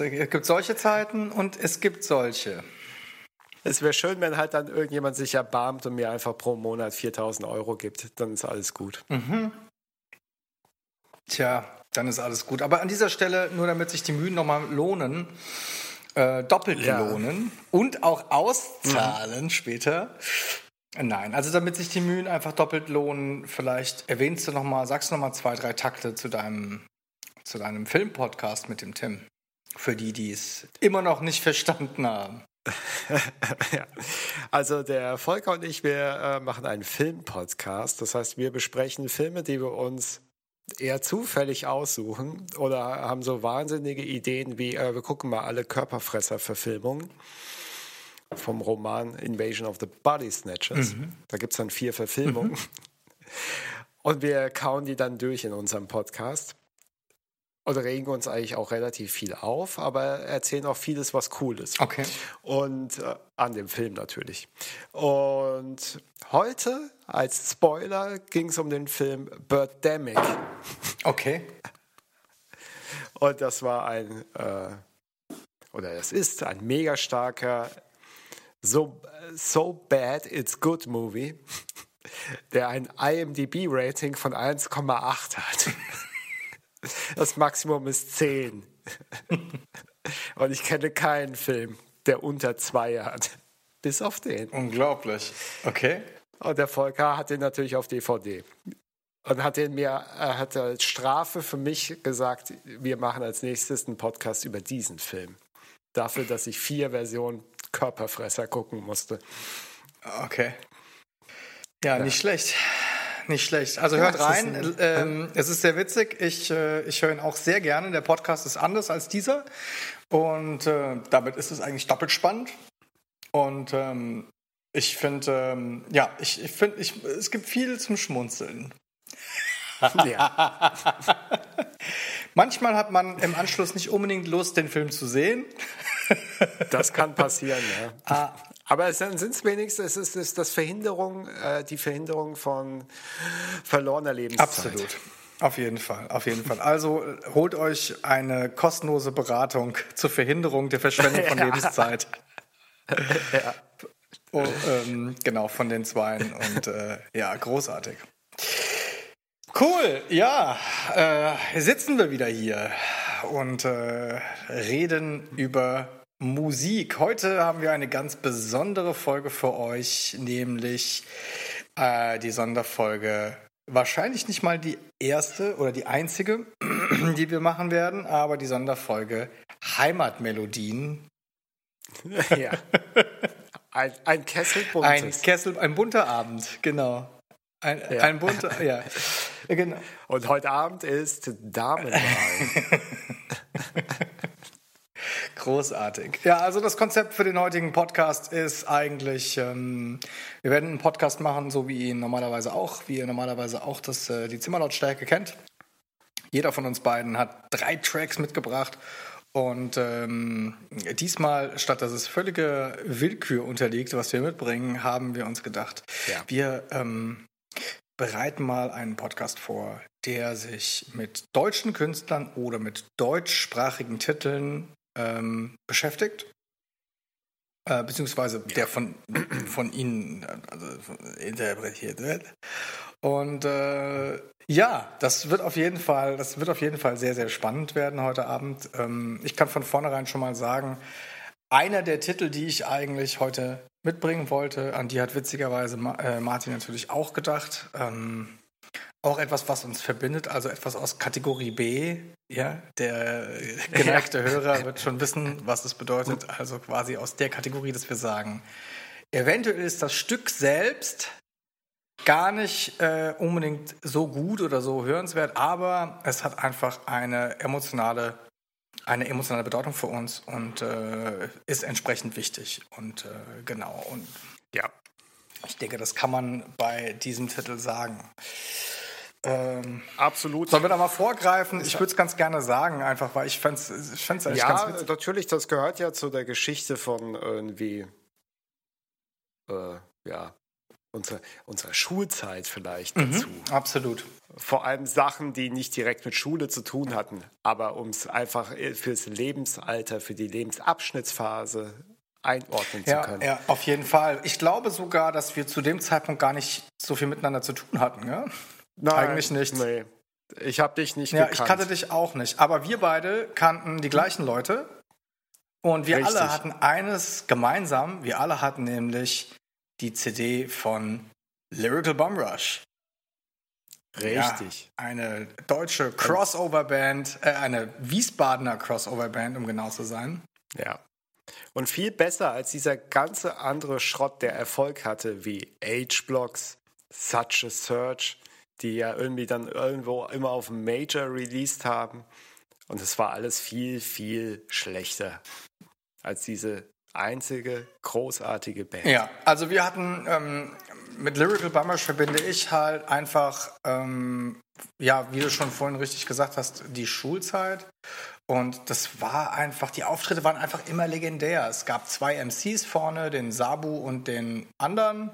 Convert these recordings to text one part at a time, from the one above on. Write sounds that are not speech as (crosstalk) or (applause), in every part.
es gibt solche Zeiten und es gibt solche. Es wäre schön, wenn halt dann irgendjemand sich erbarmt und mir einfach pro Monat 4000 Euro gibt. Dann ist alles gut. Mhm. Tja, dann ist alles gut. Aber an dieser Stelle, nur damit sich die Mühen nochmal lohnen, äh, doppelt ja. lohnen und auch auszahlen mhm. später. Nein, also damit sich die Mühen einfach doppelt lohnen, vielleicht erwähnst du nochmal, sagst du nochmal zwei, drei Takte zu deinem, zu deinem Filmpodcast mit dem Tim. Für die, die es immer noch nicht verstanden haben. (laughs) ja. Also der Volker und ich, wir äh, machen einen Filmpodcast. Das heißt, wir besprechen Filme, die wir uns eher zufällig aussuchen oder haben so wahnsinnige Ideen wie, äh, wir gucken mal alle Körperfresser-Verfilmungen vom Roman Invasion of the Body Snatchers. Mhm. Da gibt es dann vier Verfilmungen. Mhm. Und wir kauen die dann durch in unserem Podcast und regen uns eigentlich auch relativ viel auf, aber erzählen auch vieles, was cool ist. Okay. Und äh, an dem Film natürlich. Und heute als Spoiler ging es um den Film Birdemic. Okay. Und das war ein, äh, oder das ist ein mega starker, so, so bad it's good Movie, der ein IMDb-Rating von 1,8 hat. Das Maximum ist 10. (laughs) Und ich kenne keinen Film, der unter 2 hat. Bis auf den. Unglaublich. Okay. Und der Volker hat den natürlich auf DVD. Und hat den mir, er hat als Strafe für mich gesagt, wir machen als nächstes einen Podcast über diesen Film. Dafür, dass ich vier Versionen Körperfresser gucken musste. Okay. Ja, ja. nicht schlecht. Nicht schlecht. Also hört rein. Ähm, es ist sehr witzig. Ich, äh, ich höre ihn auch sehr gerne. Der Podcast ist anders als dieser. Und äh, damit ist es eigentlich doppelt spannend. Und ähm, ich finde, ähm, ja, ich, ich finde, ich, es gibt viel zum Schmunzeln. Ja. (laughs) Manchmal hat man im Anschluss nicht unbedingt Lust, den Film zu sehen. Das kann passieren, ja. Aber es sind es wenigstens, es ist, das Verhinderung, äh, die Verhinderung von verlorener Lebenszeit. Absolut. Auf jeden Fall, auf jeden Fall. Also holt euch eine kostenlose Beratung zur Verhinderung der Verschwendung von (laughs) ja. Lebenszeit. (laughs) ja. Oh, ähm, genau, von den Zweien. Und äh, ja, großartig. Cool, ja, äh, sitzen wir wieder hier und äh, reden über Musik. Heute haben wir eine ganz besondere Folge für euch, nämlich äh, die Sonderfolge. Wahrscheinlich nicht mal die erste oder die einzige, (clears throat) die wir machen werden, aber die Sonderfolge Heimatmelodien. (laughs) Ja. Ein, ein Kessel buntes. Ein Kessel, ein bunter Abend, genau. Ein, ja. ein bunter, ja. (laughs) Genau. Und heute Abend ist Damenwahl. (laughs) Großartig. Ja, also das Konzept für den heutigen Podcast ist eigentlich, ähm, wir werden einen Podcast machen, so wie ihr normalerweise auch, wie ihr normalerweise auch das, äh, die Zimmerlautstärke kennt. Jeder von uns beiden hat drei Tracks mitgebracht und ähm, diesmal, statt dass es völlige Willkür unterliegt, was wir mitbringen, haben wir uns gedacht, ja. wir ähm, bereiten mal einen Podcast vor, der sich mit deutschen Künstlern oder mit deutschsprachigen Titeln ähm, beschäftigt. Äh, beziehungsweise der von, von Ihnen also interpretiert wird. Und äh, ja, das wird auf jeden Fall, das wird auf jeden Fall sehr, sehr spannend werden heute Abend. Ähm, ich kann von vornherein schon mal sagen, einer der Titel, die ich eigentlich heute mitbringen wollte, an die hat witzigerweise äh, Martin natürlich auch gedacht. Ähm, auch etwas, was uns verbindet, also etwas aus Kategorie B. Ja, der (laughs) geneigte Hörer wird schon wissen, was das bedeutet. Also quasi aus der Kategorie, dass wir sagen, eventuell ist das Stück selbst gar nicht äh, unbedingt so gut oder so hörenswert, aber es hat einfach eine emotionale, eine emotionale Bedeutung für uns und äh, ist entsprechend wichtig. Und äh, genau, und ja, ich denke, das kann man bei diesem Titel sagen. Ähm, Absolut. Sollen wir da mal vorgreifen? Ich würde es ganz gerne sagen, einfach, weil ich fände es ich fänd's eigentlich ja, ganz witzig. natürlich, das gehört ja zu der Geschichte von irgendwie, äh, ja, unsere, unserer Schulzeit vielleicht dazu. Mhm, absolut. Vor allem Sachen, die nicht direkt mit Schule zu tun hatten, aber um es einfach fürs Lebensalter, für die Lebensabschnittsphase einordnen ja, zu können. Ja, auf jeden Fall. Ich glaube sogar, dass wir zu dem Zeitpunkt gar nicht so viel miteinander zu tun hatten. Ja? Nein, Eigentlich nicht. Nee. Ich habe dich nicht Ja, gekannt. ich kannte dich auch nicht. Aber wir beide kannten die gleichen Leute. Und wir Richtig. alle hatten eines gemeinsam. Wir alle hatten nämlich die CD von Lyrical Bum Rush. Richtig. Ja, eine deutsche Crossover-Band, äh, eine Wiesbadener Crossover-Band, um genau zu sein. Ja. Und viel besser als dieser ganze andere Schrott, der Erfolg hatte, wie H-Blocks, Such a Search, die ja irgendwie dann irgendwo immer auf Major released haben. Und es war alles viel, viel schlechter als diese einzige großartige Band. Ja, also wir hatten ähm, mit Lyrical Bummers verbinde ich halt einfach, ähm, ja, wie du schon vorhin richtig gesagt hast, die Schulzeit. Und das war einfach, die Auftritte waren einfach immer legendär. Es gab zwei MCs vorne, den Sabu und den anderen.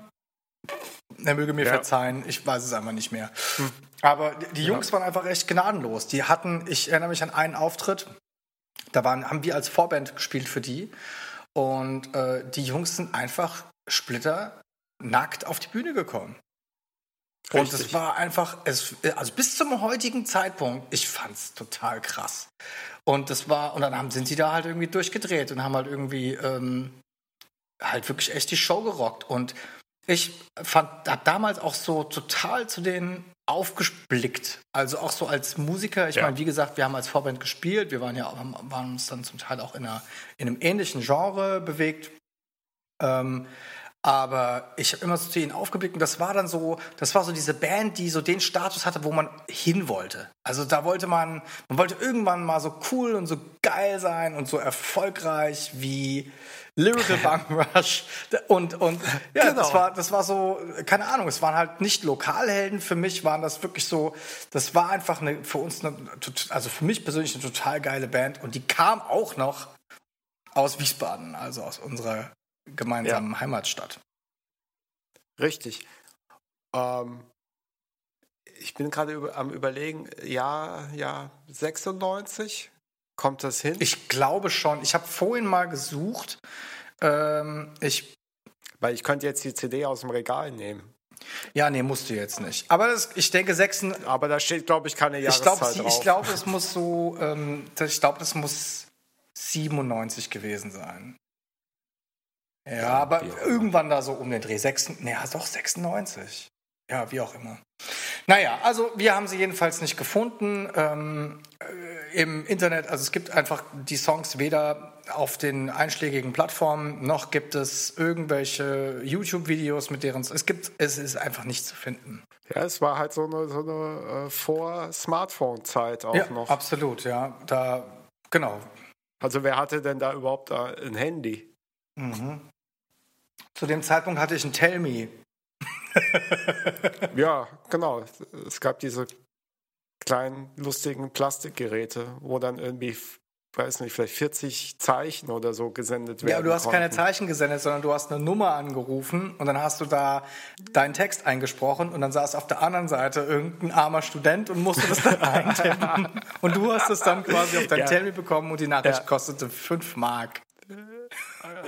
Er möge mir Ja. verzeihen, ich weiß es einfach nicht mehr. Aber die, die Jungs waren einfach echt gnadenlos. Die hatten, ich erinnere mich an einen Auftritt, da waren, haben wir als Vorband gespielt für die. Und äh, die Jungs sind einfach splitter nackt auf die Bühne gekommen. Und Richtig. es war einfach, es, also bis zum heutigen Zeitpunkt, ich fand's total krass. Und das war, und dann haben, sind sie da halt irgendwie durchgedreht und haben halt irgendwie ähm, halt wirklich echt die Show gerockt. Und ich fand, hab damals auch so total zu denen aufgeblickt. Also auch so als Musiker. Ich Ja. meine, wie gesagt, wir haben als Vorband gespielt. Wir waren ja, waren uns dann zum Teil auch in, einer, in einem ähnlichen Genre bewegt. Ähm, aber ich habe immer so zu ihnen aufgeblickt und das war dann so, das war so diese Band, die so den Status hatte, wo man hin wollte. Also da wollte man, man wollte irgendwann mal so cool und so geil sein und so erfolgreich wie Lyrical (laughs) Bum Rush. Und, und ja, Genau. das war, das war so, keine Ahnung, es waren halt nicht Lokalhelden. Für mich waren das wirklich so, das war einfach eine, für uns, eine, also für mich persönlich eine total geile Band und die kam auch noch aus Wiesbaden, also aus unserer gemeinsamen Heimatstadt. Richtig. Ähm, ich bin gerade über, am überlegen, ja, ja, 96 kommt das hin? Ich glaube schon. Ich habe vorhin mal gesucht. Ähm, ich, Weil ich könnte jetzt die CD aus dem Regal nehmen. ja, nee, musst du jetzt nicht. Aber das, ich denke, 6, Aber da steht, glaube ich, keine ich Jahreszahl glaube, drauf. ich glaube, es muss so, ähm, ich glaube, das muss 97 gewesen sein. Ja, aber irgendwann da so um den Dreh. 6, nee, doch 96. Ja, wie auch immer. Naja, also wir haben sie jedenfalls nicht gefunden ähm, äh, im Internet. Also es gibt einfach die Songs weder auf den einschlägigen Plattformen noch gibt es irgendwelche YouTube-Videos mit deren es gibt es ist einfach nicht zu finden. Ja, es war halt so eine, so eine äh, Vor-Smartphone-Zeit auch ja, noch. absolut, ja. Da genau. Also wer hatte denn da überhaupt äh, ein Handy? Zu dem Zeitpunkt hatte ich ein Tell Me. (laughs) Ja, genau. Es gab diese kleinen, lustigen Plastikgeräte, wo dann irgendwie, weiß nicht, vielleicht 40 Zeichen oder so gesendet werden Ja, aber du hast keine konnten. Zeichen gesendet, sondern du hast eine Nummer angerufen und dann hast du da deinen Text eingesprochen und dann saß auf der anderen Seite irgendein armer Student und musste das dann (laughs) eintippen. Und du hast es dann quasi auf dein Ja. Tell Me bekommen und die Nachricht Ja. kostete 5 Mark.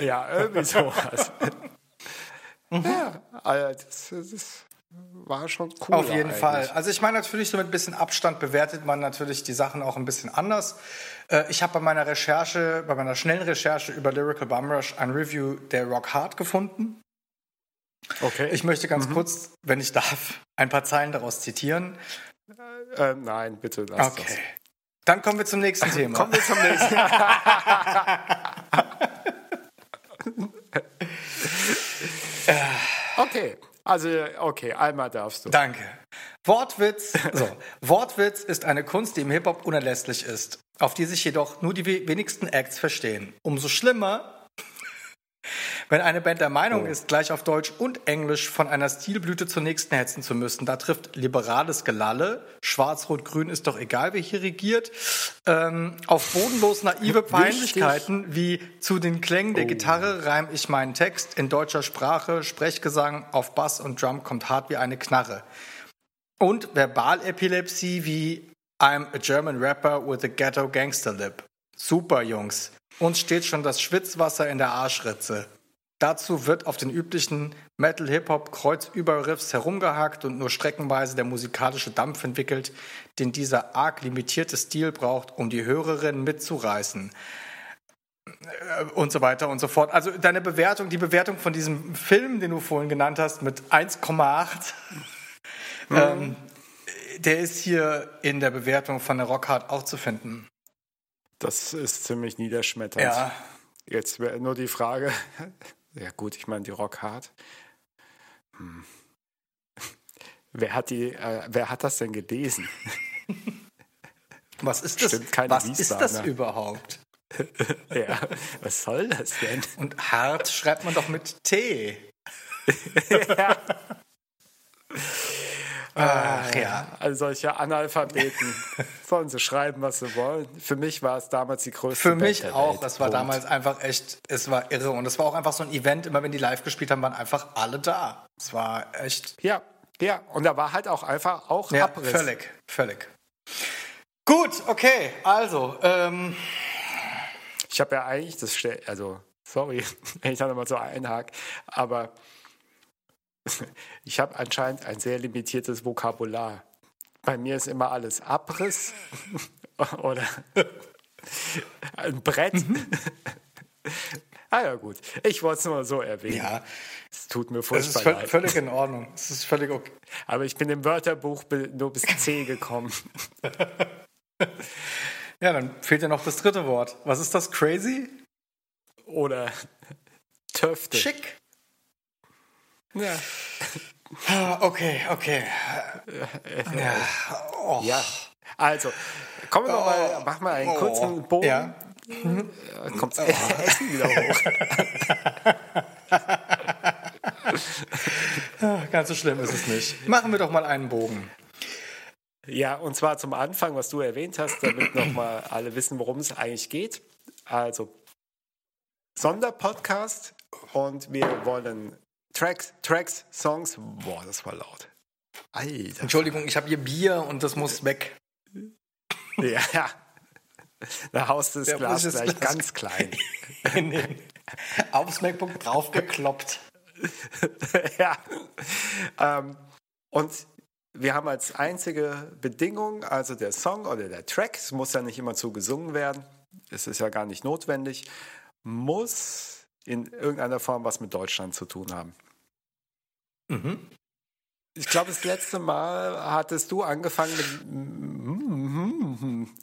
Ja, irgendwie sowas. (laughs) Mhm. ja, also das, das war schon cool. Auf jeden eigentlich. Fall. Also ich meine natürlich so mit ein bisschen Abstand bewertet man natürlich die Sachen auch ein bisschen anders. Äh, Ich habe bei meiner Recherche, bei meiner schnellen Recherche über Lyrical Bum Rush ein Review der Rock Hard gefunden. Okay. Ich möchte Mhm. ganz kurz, wenn ich darf, ein paar Zeilen daraus zitieren. äh, nein, bitte lass Okay. Dann kommen wir zum nächsten das. (laughs) Thema. Kommen wir zum nächsten. (laughs) (laughs) okay, also okay, einmal darfst du. Danke. Wortwitz, so, (laughs) Wortwitz ist eine Kunst, die im Hip-Hop unerlässlich ist, auf die sich jedoch nur die we- wenigsten Acts verstehen. Umso schlimmer, Wenn eine Band der Meinung ist, gleich auf Deutsch und Englisch von einer Stilblüte zur nächsten hetzen zu müssen, da trifft liberales Gelalle, schwarz-rot-grün ist doch egal, wer hier regiert, ähm, auf bodenlos naive Peinlichkeiten wie zu den Klängen der oh. Gitarre reim ich meinen Text in deutscher Sprache, Sprechgesang auf Bass und Drum kommt hart wie eine Knarre. Und Verbalepilepsie wie I'm a German rapper with a ghetto gangster lip. Super, Jungs. Uns steht schon das Schwitzwasser in der Arschritze. Dazu wird auf den üblichen Metal-Hip-Hop-Kreuzüberriffs herumgehakt und nur streckenweise der musikalische Dampf entwickelt, den dieser arg limitierte Stil braucht, um die Hörerin mitzureißen. Äh, und so weiter und so fort. Also deine Bewertung, die Bewertung von diesem Film, den du vorhin genannt hast, mit 1,8, mhm. ähm, der ist hier in der Bewertung von der Rockhard auch zu finden. Das ist ziemlich niederschmetternd. Ja. Jetzt wäre nur die Frage, (laughs) ja gut, ich meine die Rockhard. Hm. (laughs) Wer hat die, äh, wer hat das denn gelesen? (laughs) Was ist das? Stimmt, keine was ist das überhaupt? ja, was soll das denn? Und hart schreibt man doch mit T. ja. Ach ja. Also solche Analphabeten (laughs) sollen sie schreiben, was sie wollen. Für mich war es damals die größte Für mich Band auch. Das war damals einfach echt, es war irre. Und es war auch einfach so ein Event. Immer wenn die live gespielt haben, waren einfach alle da. Es war echt. Ja, ja. Und da war halt auch einfach auch ja, Abriss. Völlig, völlig. Gut, okay. Also, ähm. Ich habe ja eigentlich das, also, sorry, (laughs) wenn ich da nochmal so einhake, aber ich habe anscheinend ein sehr limitiertes Vokabular. Bei mir ist immer alles Abriss (laughs) oder ein Brett. Mhm. (laughs) ah ja, gut. Ich wollte es nur so erwähnen. Ja. Es tut mir furchtbar leid. Es ist völlig in Ordnung. Es ist völlig okay. Aber ich bin im Wörterbuch nur bis C gekommen. (laughs) ja, dann fehlt ja noch das dritte Wort. Was ist das? Crazy? Oder Töfte. Schick. Ja. (laughs) Okay, okay. Ja. Oh. ja. Also, kommen wir oh. mal, mach mal einen kurzen oh. Bogen. Ja. Mhm. Kommt das (laughs) Essen wieder hoch. (laughs) Ganz so schlimm ist es nicht. Machen wir doch mal einen Bogen. Ja, und zwar zum Anfang, was du erwähnt hast, damit nochmal alle wissen, worum es eigentlich geht. Also, Sonderpodcast und wir wollen Tracks, Tracks, Songs. Boah, das war laut. Alter. Entschuldigung, ich habe hier Bier und das muss weg. Ja, ja. Da haust du das Der Glas gleich Glas ganz klein. (laughs) In den, aufs MacBook draufgekloppt. (laughs) ja. Ähm, und wir haben als einzige Bedingung, also der Song oder der Track, es muss ja nicht immer zu gesungen werden, es ist ja gar nicht notwendig, muss in irgendeiner Form was mit Deutschland zu tun haben. Mhm. Ich glaube, das letzte Mal hattest du angefangen mit,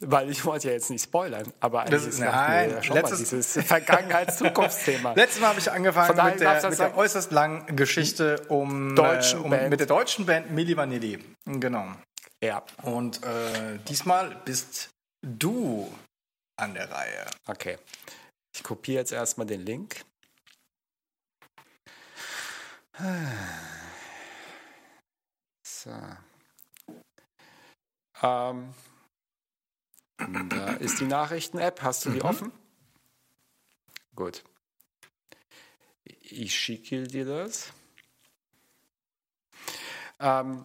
(laughs) weil ich wollte ja jetzt nicht spoilern, aber eigentlich das, ist nein, ja schon letztes, mal dieses Vergangenheits-Zukunftsthema. (laughs) Letztes Mal habe ich angefangen mit der, mit der, äußerst langen Geschichte um, äh, um mit der deutschen Band Milli Vanilli. Genau. Ja. Und äh, diesmal bist du an der Reihe. Okay. Ich kopiere jetzt erstmal den Link. So. Ähm, da ist die Nachrichten-App. Hast du die mhm. offen? Gut. Ich schicke dir das. Ähm,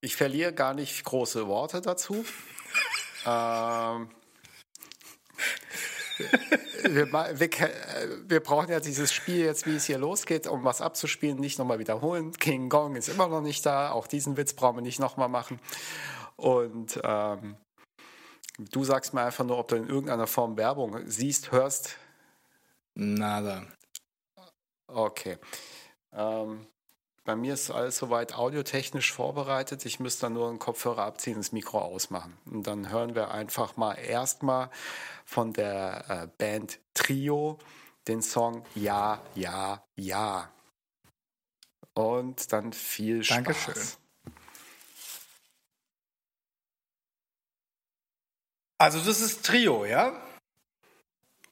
ich verliere gar nicht große Worte dazu. (laughs) ähm, wir, wir, wir, brauchen ja dieses Spiel jetzt, wie es hier losgeht, um was abzuspielen, nicht nochmal wiederholen. King Kong ist immer noch nicht da. Auch diesen Witz brauchen wir nicht nochmal machen. Und ähm, du sagst mir einfach nur, ob du in irgendeiner Form Werbung siehst, hörst. Nada. Okay. Ähm, bei mir ist alles soweit audiotechnisch vorbereitet. Ich müsste dann nur einen Kopfhörer abziehen und das Mikro ausmachen. Und dann hören wir einfach mal erstmal von der äh, Band Trio den Song Ja, Ja, Ja. Und dann viel Spaß. Dankeschön. Also das ist Trio, ja?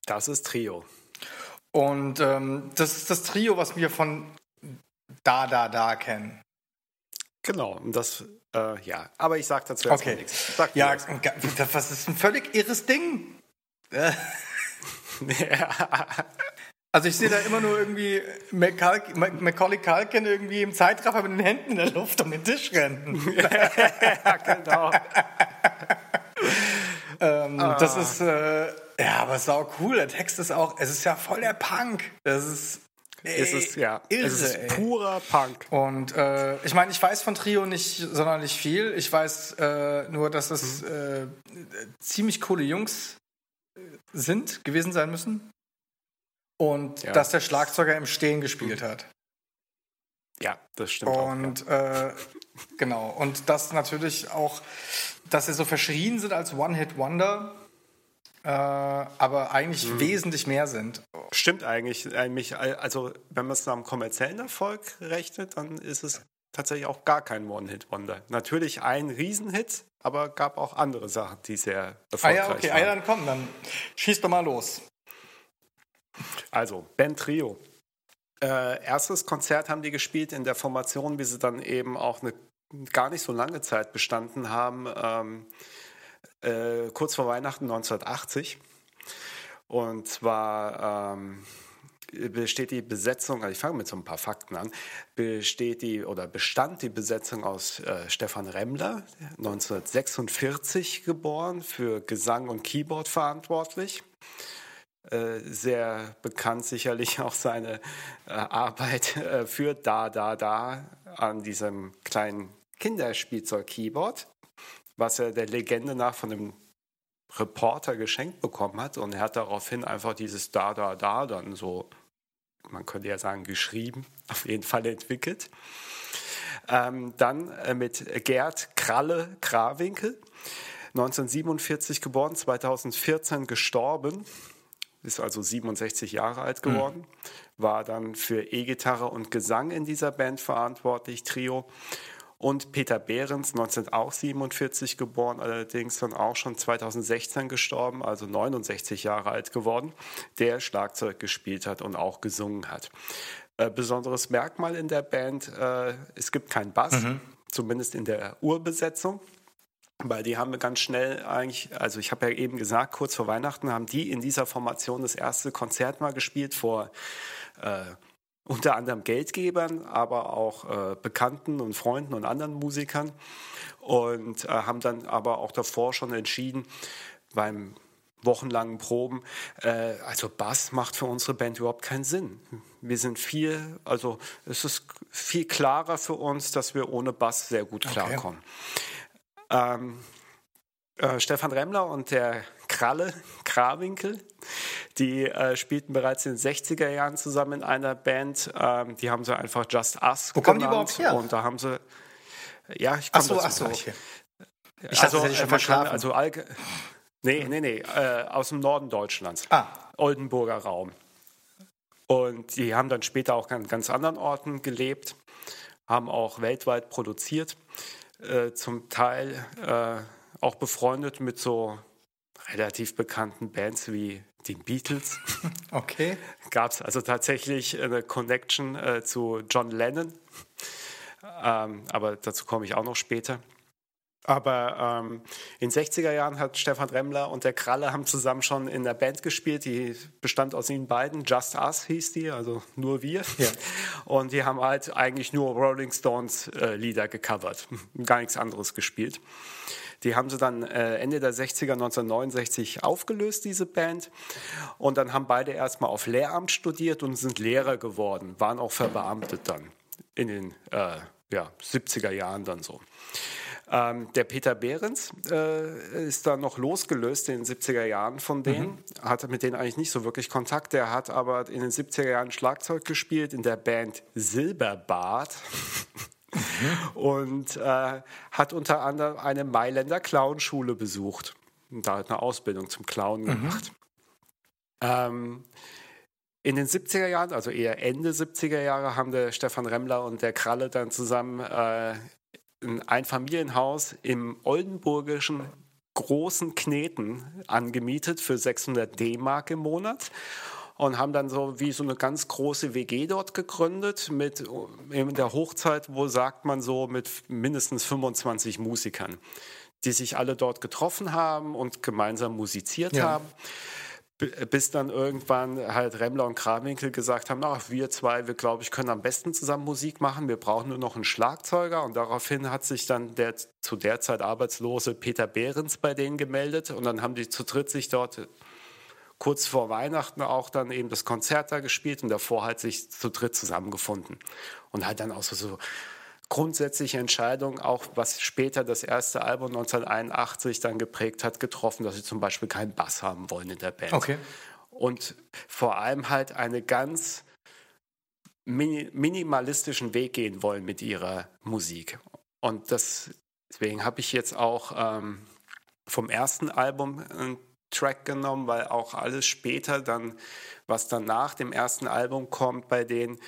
Das ist Trio. Und ähm, das ist das Trio, was wir von Da Da Da kennen. Genau, das, äh, ja, aber ich sag dazu Okay. nichts. Sag Ja, erst. das was ist ein völlig irres Ding. (laughs) Also ich sehe da immer nur irgendwie Macal Mac- Macaulay Culkin irgendwie im Zeitraffer mit den Händen in der Luft um den Tisch rennen. (laughs) ja, genau. Ähm, Das ist, äh, ja, aber sau cool. Der Text ist auch, es ist ja voll der Punk. Das ist, ey, Es ist, ja, irre, es ist purer Punk. Und äh, ich meine, ich weiß von Trio nicht sonderlich viel. Ich weiß äh, nur, dass es äh, ziemlich coole Jungs äh, sind, gewesen sein müssen. Und Ja. dass der Schlagzeuger im Stehen gespielt hat. Ja, das stimmt auch. Und äh, genau. Und das natürlich auch, dass sie so verschrien sind als One-Hit-Wonder, aber eigentlich Mhm. wesentlich mehr sind. Stimmt eigentlich. eigentlich, Also, wenn man es nach dem kommerziellen Erfolg rechnet, dann ist es tatsächlich auch gar kein One-Hit-Wonder. Natürlich ein Riesenhit, aber gab auch andere Sachen, die sehr Ah erfolgreich ja, okay, ah, waren. ja, dann komm, dann schieß doch mal los. Also, Band Trio. Äh, erstes Konzert haben die gespielt in der Formation, wie sie dann eben auch eine gar nicht so lange Zeit bestanden haben, ähm, äh, kurz vor Weihnachten 1980. Und zwar ähm, besteht die Besetzung, also ich fange mit so ein paar Fakten an, besteht die oder bestand die Besetzung aus äh, Stefan Remmler, 1946 geboren, für Gesang und Keyboard verantwortlich äh, sehr bekannt sicherlich (laughs) auch seine äh, Arbeit äh, für Da Da Da an diesem kleinen Kinderspielzeug-Keyboard, was er der Legende nach von einem Reporter geschenkt bekommen hat. Und er hat daraufhin einfach dieses Da Da Da dann so, man könnte ja sagen, geschrieben, (laughs) auf jeden Fall entwickelt. Ähm, dann äh, mit Gerd Kralle Krawinkel, 1947 geboren, 2014 gestorben, ist also 67 Jahre alt geworden, war dann für E-Gitarre und Gesang in dieser Band verantwortlich, Trio. Und Peter Behrens, 1947 geboren, allerdings dann auch schon 2016 gestorben, also 69 Jahre alt geworden, der Schlagzeug gespielt hat und auch gesungen hat. Äh, besonderes Merkmal in der Band, äh, es gibt keinen Bass, zumindest in der Urbesetzung. Weil die haben ganz schnell eigentlich, also ich habe ja eben gesagt, kurz vor Weihnachten haben die in dieser Formation das erste Konzert mal gespielt vor äh, unter anderem Geldgebern, aber auch äh, Bekannten und Freunden und anderen Musikern. Und äh, haben dann aber auch davor schon entschieden, beim wochenlangen Proben, äh, also Bass macht für unsere Band überhaupt keinen Sinn. Wir sind viel, also es ist viel klarer für uns, dass wir ohne Bass sehr gut klarkommen. Ähm, äh, Stefan Remmler und der Kralle, Krawinkel, die äh, spielten bereits in den 60er Jahren zusammen in einer Band. Ähm, die haben sie einfach Just Us Wo kommen die überhaupt her? Und da haben sie, ja, ich Ach komme so, dazu ach so, okay. Ich dachte, das hätte ich schon äh, verschlafen. Also allge nee, nee, nee, äh, aus dem Norden Deutschlands. Ah. Oldenburger Raum. Und die haben dann später auch an ganz anderen Orten gelebt, haben auch weltweit produziert, äh, zum Teil äh, auch befreundet mit so relativ bekannten Bands wie den Beatles. (laughs) Okay. Gab es also tatsächlich eine Connection äh, zu John Lennon, ähm, aber dazu komme ich auch noch später. Aber ähm, in den 60er Jahren hat Stefan Remmler und der Kralle haben zusammen schon in der Band gespielt, die bestand aus ihnen beiden. Just Us hieß die, also nur wir. Ja. (laughs) Und die haben halt eigentlich nur Rolling Stones äh, Lieder gecovert, gar nichts anderes gespielt. Die haben sie dann äh, Ende der 60er, 1969 aufgelöst, diese Band. Und dann haben beide erstmal auf Lehramt studiert und sind Lehrer geworden, waren auch verbeamtet dann in den äh, ja, 70er Jahren dann so. Ähm, der Peter Behrens äh, ist dann noch losgelöst in den 70er Jahren von denen, hatte mit denen eigentlich nicht so wirklich Kontakt. Der hat aber in den 70er Jahren Schlagzeug gespielt in der Band Silberbart (laughs) und äh, hat unter anderem eine Mailänder Clownschule besucht. Und da hat eine Ausbildung zum Clown gemacht. Ähm, in den 70er Jahren, also eher Ende 70er Jahre, haben der Stefan Remmler und der Kralle dann zusammen äh, ein Einfamilienhaus im oldenburgischen Großen Kneten angemietet für 600 D-Mark im Monat und haben dann so wie so eine ganz große WG dort gegründet mit in der Hochzeit, wo sagt man so mit mindestens 25 Musikern, die sich alle dort getroffen haben und gemeinsam musiziert ja. haben. Bis dann irgendwann halt Remmler und Krawinkel gesagt haben, ach, wir zwei, wir glaube ich, können am besten zusammen Musik machen, wir brauchen nur noch einen Schlagzeuger. Und daraufhin hat sich dann der zu der Zeit arbeitslose Peter Behrens bei denen gemeldet. Und dann haben die zu dritt sich dort kurz vor Weihnachten auch dann eben das Konzert da gespielt und davor halt sich zu dritt zusammengefunden und halt dann auch so, so grundsätzliche Entscheidung, auch was später das erste Album 1981 dann geprägt hat, getroffen, dass sie zum Beispiel keinen Bass haben wollen in der Band. Okay. Und vor allem halt einen ganz minimalistischen Weg gehen wollen mit ihrer Musik. Und das, deswegen habe ich jetzt auch ähm, vom ersten Album einen Track genommen, weil auch alles später dann, was dann nach dem ersten Album kommt, bei denen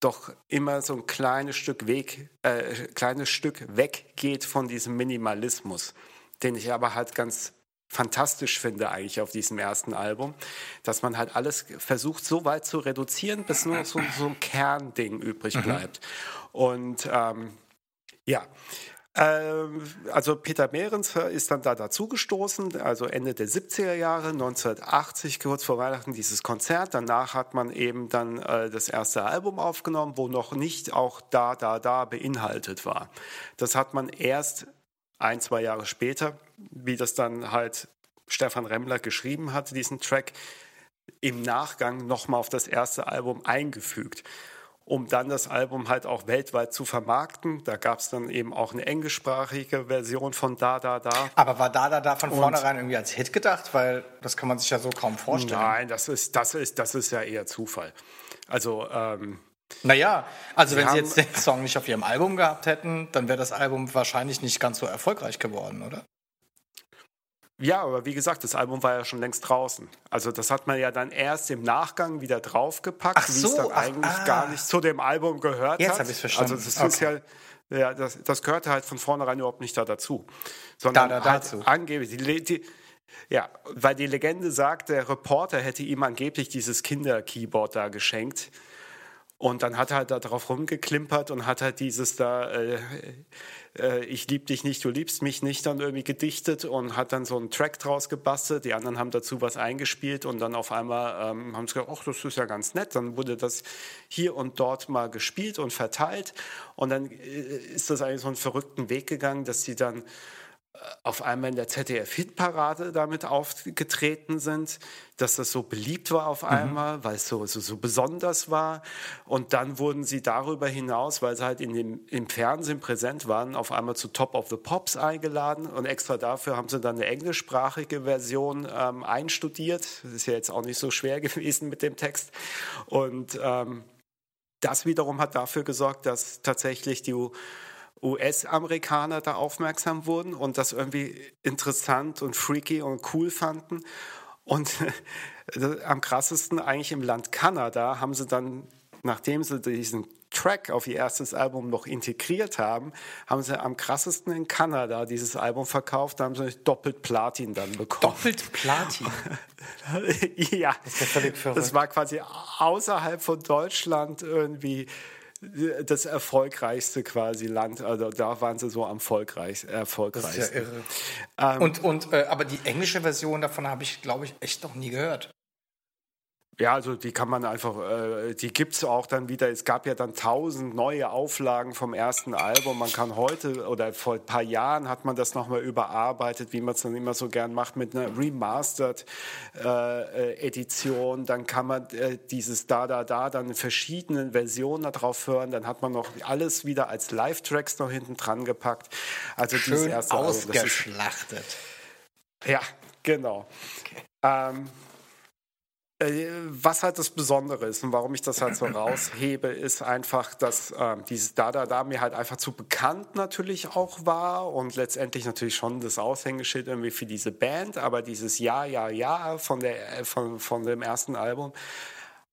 doch immer so ein kleines Stück Weg, äh, kleines Stück weggeht von diesem Minimalismus, den ich aber halt ganz fantastisch finde eigentlich auf diesem ersten Album, dass man halt alles versucht so weit zu reduzieren, bis nur so, so ein Kernding übrig mhm. bleibt. Mhm. Und ähm, ja, also Peter Behrens ist dann da dazugestoßen, also Ende der 70er Jahre, 1980, kurz vor Weihnachten dieses Konzert. Danach hat man eben dann äh, das erste Album aufgenommen, wo noch nicht auch da, da, da beinhaltet war. Das hat man erst ein, zwei Jahre später, wie das dann halt Stefan Remmler geschrieben hat, diesen Track, im Nachgang nochmal auf das erste Album eingefügt um dann das Album halt auch weltweit zu vermarkten. Da gab es dann eben auch eine englischsprachige Version von Da Da Da. Aber war Da Da Da von vornherein irgendwie als Hit gedacht? Weil das kann man sich ja so kaum vorstellen. Nein, das ist, das ist, das ist ja eher Zufall. Also ähm, naja, also wenn Sie jetzt den Song nicht auf Ihrem Album gehabt hätten, dann wäre das Album wahrscheinlich nicht ganz so erfolgreich geworden, oder? Ja, aber wie gesagt, das Album war ja schon längst draußen. Also das hat man ja dann erst im Nachgang wieder draufgepackt, ach wie es dann ach, eigentlich ah. gar nicht zu dem Album gehört Jetzt hat. habe ich verstanden. Also das okay. ist ja ja, das, das gehörte halt von vornherein überhaupt nicht da dazu. Sondern da, da, halt dazu. angeblich, die, die, ja, weil die Legende sagt, der Reporter hätte ihm angeblich dieses Kinder-Keyboard da geschenkt. Und dann hat er halt da drauf rumgeklimpert und hat halt dieses da, äh, äh, ich lieb dich nicht, du liebst mich nicht, dann irgendwie gedichtet und hat dann so einen Track draus gebastelt. Die anderen haben dazu was eingespielt und dann auf einmal ähm, haben sie gesagt, ach, das ist ja ganz nett. Dann wurde das hier und dort mal gespielt und verteilt. Und dann äh, ist das eigentlich so einen verrückten Weg gegangen, dass sie dann auf einmal in der ZDF-Hitparade damit aufgetreten sind, dass das so beliebt war auf mhm. einmal, mhm. weil es so, so, so, besonders war. Und dann wurden sie darüber hinaus, weil sie halt in dem, im Fernsehen präsent waren, auf einmal zu Top of the Pops eingeladen. Und extra dafür haben sie dann eine englischsprachige Version ähm, einstudiert. Das ist ja jetzt auch nicht so schwer (laughs) gewesen mit dem Text. Und ähm, das wiederum hat dafür gesorgt, dass tatsächlich die US-Amerikaner da aufmerksam wurden und das irgendwie interessant und freaky und cool fanden. Und (laughs) am krassesten eigentlich im Land Kanada haben sie dann, nachdem sie diesen Track auf ihr erstes Album noch integriert haben, haben sie am krassesten in Kanada dieses Album verkauft. Da haben sie doppelt Platin dann bekommen. Doppelt (laughs) Platin? ja, das, das war quasi außerhalb von Deutschland irgendwie das erfolgreichste quasi Land. Also da waren sie so am erfolgreich, erfolgreichsten. Das ist ja irre. Ähm, und, und, äh, aber die englische Version davon habe ich, glaube ich, echt noch nie gehört. Ja, also die kann man einfach, äh, die gibt es auch dann wieder. Es gab ja dann tausend neue Auflagen vom ersten Album. Man kann heute oder vor ein paar Jahren hat man das nochmal überarbeitet, wie man es dann immer so gern macht, mit einer Remastered äh, äh, Edition. Dann kann man äh, dieses Da Da Da dann in verschiedenen Versionen darauf hören. Dann hat man noch alles wieder als Live-Tracks noch hinten dran gepackt. Also Schön dieses erste ausgeschlachtet. Album, ist, ja, genau. Okay. Ähm, äh, was halt das Besondere ist und warum ich das halt so raushebe, ist einfach, dass äh, dieses Da Da Da mir halt einfach zu bekannt natürlich auch war und letztendlich natürlich schon das Aushängeschild irgendwie für diese Band, aber dieses Ja, Ja, Ja von, der, von, von dem ersten Album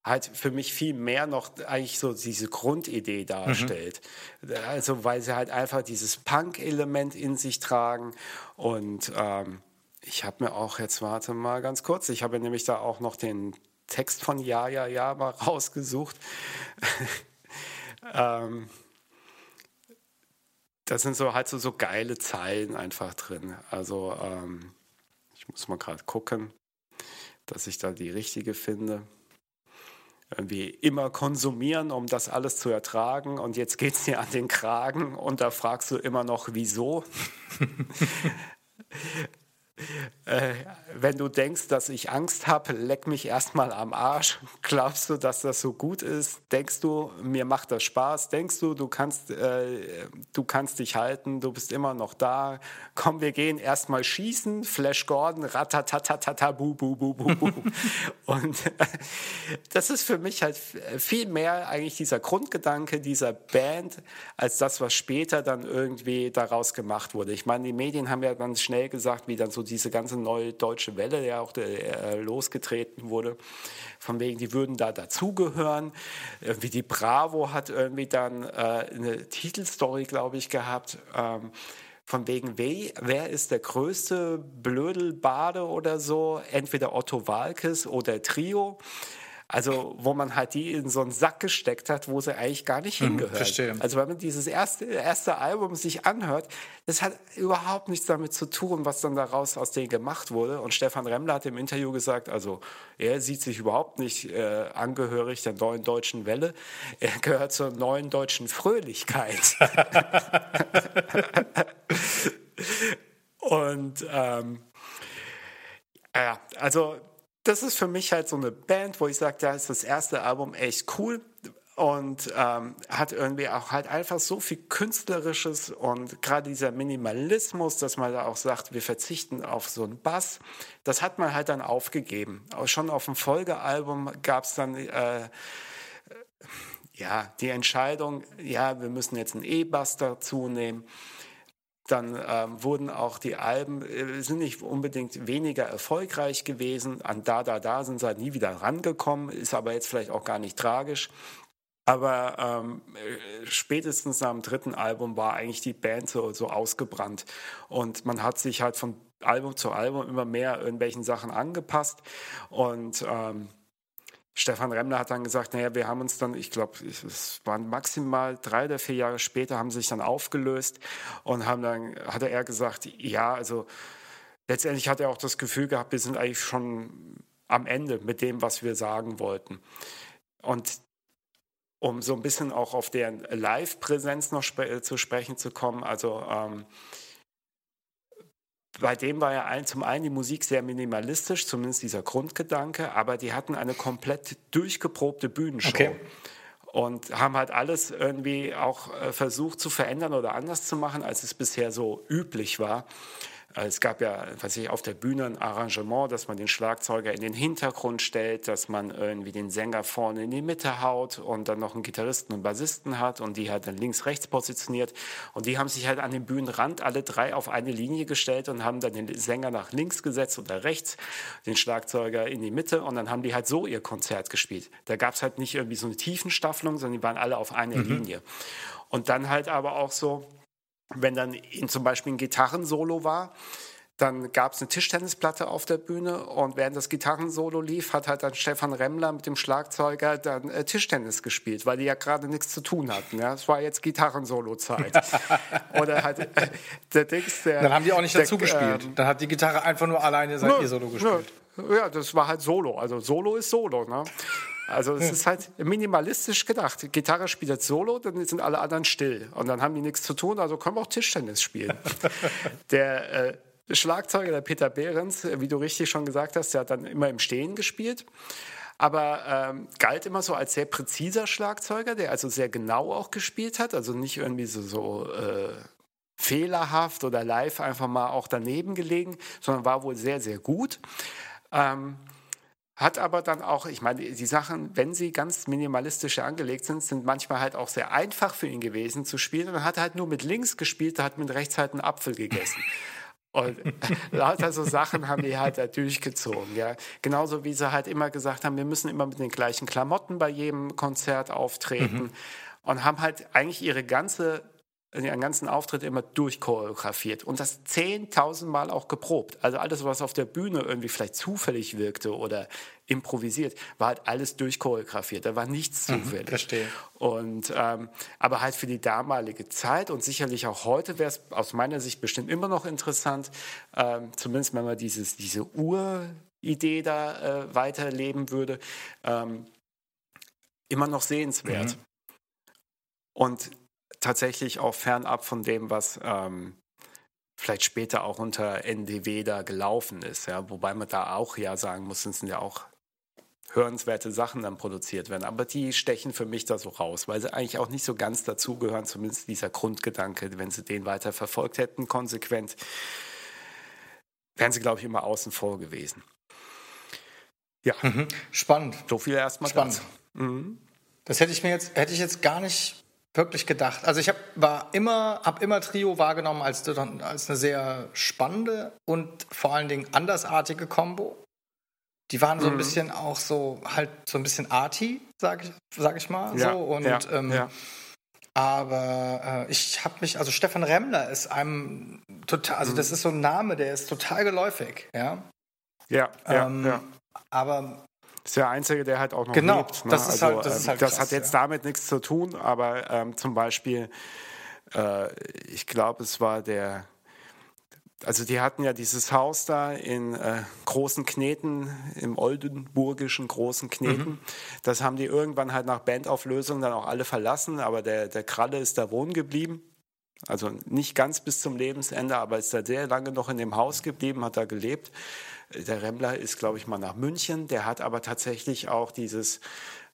halt für mich viel mehr noch eigentlich so diese Grundidee darstellt. Mhm. Also weil sie halt einfach dieses Punk-Element in sich tragen und ähm, ich habe mir auch jetzt, warte mal ganz kurz, ich habe nämlich da auch noch den Text von Ja, Ja, Ja mal (laughs) rausgesucht. ähm, da sind so halt so, so geile Zeilen einfach drin. Also ähm, ich muss mal gerade gucken, dass ich da die richtige finde. Irgendwie immer konsumieren, um das alles zu ertragen. Und jetzt geht es dir an den Kragen und da fragst du immer noch, wieso. (laughs) Äh, wenn du denkst, dass ich Angst habe, leck mich erstmal am Arsch. (laughs) Glaubst du, dass das so gut ist? Denkst du, mir macht das Spaß? Denkst du, du kannst, äh, du kannst dich halten, du bist immer noch da? Komm, wir gehen erstmal schießen. Flash Gordon, ratatatatata, bu, bu, bu, bu, bu. (laughs) Und äh, das ist für mich halt viel mehr eigentlich dieser Grundgedanke dieser Band, als das, was später dann irgendwie daraus gemacht wurde. Ich meine, die Medien haben ja dann schnell gesagt, wie dann so diese ganze neue deutsche Welle, ja auch äh, losgetreten wurde, von wegen, die würden da dazugehören. Wie die Bravo hat irgendwie dann äh, eine Titelstory, glaube ich, gehabt. Ähm, von wegen, wer ist der größte Blödelbade oder so? Entweder Otto Walkes oder Trio. Also, wo man halt die in so einen Sack gesteckt hat, wo sie eigentlich gar nicht mhm, hingehört. Verstehe. Also, wenn man dieses erste, erste Album sich anhört, das hat überhaupt nichts damit zu tun, was dann daraus aus denen gemacht wurde. Und Stefan Remmler hat im Interview gesagt, also, er sieht sich überhaupt nicht äh, angehörig der neuen deutschen Welle. Er gehört zur neuen deutschen Fröhlichkeit. (laughs) (laughs) Und, ähm, ja, also, das ist für mich halt so eine Band, wo ich sage, da ist das erste Album echt cool und ähm, hat irgendwie auch halt einfach so viel Künstlerisches und gerade dieser Minimalismus, dass man da auch sagt, wir verzichten auf so einen Bass, das hat man halt dann aufgegeben. Auch schon auf dem Folgealbum gab es dann äh, ja die Entscheidung, ja, wir müssen jetzt einen E-Bass dazu nehmen. Dann ähm, wurden auch die Alben, äh, sind nicht unbedingt weniger erfolgreich gewesen. An Da, Da, Da sind sie halt nie wieder rangekommen, ist aber jetzt vielleicht auch gar nicht tragisch. Aber ähm, äh, spätestens nach dem dritten Album war eigentlich die Band so, so ausgebrannt. Und man hat sich halt von Album zu Album immer mehr irgendwelchen Sachen angepasst. Und ähm, Stefan Remmler hat dann gesagt, naja, wir haben uns dann, ich glaube, es waren maximal drei oder vier Jahre später, haben sich dann aufgelöst und haben dann, hatte er gesagt, ja, also letztendlich hat er auch das Gefühl gehabt, wir sind eigentlich schon am Ende mit dem, was wir sagen wollten. Und um so ein bisschen auch auf deren Live-Präsenz noch sp zu sprechen zu kommen, also ähm, bei dem war ja ein, zum einen die Musik sehr minimalistisch, zumindest dieser Grundgedanke, aber die hatten eine komplett durchgeprobte Bühnenshow. Okay. Und haben halt alles irgendwie auch äh, versucht zu verändern oder anders zu machen, als es bisher so üblich war. Äh, es gab ja, was ich, auf der Bühne ein Arrangement, dass man den Schlagzeuger in den Hintergrund stellt, dass man irgendwie den Sänger vorne in die Mitte haut und dann noch einen Gitarristen und Bassisten hat und die halt dann links, rechts positioniert. Und die haben sich halt an den Bühnenrand alle drei auf eine Linie gestellt und haben dann den Sänger nach links gesetzt oder rechts, den Schlagzeuger in die Mitte und dann haben die halt so ihr Konzert gespielt. Da gab es halt nicht irgendwie so eine Tiefenstaffelung, sondern die waren alle auf einer mhm. Linie. Und dann halt aber auch so, wenn dann zum Beispiel ein Gitarrensolo war, dann gab es eine Tischtennisplatte auf der Bühne und während das Gitarrensolo lief, hat halt dann Stefan Remmler mit dem Schlagzeuger dann äh, Tischtennis gespielt, weil die ja gerade nichts zu tun hatten. Ja? Es war jetzt Gitarrensolo-Zeit. (laughs) Oder halt äh, der Dings, der, Dann haben die auch nicht der, dazu gespielt. Ähm, dann hat die Gitarre einfach nur alleine sein E-Solo gespielt. Nö. Ja, das war halt Solo. Also Solo ist Solo. Ne? Also es ist halt minimalistisch gedacht. Gitarre spielt jetzt Solo, dann sind alle anderen still. Und dann haben die nichts zu tun, also können wir auch Tischtennis spielen. (laughs) der äh, Schlagzeuger, der Peter Behrens, wie du richtig schon gesagt hast, der hat dann immer im Stehen gespielt. Aber ähm, galt immer so als sehr präziser Schlagzeuger, der also sehr genau auch gespielt hat, also nicht irgendwie so, so äh, fehlerhaft oder live einfach mal auch daneben gelegen, sondern war wohl sehr, sehr gut. Ähm, hat aber dann auch, ich meine, die Sachen, wenn sie ganz minimalistisch angelegt sind, sind manchmal halt auch sehr einfach für ihn gewesen zu spielen. Und er hat halt nur mit links gespielt, er hat mit rechts halt einen Apfel gegessen. (laughs) Und (laughs) lauter so Sachen haben die halt da durchgezogen. Ja. Genauso wie sie halt immer gesagt haben, wir müssen immer mit den gleichen Klamotten bei jedem Konzert auftreten. Mhm. Und haben halt eigentlich ihre ganze ihren ganzen Auftritt immer durchchoreografiert und das 10.000 Mal auch geprobt. Also alles, was auf der Bühne irgendwie vielleicht zufällig wirkte oder improvisiert, war halt alles durchchoreografiert. Da war nichts mhm, zufällig. Mhm, verstehe. Und ähm, aber halt für die damalige Zeit und sicherlich auch heute wäre es aus meiner Sicht bestimmt immer noch interessant, ähm, zumindest wenn man dieses diese Uridee da äh, weiterleben würde, ähm, immer noch sehenswert. Mhm. Und tatsächlich auch fernab von dem, was ähm, vielleicht später auch unter NDW da gelaufen ist. Ja? Wobei man da auch ja sagen muss, es sind ja auch hörenswerte Sachen dann produziert werden. Aber die stechen für mich da so raus, weil sie eigentlich auch nicht so ganz dazugehören, zumindest dieser Grundgedanke, wenn sie den weiter verfolgt hätten, konsequent, wären sie, glaube ich, immer außen vor gewesen. Ja. Mhm. Spannend. So viel erstmal. Spannend. Mhm. Das hätte ich mir jetzt, hätte ich jetzt gar nicht wirklich gedacht. Also ich habe war immer, habe immer Trio wahrgenommen als, als eine sehr spannende und vor allen Dingen andersartige Combo. Die waren so ein mhm. bisschen auch so halt so ein bisschen arty, sag ich, sag ich mal. Ja, so. Und ja, ähm, ja. aber äh, ich habe mich, also Stefan Remmler ist einem total, also mhm. das ist so ein Name, der ist total geläufig, ja. Ja, ähm, ja. Aber ist der Einzige, der halt auch noch genau, lebt. Ne? Das, ist also, halt, das, ähm, halt das krass, hat jetzt ja. damit nichts zu tun, aber ähm, zum Beispiel, äh, ich glaube, es war der, also die hatten ja dieses Haus da in äh, Großen Kneten, im oldenburgischen Großen Kneten. Mhm. Das haben die irgendwann halt nach Bandauflösung dann auch alle verlassen, aber der, der Kralle ist da wohnen geblieben. Also nicht ganz bis zum Lebensende, aber ist da sehr lange noch in dem Haus geblieben, hat da gelebt. Der Rembler ist, glaube ich, mal nach München. Der hat aber tatsächlich auch dieses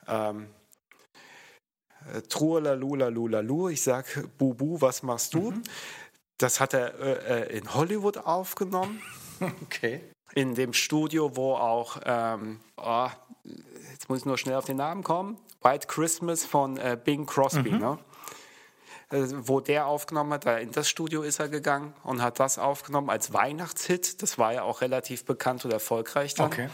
ähm, äh, Trulalulalu, ich sag Bubu, was machst du? Mhm. Das hat er äh, äh, in Hollywood aufgenommen. (laughs) Okay. In dem Studio, wo auch, ähm, oh, jetzt muss ich nur schnell auf den Namen kommen, White Christmas von äh, Bing Crosby, mhm. ne? Äh, wo der aufgenommen hat. In das Studio ist er gegangen und hat das aufgenommen als Weihnachtshit. Das war ja auch relativ bekannt und erfolgreich dann. Okay.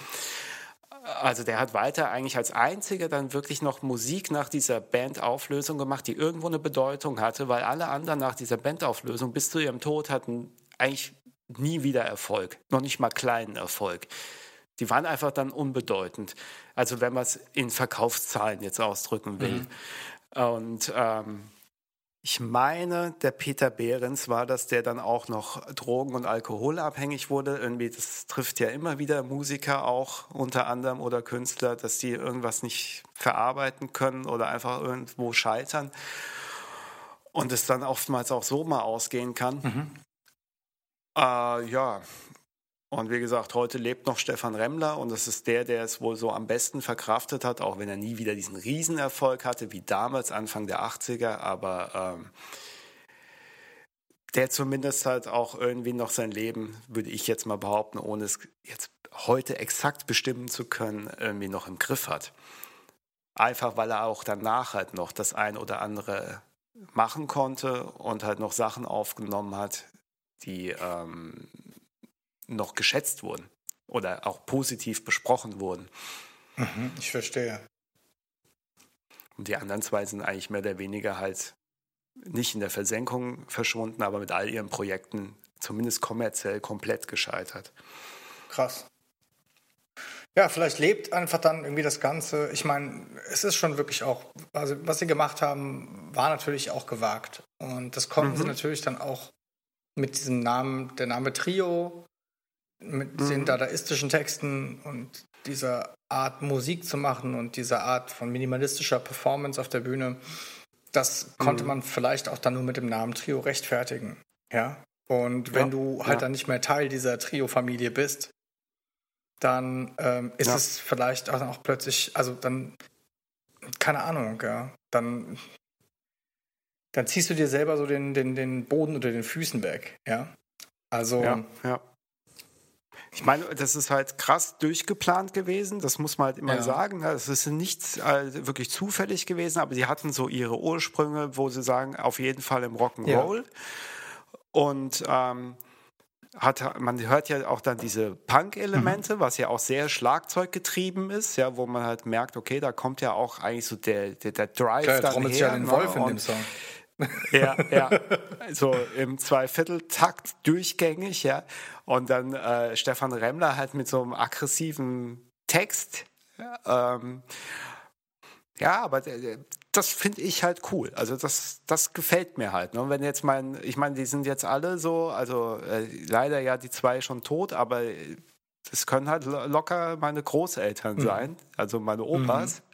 Also der hat weiter eigentlich als einziger dann wirklich noch Musik nach dieser Bandauflösung gemacht, die irgendwo eine Bedeutung hatte, weil alle anderen nach dieser Bandauflösung bis zu ihrem Tod hatten eigentlich nie wieder Erfolg, noch nicht mal kleinen Erfolg. Die waren einfach dann unbedeutend. Also wenn man es in Verkaufszahlen jetzt ausdrücken will. Mhm. Und ähm, ich meine, der Peter Behrens war das, der dann auch noch drogen- und alkoholabhängig wurde. Irgendwie, das trifft ja immer wieder Musiker auch unter anderem oder Künstler, dass die irgendwas nicht verarbeiten können oder einfach irgendwo scheitern. Und es dann oftmals auch so mal ausgehen kann. Mhm. Äh, ja, und wie gesagt, heute lebt noch Stefan Remmler und das ist der, der es wohl so am besten verkraftet hat, auch wenn er nie wieder diesen Riesenerfolg hatte, wie damals Anfang der 80er, aber ähm, der zumindest halt auch irgendwie noch sein Leben, würde ich jetzt mal behaupten, ohne es jetzt heute exakt bestimmen zu können, irgendwie noch im Griff hat. Einfach weil er auch danach halt noch das ein oder andere machen konnte und halt noch Sachen aufgenommen hat, die ähm, noch geschätzt wurden oder auch positiv besprochen wurden. Mhm, ich verstehe. Und die anderen zwei sind eigentlich mehr oder weniger halt nicht in der Versenkung verschwunden, aber mit all ihren Projekten zumindest kommerziell komplett gescheitert. Krass. Ja, vielleicht lebt einfach dann irgendwie das Ganze. Ich meine, es ist schon wirklich auch, also was sie gemacht haben, war natürlich auch gewagt. Und das konnten mhm. sie natürlich dann auch mit diesem Namen, der Name Trio, mit mhm. den dadaistischen Texten und dieser Art Musik zu machen und dieser Art von minimalistischer Performance auf der Bühne, das konnte mhm. man vielleicht auch dann nur mit dem Namen Trio rechtfertigen. Ja. Und wenn ja, du halt ja. dann nicht mehr Teil dieser Trio-Familie bist, dann ähm, ist ja. es vielleicht auch, auch plötzlich, also dann, keine Ahnung, ja, dann, dann ziehst du dir selber so den, den, den Boden unter den Füßen weg, ja. Also, ja, ja. Ich meine, das ist halt krass durchgeplant gewesen, das muss man halt immer ja. sagen. Es ist nichts äh, wirklich zufällig gewesen, aber sie hatten so ihre Ursprünge, wo sie sagen, auf jeden Fall im Rock'n'Roll. Ja. Und ähm, hat, man hört ja auch dann diese Punk-Elemente, mhm. was ja auch sehr schlagzeuggetrieben ist, ja, wo man halt merkt, okay, da kommt ja auch eigentlich so der, der, der Drive Klar, dann her. Ja den Wolf in dem Song. Ja, ja. So im Zweivierteltakt durchgängig, ja. Und dann äh, Stefan Remmler halt mit so einem aggressiven Text. Ähm, ja, aber das finde ich halt cool. Also das, das gefällt mir halt. Ne? wenn jetzt mein, ich meine, die sind jetzt alle so, also äh, leider ja die zwei schon tot, aber das können halt locker meine Großeltern mhm. sein, also meine Opas. Mhm.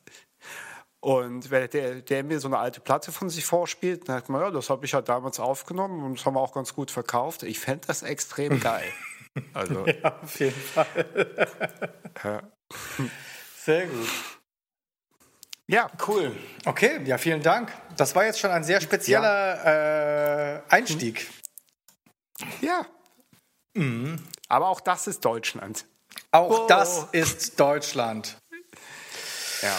Und wenn der, der mir so eine alte Platte von sich vorspielt, dann sagt man, ja, das habe ich halt damals aufgenommen und das haben wir auch ganz gut verkauft. Ich fände das extrem (laughs) geil. Also, ja, auf jeden Fall. (laughs) ja. Sehr gut. Ja. Cool. Okay, ja, vielen Dank. Das war jetzt schon ein sehr spezieller ja. äh, Einstieg. Ja. Mhm. Aber auch das ist Deutschland. Auch oh. das ist Deutschland. Ja.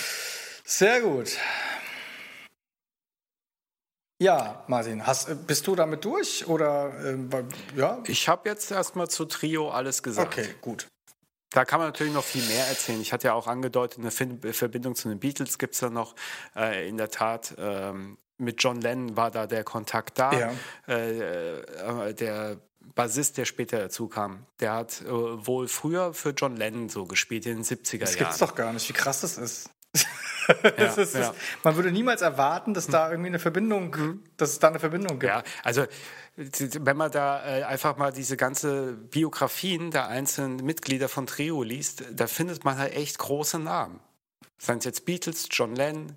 Sehr gut. Ja, Martin, hast, bist du damit durch oder äh, ja? Ich habe jetzt erstmal zu Trio alles gesagt. Okay, gut. Da kann man natürlich noch viel mehr erzählen. Ich hatte ja auch angedeutet, eine Verbindung zu den Beatles gibt es da noch. Äh, in der Tat, ähm, mit John Lennon war da der Kontakt da. Ja. Äh, äh, der Bassist, der später dazu kam, der hat äh, wohl früher für John Lennon so gespielt in den 70er Jahren. Das gibt's doch gar nicht, wie krass das ist. (laughs) ist, ja. Man würde niemals erwarten, dass da irgendwie eine Verbindung, dass es da eine Verbindung gibt. Ja, also wenn man da äh, einfach mal diese ganze Biografien der einzelnen Mitglieder von Trio liest, da findet man halt echt große Namen. Seien es jetzt Beatles, John Lennon,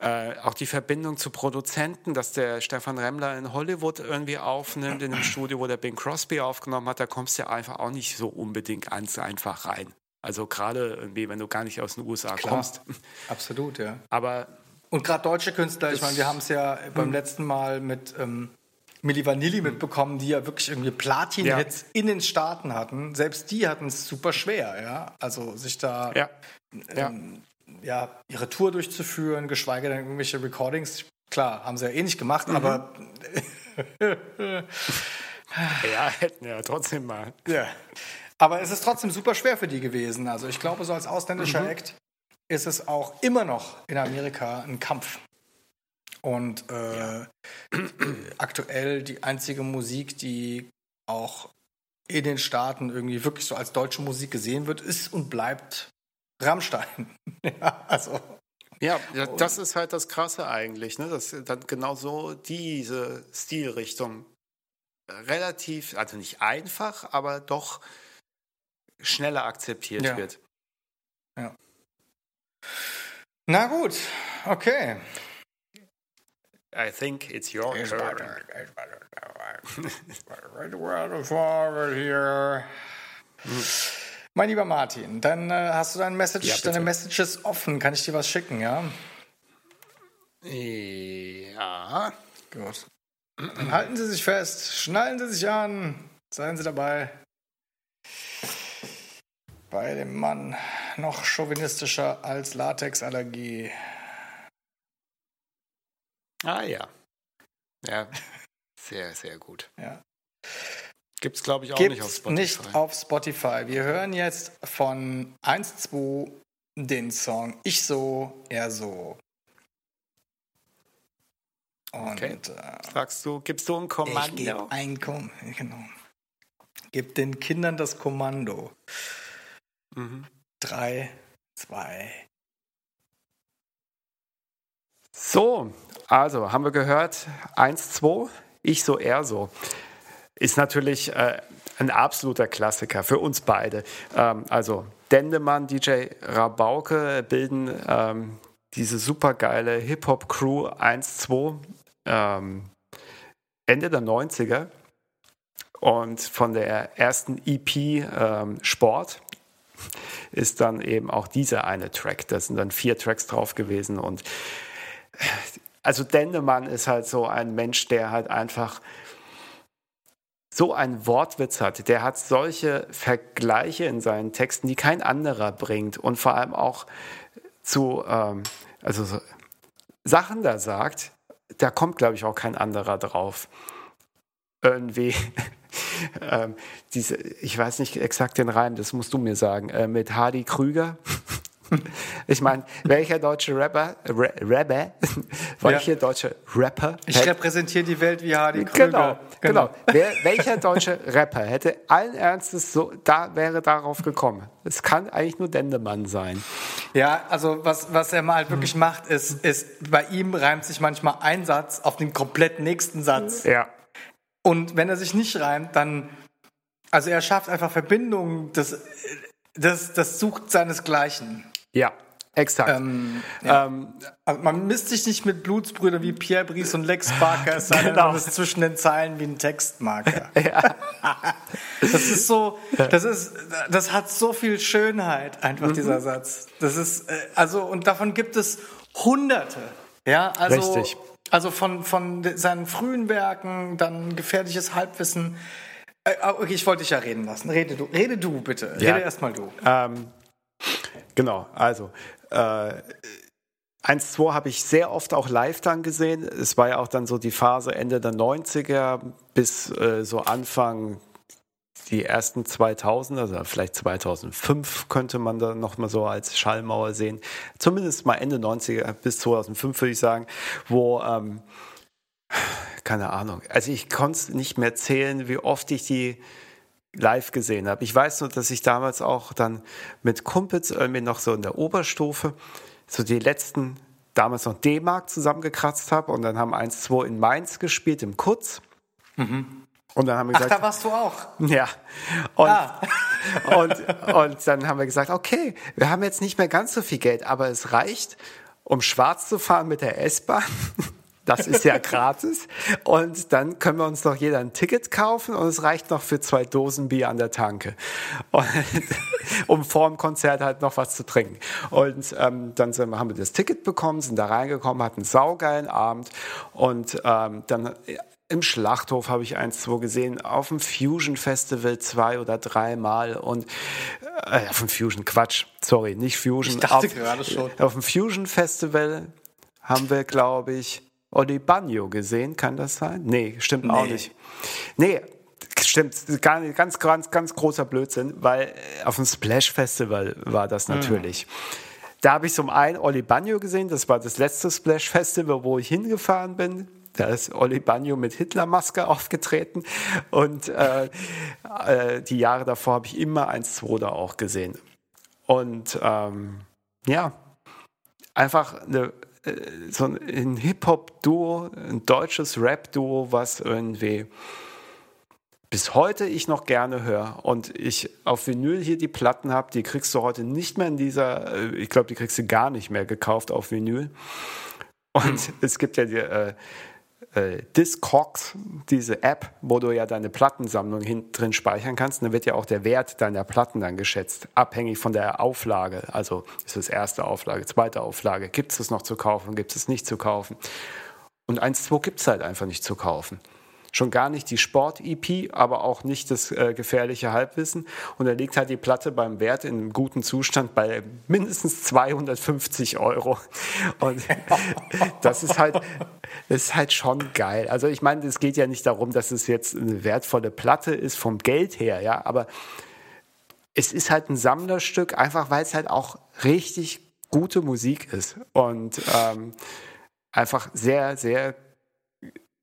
äh, auch die Verbindung zu Produzenten, dass der Stefan Remmler in Hollywood irgendwie aufnimmt, in einem Studio, wo der Bing Crosby aufgenommen hat, da kommst du ja einfach auch nicht so unbedingt ganz einfach rein. Also gerade irgendwie, wenn du gar nicht aus den USA Klar, kommst. Absolut, ja. Aber und gerade deutsche Künstler, ich meine, wir haben es ja beim hm. letzten Mal mit ähm, Milli Vanilli mitbekommen, die ja wirklich irgendwie Platin-Hits ja. in den Staaten hatten. Selbst die hatten es super schwer, ja. Also sich da ja. Ähm, ja. ihre Tour durchzuführen, geschweige denn irgendwelche Recordings. Klar, haben sie ja eh nicht gemacht, mhm. aber (laughs) ja, hätten ja trotzdem mal. Ja. Aber es ist trotzdem super schwer für die gewesen. Also ich glaube, so als ausländischer mhm. Act ist es auch immer noch in Amerika ein Kampf. Und äh, ja. aktuell die einzige Musik, die auch in den Staaten irgendwie wirklich so als deutsche Musik gesehen wird, ist und bleibt Rammstein. (laughs) ja, also. Ja, das ist halt das Krasse eigentlich, ne? dass dann genau so diese Stilrichtung relativ, also nicht einfach, aber doch schneller akzeptiert ja. wird. Ja. Na gut, okay. I think it's your it's turn. here. Mein lieber Martin, dann äh, hast du dein Message, ja, deine Messages offen. Kann ich dir was schicken, ja? Ja. Gut. Halten Sie sich fest, schnallen Sie sich an, seien Sie dabei bei dem Mann noch chauvinistischer als Latexallergie. Ah ja. Ja, sehr, sehr gut. Ja. Gibt es, glaube ich, auch Gibt's nicht auf Spotify. Nicht auf Spotify. Wir hören jetzt von 1-2 den Song Ich so, er so. Und okay. äh, sagst du, gibst du ein Kommando? Ich gebe ein Kommando, genau. Gib den Kindern das Kommando. Mhm. Drei, zwei. So, also haben wir gehört, eins, zwei, ich so, er so. Ist natürlich äh, ein absoluter Klassiker für uns beide. Ähm, also Dendemann, DJ Rabauke bilden ähm, diese supergeile Hip-Hop-Crew 1-2 ähm, Ende der 90er und von der ersten EP ähm, Sport ist dann eben auch dieser eine Track. Da sind dann vier Tracks drauf gewesen und also Dendemann ist halt so ein Mensch, der halt einfach so einen Wortwitz hat. Der hat solche Vergleiche in seinen Texten, die kein anderer bringt und vor allem auch zu ähm, also so Sachen da sagt, da kommt glaube ich auch kein anderer drauf. Irgendwie (laughs) ähm, diese, ich weiß nicht exakt den Reim, das musst du mir sagen, äh, mit Hardy Krüger. (laughs) Ich meine, welcher deutsche Rapper, Ra Rapper, (laughs) welcher ja. deutsche Rapper? Ich repräsentiere die Welt wie Hardy Krüger. Genau, genau. genau. Wer, welcher deutsche Rapper hätte allen Ernstes so, da wäre darauf gekommen? Es kann eigentlich nur Dendemann sein. Ja, also was, was er mal halt wirklich hm. macht, ist, ist, bei ihm reimt sich manchmal ein Satz auf den komplett nächsten Satz. Ja. Und wenn er sich nicht reimt, dann, also er schafft einfach Verbindungen, das, das, das sucht seinesgleichen. Ja, exakt. Ähm, ja. ähm, also man misst sich nicht mit Blutsbrüdern wie Pierre Brice und Lex Barker, es sei genau. ist zwischen den Zeilen wie ein Textmarker. (laughs) ja. Das ist so, das ist, das hat so viel Schönheit, einfach mhm. dieser Satz. Das ist, äh, also, und davon gibt es Hunderte. Ja, also, Richtig. Also von, von seinen frühen Werken, dann gefährliches Halbwissen. Äh, okay, ich wollte dich ja reden lassen. Rede du, rede du bitte. Ja. Rede erstmal du. Ähm, Genau, also äh, 1-2 habe ich sehr oft auch live dann gesehen. Es war ja auch dann so die Phase Ende der 90er bis äh, so Anfang die ersten 2000, also vielleicht 2005 könnte man da noch mal so als Schallmauer sehen. Zumindest mal Ende 90er bis 2005 würde ich sagen, wo ähm, keine Ahnung. Also ich konnte nicht mehr zählen, wie oft ich die live gesehen habe. Ich weiß nur, dass ich damals auch dann mit Kumpels irgendwie noch so in der Oberstufe so die letzten, damals noch D-Mark zusammengekratzt habe und dann haben 1-2 in Mainz gespielt, im Kutz. Mhm. Und dann haben wir gesagt, Ach, da warst du auch. Ja. Und, ah. (laughs) und, und dann haben wir gesagt, okay, wir haben jetzt nicht mehr ganz so viel Geld, aber es reicht, um schwarz zu fahren mit der S-Bahn (laughs) das ist ja gratis. Und dann können wir uns noch jeder ein Ticket kaufen und es reicht noch für zwei Dosen Bier an der Tanke. Und, (laughs) um vor dem Konzert halt noch was zu trinken. Und ähm, dann sind, haben wir das Ticket bekommen, sind da reingekommen, hatten einen saugeilen Abend und ähm, dann im Schlachthof habe ich eins, zwei gesehen, auf dem Fusion Festival zwei oder dreimal und äh, auf dem Fusion, Quatsch, sorry, nicht Fusion. Ich dachte auf, gerade schon. Auf dem Fusion Festival haben wir, glaube ich, Oli Bagno gesehen, kann das sein? Nee, stimmt nee. auch nicht. Nee, stimmt, ganz, ganz, ganz, ganz großer Blödsinn, weil auf dem Splash Festival war das hm. natürlich. Mhm. Da habe ich zum einen Oli Bagno gesehen, das war das letzte Splash Festival, wo ich hingefahren bin. Da ist Oli Bagno mit Hitlermaske aufgetreten und äh, äh, die Jahre davor habe ich immer eins, zwei da auch gesehen. Und ähm, ja, einfach eine äh, so ein Hip-Hop-Duo, ein deutsches Rap-Duo, was irgendwie bis heute ich noch gerne höre und ich auf Vinyl hier die Platten habe, die kriegst du heute nicht mehr in dieser, äh, ich glaube, die kriegst du gar nicht mehr gekauft auf Vinyl. Und hm. es gibt ja die, äh, äh, Discogs, diese App, wo du ja deine Plattensammlung hin, drin speichern kannst. Und dann wird ja auch der Wert deiner Platten dann geschätzt, abhängig von der Auflage. Also ist es erste Auflage, zweite Auflage, gibt es es noch zu kaufen, gibt es nicht zu kaufen. Und 1.2 gibt es halt einfach nicht zu kaufen. Schon gar nicht die Sport-EP, aber auch nicht das äh, gefährliche Halbwissen. Und da liegt halt die Platte beim Wert in einem guten Zustand bei mindestens 250 Euro. Und (laughs) das ist halt, ist halt schon geil. Also ich meine, es geht ja nicht darum, dass es jetzt eine wertvolle Platte ist vom Geld her, ja, aber es ist halt ein Sammlerstück, einfach weil es halt auch richtig gute Musik ist und ähm, einfach sehr, sehr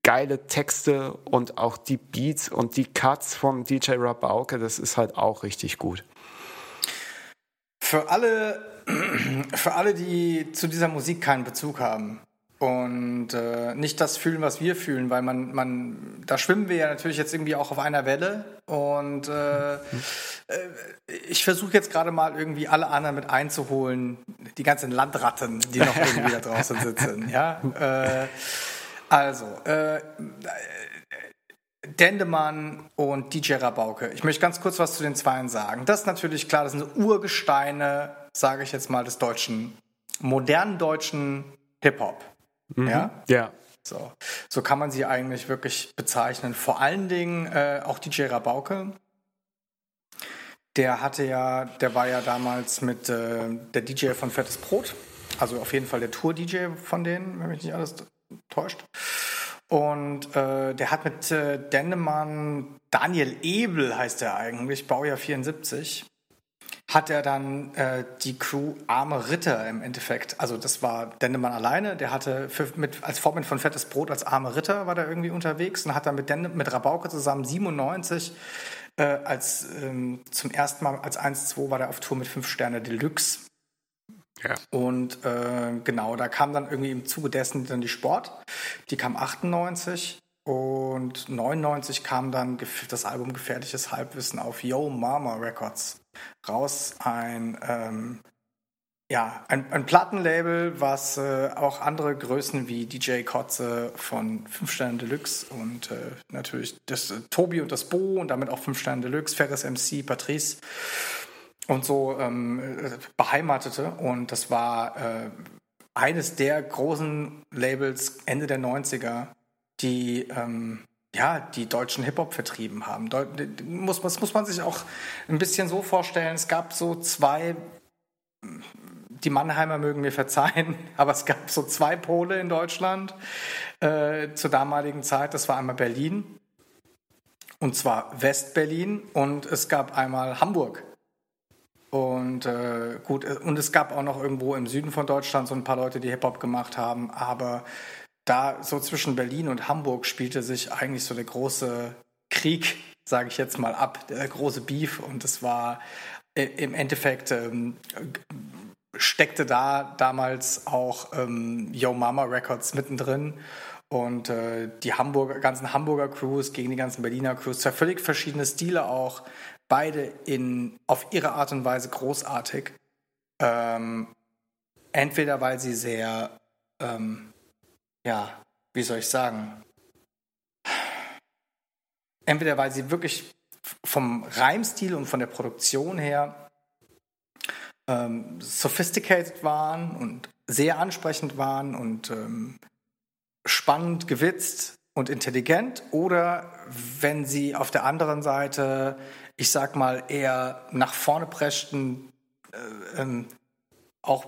geile Texte und auch die Beats und die Cuts vom DJ Rabauke, das ist halt auch richtig gut. Für alle, (clears throat) für alle, die zu dieser Musik keinen Bezug haben und äh, nicht das fühlen, was wir fühlen, weil man, man, da schwimmen wir ja natürlich jetzt irgendwie auch auf einer Welle und äh, äh ich versuche jetzt gerade mal irgendwie alle anderen mit einzuholen, die ganzen Landratten, die noch (laughs) irgendwie da draußen sitzen, ja. Also, äh, Dendemann und DJ Rabauke. Ich möchte ganz kurz was zu den Zweien sagen. Das ist natürlich klar, das sind Urgesteine, sage ich jetzt mal, des deutschen, modernen deutschen Hip-Hop. Mhm. Ja? Ja. So. so kann man sie eigentlich wirklich bezeichnen. Vor allen Dingen äh, auch DJ Rabauke. Der hatte ja, der war ja damals mit äh, der DJ von Fettes Brot. Also auf jeden Fall der Tour-DJ von denen, wenn mich nicht alles täuscht. Und äh, der hat mit äh, Dennemann, Daniel Ebel heißt er eigentlich, Baujahr 74, hat er dann äh, die Crew Arme Ritter im Endeffekt. Also das war Dendemann alleine, der hatte für, mit, als Vorbild von Fettes Brot als Arme Ritter war der irgendwie unterwegs und hat dann mit, Dende, mit Rabauke zusammen 97 äh, als ähm, zum ersten Mal als 1-2 war der auf Tour mit 5 Sterne Deluxe. Ja. Und äh, genau, da kam dann irgendwie im Zuge dessen dann die Sport. Die kam 98 und 99 kam dann das Album Gefährliches Halbwissen auf Yo Mama Records raus. Ein, ähm, ja, ein, ein Plattenlabel, was äh, auch andere Größen wie DJ Kotze von 5 Sterne Deluxe und äh, natürlich das äh, Tobi und das Bo und damit auch 5 Sterne Deluxe, Ferris MC, Patrice und so ähm, äh, beheimatete. Und das war äh, eines der großen Labels Ende der 90er, die ähm, ja, die deutschen Hip-Hop vertrieben haben. Das muss man sich auch ein bisschen so vorstellen. Es gab so zwei, die Mannheimer mögen mir verzeihen, (laughs) aber es gab so zwei Pole in Deutschland äh, zur damaligen Zeit. Das war einmal Berlin und zwar West-Berlin und es gab einmal Hamburg. Und äh, gut, äh, und es gab auch noch irgendwo im Süden von Deutschland so ein paar Leute, die Hip-Hop gemacht haben, aber da so zwischen Berlin und Hamburg spielte sich eigentlich so der große Krieg, sage ich jetzt mal, ab, der große Beef. Und es war äh, im Endeffekt ähm, steckte da damals auch ähm, Yo Mama Records mittendrin. Und äh, die Hamburger, ganzen Hamburger Crews gegen die ganzen Berliner Crews, zwei völlig verschiedene Stile auch, beide in, auf ihre Art und Weise großartig. Ähm, entweder weil sie sehr ähm, ja, wie soll ich sagen, entweder weil sie wirklich vom Reimstil und von der Produktion her ähm, sophisticated waren und sehr ansprechend waren und ähm, spannend, gewitzt und intelligent oder wenn sie auf der anderen Seite, ich sag mal, eher nach vorne preschten, äh, ähm, auch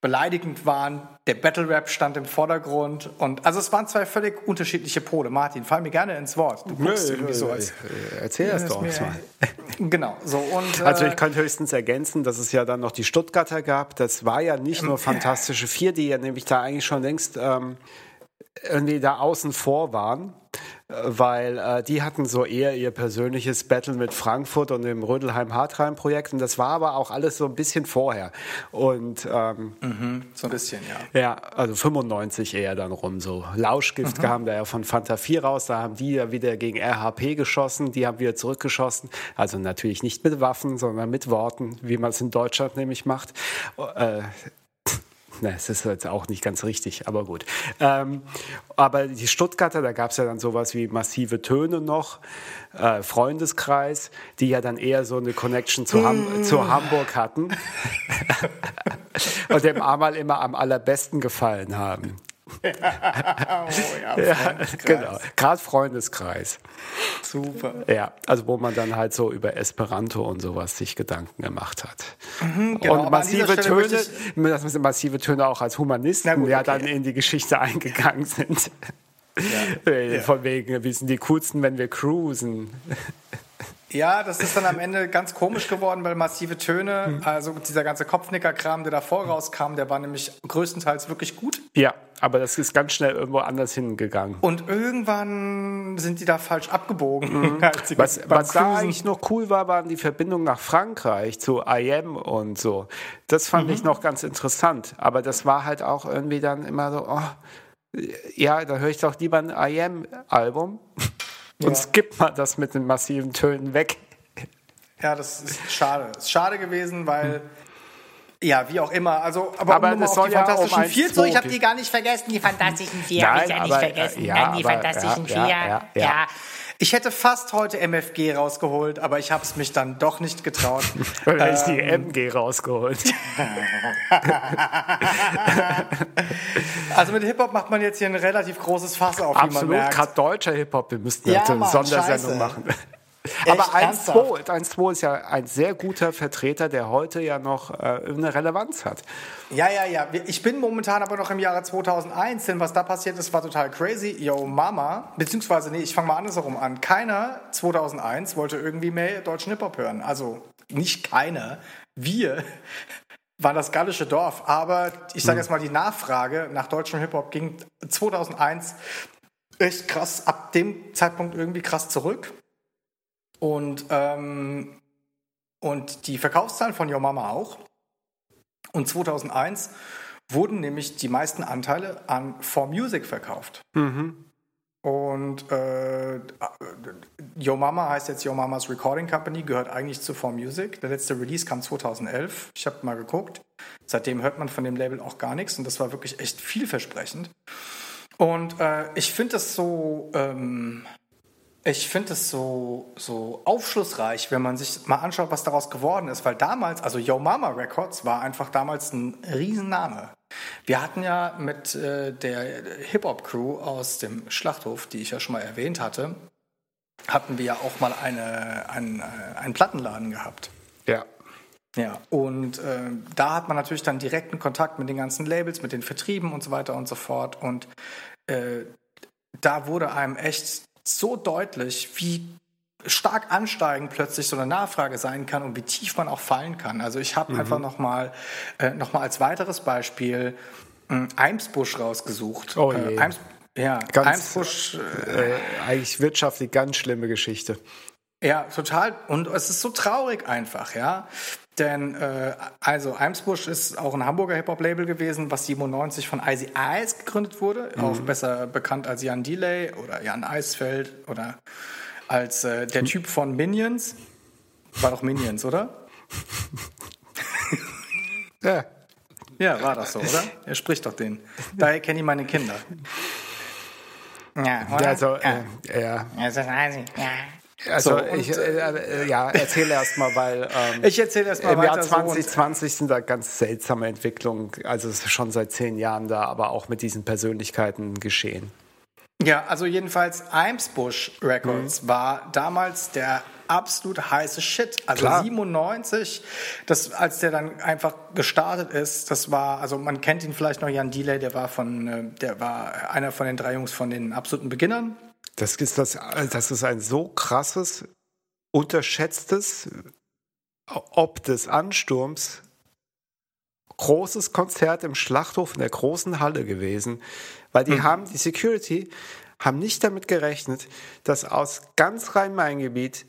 beleidigend waren. Der Battle Rap stand im Vordergrund und also es waren zwei völlig unterschiedliche Pole. Martin, fall mir gerne ins Wort. Du guckst nö, irgendwie nö, so als erzähl das doch mal. (laughs) Genau, so und also ich könnte höchstens ergänzen, dass es ja dann noch die Stuttgarter gab. Das war ja nicht nur fantastische Vier, die ja nämlich da eigentlich schon längst ähm, irgendwie da außen vor waren weil äh, die hatten so eher ihr persönliches Battle mit Frankfurt und dem Rödelheim-Hartheim-Projekt und das war aber auch alles so ein bisschen vorher. Und ähm, mhm, so ein bisschen, ja. Ja, also 95 eher dann rum so. Lauschgift mhm. kam da ja von Fanta 4 raus, da haben die ja wieder gegen RHP geschossen, die haben wieder zurückgeschossen. Also natürlich nicht mit Waffen, sondern mit Worten, wie man es in Deutschland nämlich macht. Äh, Ne, es ist jetzt auch nicht ganz richtig, aber gut. Ähm, aber die Stuttgarter, da gab es ja dann sowas wie massive Töne noch, äh, Freundeskreis, die ja dann eher so eine Connection zu, Ham zu Hamburg hatten (laughs) und dem Amal immer am allerbesten gefallen haben. Oh, (laughs) ja, ja genau. Gerade Freundeskreis. Super. Ja, also wo man dann halt so über Esperanto und sowas sich Gedanken gemacht hat. Mhm, genau, und massive Töne, dass massive Töne auch als Humanisten gut, ja okay. dann in die Geschichte (laughs) eingegangen sind. Ja. Äh, von wegen, wir sind die coolsten, wenn wir cruisen. Ja, das ist dann am Ende ganz komisch geworden, weil massive Töne, mhm. also dieser ganze Kopfnicker-Kram, der davor rauskam, der war nämlich größtenteils wirklich gut. Ja, aber das ist ganz schnell irgendwo anders hingegangen. Und irgendwann sind die da falsch abgebogen. Mhm. (laughs) was was da eigentlich noch cool war, waren die Verbindungen nach Frankreich zu IM und so. Das fand mhm. ich noch ganz interessant. Aber das war halt auch irgendwie dann immer so, oh, ja, da höre ich doch lieber ein IM-Album. Und ja. skippt mal das mit den massiven Tönen weg. Ja, das ist schade. Ist schade gewesen, weil. Ja, wie auch immer. Also, aber, aber um das soll die ja fantastischen um vier zu, ich habe die gar nicht vergessen. Die fantastischen vier habe ich ja nicht aber, vergessen. Ja, Nein, die aber, fantastischen ja, vier. Ja, ja, Ich hätte fast heute MFG rausgeholt, aber ich habe es mich dann doch nicht getraut. (laughs) Oder ähm, ist die MG rausgeholt? (laughs) also mit Hip-Hop macht man jetzt hier ein relativ großes Fass auf, Absolut, gerade deutscher Hip-Hop. Wir müssten ja, eine Sondersendung machen. Aber 1-2 ist ja ein sehr guter Vertreter, der heute ja noch äh, eine Relevanz hat. Ja, ja, ja. Ich bin momentan aber noch im Jahre 2001, denn was da passiert ist, war total crazy. Yo, Mama, beziehungsweise, nee, ich fange mal andersherum an. Keiner 2001 wollte irgendwie mehr deutschen Hip-Hop hören. Also nicht keiner. Wir (laughs) waren das gallische Dorf. Aber ich sage jetzt mal, die Nachfrage nach deutschem Hip-Hop ging 2001 echt krass, ab dem Zeitpunkt irgendwie krass zurück. Und, ähm, und die Verkaufszahlen von Your Mama auch. Und 2001 wurden nämlich die meisten Anteile an 4Music verkauft. Mhm. Und äh, Yo Mama heißt jetzt Yo Mamas Recording Company, gehört eigentlich zu 4Music. Der letzte Release kam 2011. Ich habe mal geguckt. Seitdem hört man von dem Label auch gar nichts und das war wirklich echt vielversprechend. Und äh, ich finde das so, ähm, ich finde es so, so aufschlussreich, wenn man sich mal anschaut, was daraus geworden ist. Weil damals, also Yo Mama Records war einfach damals ein Riesenname. Wir hatten ja mit äh, der Hip-Hop-Crew aus dem Schlachthof, die ich ja schon mal erwähnt hatte, hatten wir ja auch mal eine, einen, äh, einen Plattenladen gehabt. Ja. Ja, und äh, da hat man natürlich dann direkten Kontakt mit den ganzen Labels, mit den Vertrieben und so weiter und so fort. Und äh, da wurde einem echt so deutlich, wie stark ansteigend plötzlich so eine Nachfrage sein kann und wie tief man auch fallen kann. Also ich habe mhm. einfach nochmal äh, noch mal als weiteres Beispiel äh, Eimsbusch rausgesucht. Oh je. Äh, Eims, ja, ganz, Eimsbusch. Äh, äh, eigentlich wirtschaftlich ganz schlimme Geschichte. Ja, total. Und es ist so traurig einfach, ja. Denn, äh, also, Eimsbusch ist auch ein Hamburger Hip-Hop-Label gewesen, was 97 von Icy Ice gegründet wurde. Mhm. Auch besser bekannt als Jan Delay oder Jan Eisfeld oder als äh, der Typ von Minions. War doch Minions, oder? ja. Ja, war das so, oder? Er spricht doch den. Daher kenne ich meine Kinder. Ja, oder? Also, ja. Äh, ja. Das ist Ja. Also so, ich, äh, äh, ja, erzähle erst mal, weil ähm, ich erzähle erst mal im Jahr 2020 so sind da ganz seltsame Entwicklungen. Also es ist schon seit zehn Jahren da, aber auch mit diesen Persönlichkeiten geschehen. Ja, also jedenfalls Eimsbusch Records mhm. war damals der absolut heiße Shit. Also Klar. 97, das, als der dann einfach gestartet ist, das war, also man kennt ihn vielleicht noch, Jan Delay, der war von, äh, der war einer von den drei Jungs von den absoluten Beginnern. Das ist das, das ist ein so krasses, unterschätztes, ob des Ansturms großes Konzert im Schlachthof in der großen Halle gewesen, weil die mhm. haben, die Security, haben nicht damit gerechnet, dass aus ganz Rhein-Main-Gebiet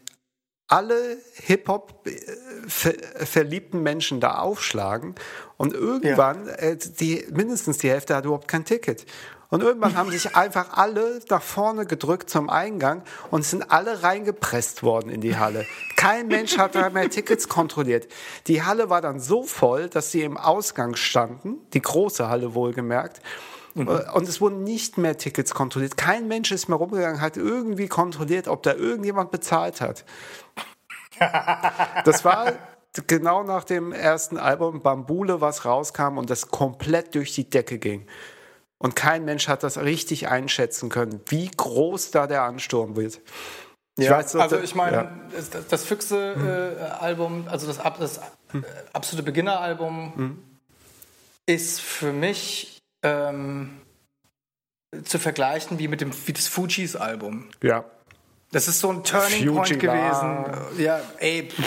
alle Hip-Hop äh, Menschen da aufschlagen und irgendwann ja. äh, die mindestens die Hälfte hat überhaupt kein Ticket. Und irgendwann haben sich einfach alle nach vorne gedrückt zum Eingang und sind alle reingepresst worden in die Halle. Kein Mensch hat da mehr Tickets kontrolliert. Die Halle war dann so voll, dass sie im Ausgang standen, die große Halle wohlgemerkt. Mhm. Und es wurden nicht mehr Tickets kontrolliert. Kein Mensch ist mehr rumgegangen, hat irgendwie kontrolliert, ob da irgendjemand bezahlt hat. Das war genau nach dem ersten Album Bambule, was rauskam und das komplett durch die Decke ging. Und kein Mensch hat das richtig einschätzen können, wie groß da der Ansturm wird. Ich ja, weiß, also ich meine, ja. das, das Füchse-Album, äh, also das, das äh, absolute Beginner-Album, hm. ist für mich ähm, zu vergleichen wie mit dem wie das Fujis-Album. Ja. Das ist so ein Turning Point gewesen. Ja, ey, pff,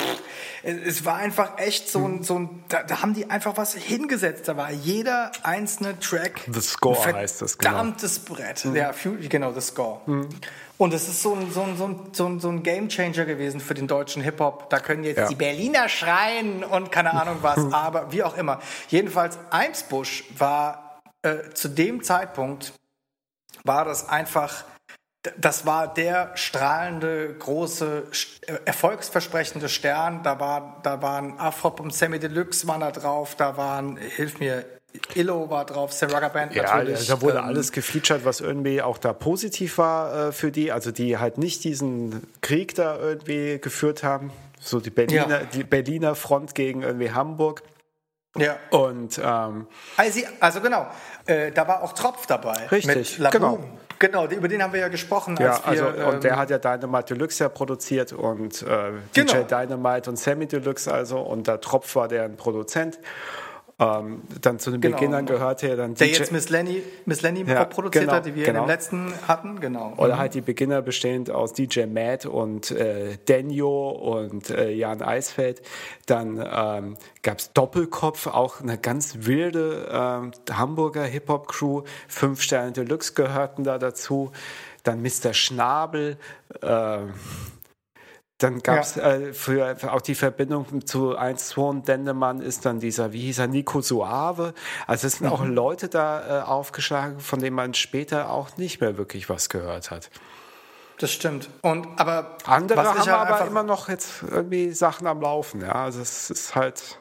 es war einfach echt so ein, so ein da, da, haben die einfach was hingesetzt. Da war jeder einzelne Track. The Score heißt das, genau. Verdammtes Brett. Mhm. Ja, genau, The Score. Mhm. Und es ist so ein, so, ein, so, ein, so, ein, so ein Game Changer gewesen für den deutschen Hip-Hop. Da können jetzt ja. die Berliner schreien und keine Ahnung was, (laughs) aber wie auch immer. Jedenfalls, Eimsbusch war äh, zu dem Zeitpunkt, war das einfach das war der strahlende, große, äh, erfolgsversprechende Stern. Da, war, da waren Afrop und Sammy Deluxe waren da drauf, da waren, hilf mir, Illo war drauf, Sarah Band ja, natürlich. Ja, da wurde ähm, alles gefeatured, was irgendwie auch da positiv war äh, für die, also die halt nicht diesen Krieg da irgendwie geführt haben. So die Berliner, ja. die Berliner Front gegen irgendwie Hamburg. Ja. Und ähm, also, also genau, äh, da war auch Tropf dabei. Richtig, genau. Genau, über den haben wir ja gesprochen. Ja, also, wir, und der ähm, hat ja Dynamite Deluxe ja produziert und äh, genau. DJ Dynamite und Sammy Deluxe also und der Tropf war der ein Produzent. Ähm, dann zu den genau. Beginnern gehörte ja dann Der DJ jetzt Miss Lenny, Miss Lenny ja, produziert genau, hat, die wir genau. im letzten hatten, genau. Oder mhm. halt die Beginner bestehend aus DJ Matt und äh, Denjo und äh, Jan Eisfeld. Dann ähm, gab es Doppelkopf, auch eine ganz wilde äh, Hamburger Hip-Hop-Crew. Fünf Sterne Deluxe gehörten da dazu. Dann Mr. Schnabel. Äh, dann gab es ja. äh, für, für, auch die Verbindung zu 1, 2 und Dendemann ist dann dieser, wie hieß er, Nico Suave. Also es sind mhm. auch Leute da äh, aufgeschlagen, von denen man später auch nicht mehr wirklich was gehört hat. Das stimmt. Und aber andere haben halt aber immer noch jetzt irgendwie Sachen am Laufen. Ja, also es ist halt.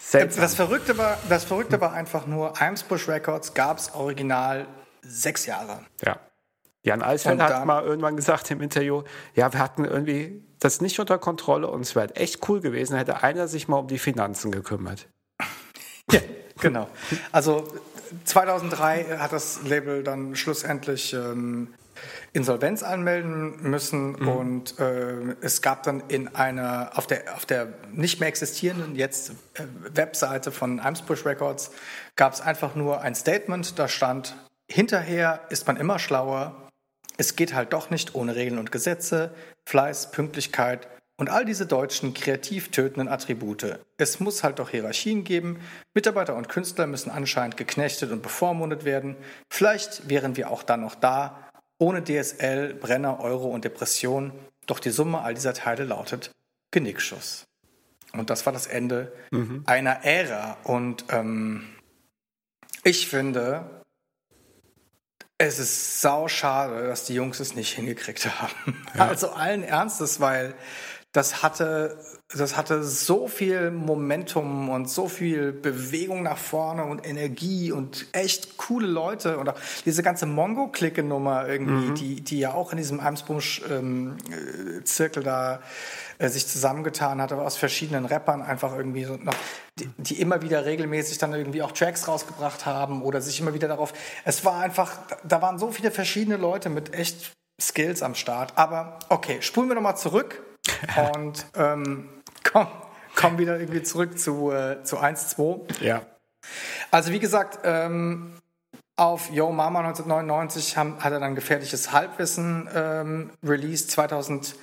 Seltsam. Das Verrückte war, das Verrückte war einfach nur, Eimsbusch Records gab es original sechs Jahre. Ja. Jan Eisfeld hat mal irgendwann gesagt im Interview, ja, wir hatten irgendwie das nicht unter Kontrolle und es wäre echt cool gewesen, hätte einer sich mal um die Finanzen gekümmert. (laughs) Ja, genau. Also 2003 hat das Label dann schlussendlich ähm, Insolvenz anmelden müssen mhm. und äh, es gab dann in einer auf der auf der nicht mehr existierenden jetzt äh, Webseite von Eimsbusch Records gab es einfach nur ein Statement, da stand hinterher ist man immer schlauer, es geht halt doch nicht ohne Regeln und Gesetze, Fleiß, Pünktlichkeit und all diese deutschen kreativ tötenden Attribute. Es muss halt doch Hierarchien geben. Mitarbeiter und Künstler müssen anscheinend geknechtet und bevormundet werden. Vielleicht wären wir auch dann noch da, ohne DSL, Brenner, Euro und Depression. Doch die Summe all dieser Teile lautet Genickschuss. Und das war das Ende mhm. einer Ära. Und ähm, ich finde, es ist sau schade, dass die Jungs es nicht hingekriegt haben. (laughs) Ja. Also allen Ernstes, weil das hatte, das hatte so viel Momentum und so viel Bewegung nach vorne und Energie und echt coole Leute und auch diese ganze Mongo-Clique-Nummer irgendwie, mhm. die, die ja auch in diesem Eimsbusch-Zirkel ähm, da äh, sich zusammengetan hat, aber aus verschiedenen Rappern einfach irgendwie so noch, die, die, immer wieder regelmäßig dann irgendwie auch Tracks rausgebracht haben oder sich immer wieder darauf. Es war einfach, da waren so viele verschiedene Leute mit echt Skills am Start. Aber okay, spulen wir nochmal zurück (laughs) und ähm, komm, komm wieder irgendwie zurück zu, äh, zu 1, 2. Ja. Also wie gesagt, ähm, auf Yo Mama 1999 haben, hat er dann gefährliches Halbwissen ähm, released. 2000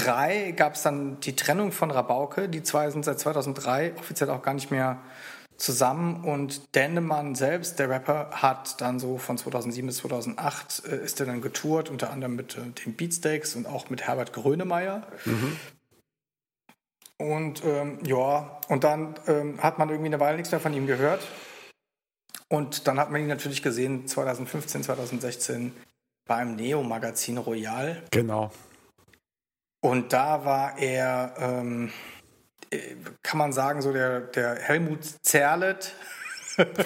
2003 gab es dann die Trennung von Rabauke. Die zwei sind seit 2003 offiziell auch gar nicht mehr zusammen. Und Dendemann selbst, der Rapper, hat dann so von 2007 bis 2008 äh, ist er dann getourt, unter anderem mit äh, den Beatsteaks und auch mit Herbert Grönemeyer. Mhm. Und ähm, ja, und dann ähm, hat man irgendwie eine Weile nichts mehr von ihm gehört. Und dann hat man ihn natürlich gesehen 2015, 2016 beim Neo-Magazin Royal. Genau. Und da war er, ähm, kann man sagen, so der, der Helmut Zerlet.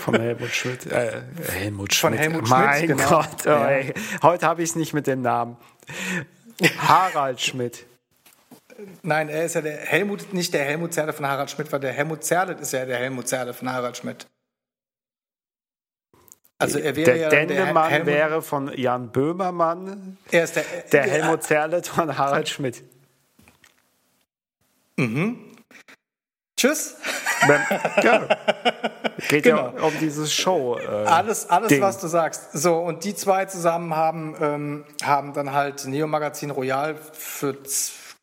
Von Helmut Schmidt. Äh, Helmut Schmidt. Von Helmut Schmidt, mein genau. Gott, oh, ja. heute habe ich es nicht mit dem Namen. Harald Schmidt. Nein, er ist ja der Helmut, nicht der Helmut Zerlet von Harald Schmidt, weil der Helmut Zerlet ist ja der Helmut Zerlet von Harald Schmidt. Also er wäre der ja Dendemann der wäre von Jan Böhmermann. Er ist der, der Helmut Zerlet von Harald Schmidt. Mhm. Tschüss. Ja. Geht genau. ja um dieses Show. Äh, alles, alles was du sagst. So, und die zwei zusammen haben, ähm, haben dann halt Neo Magazin Royal für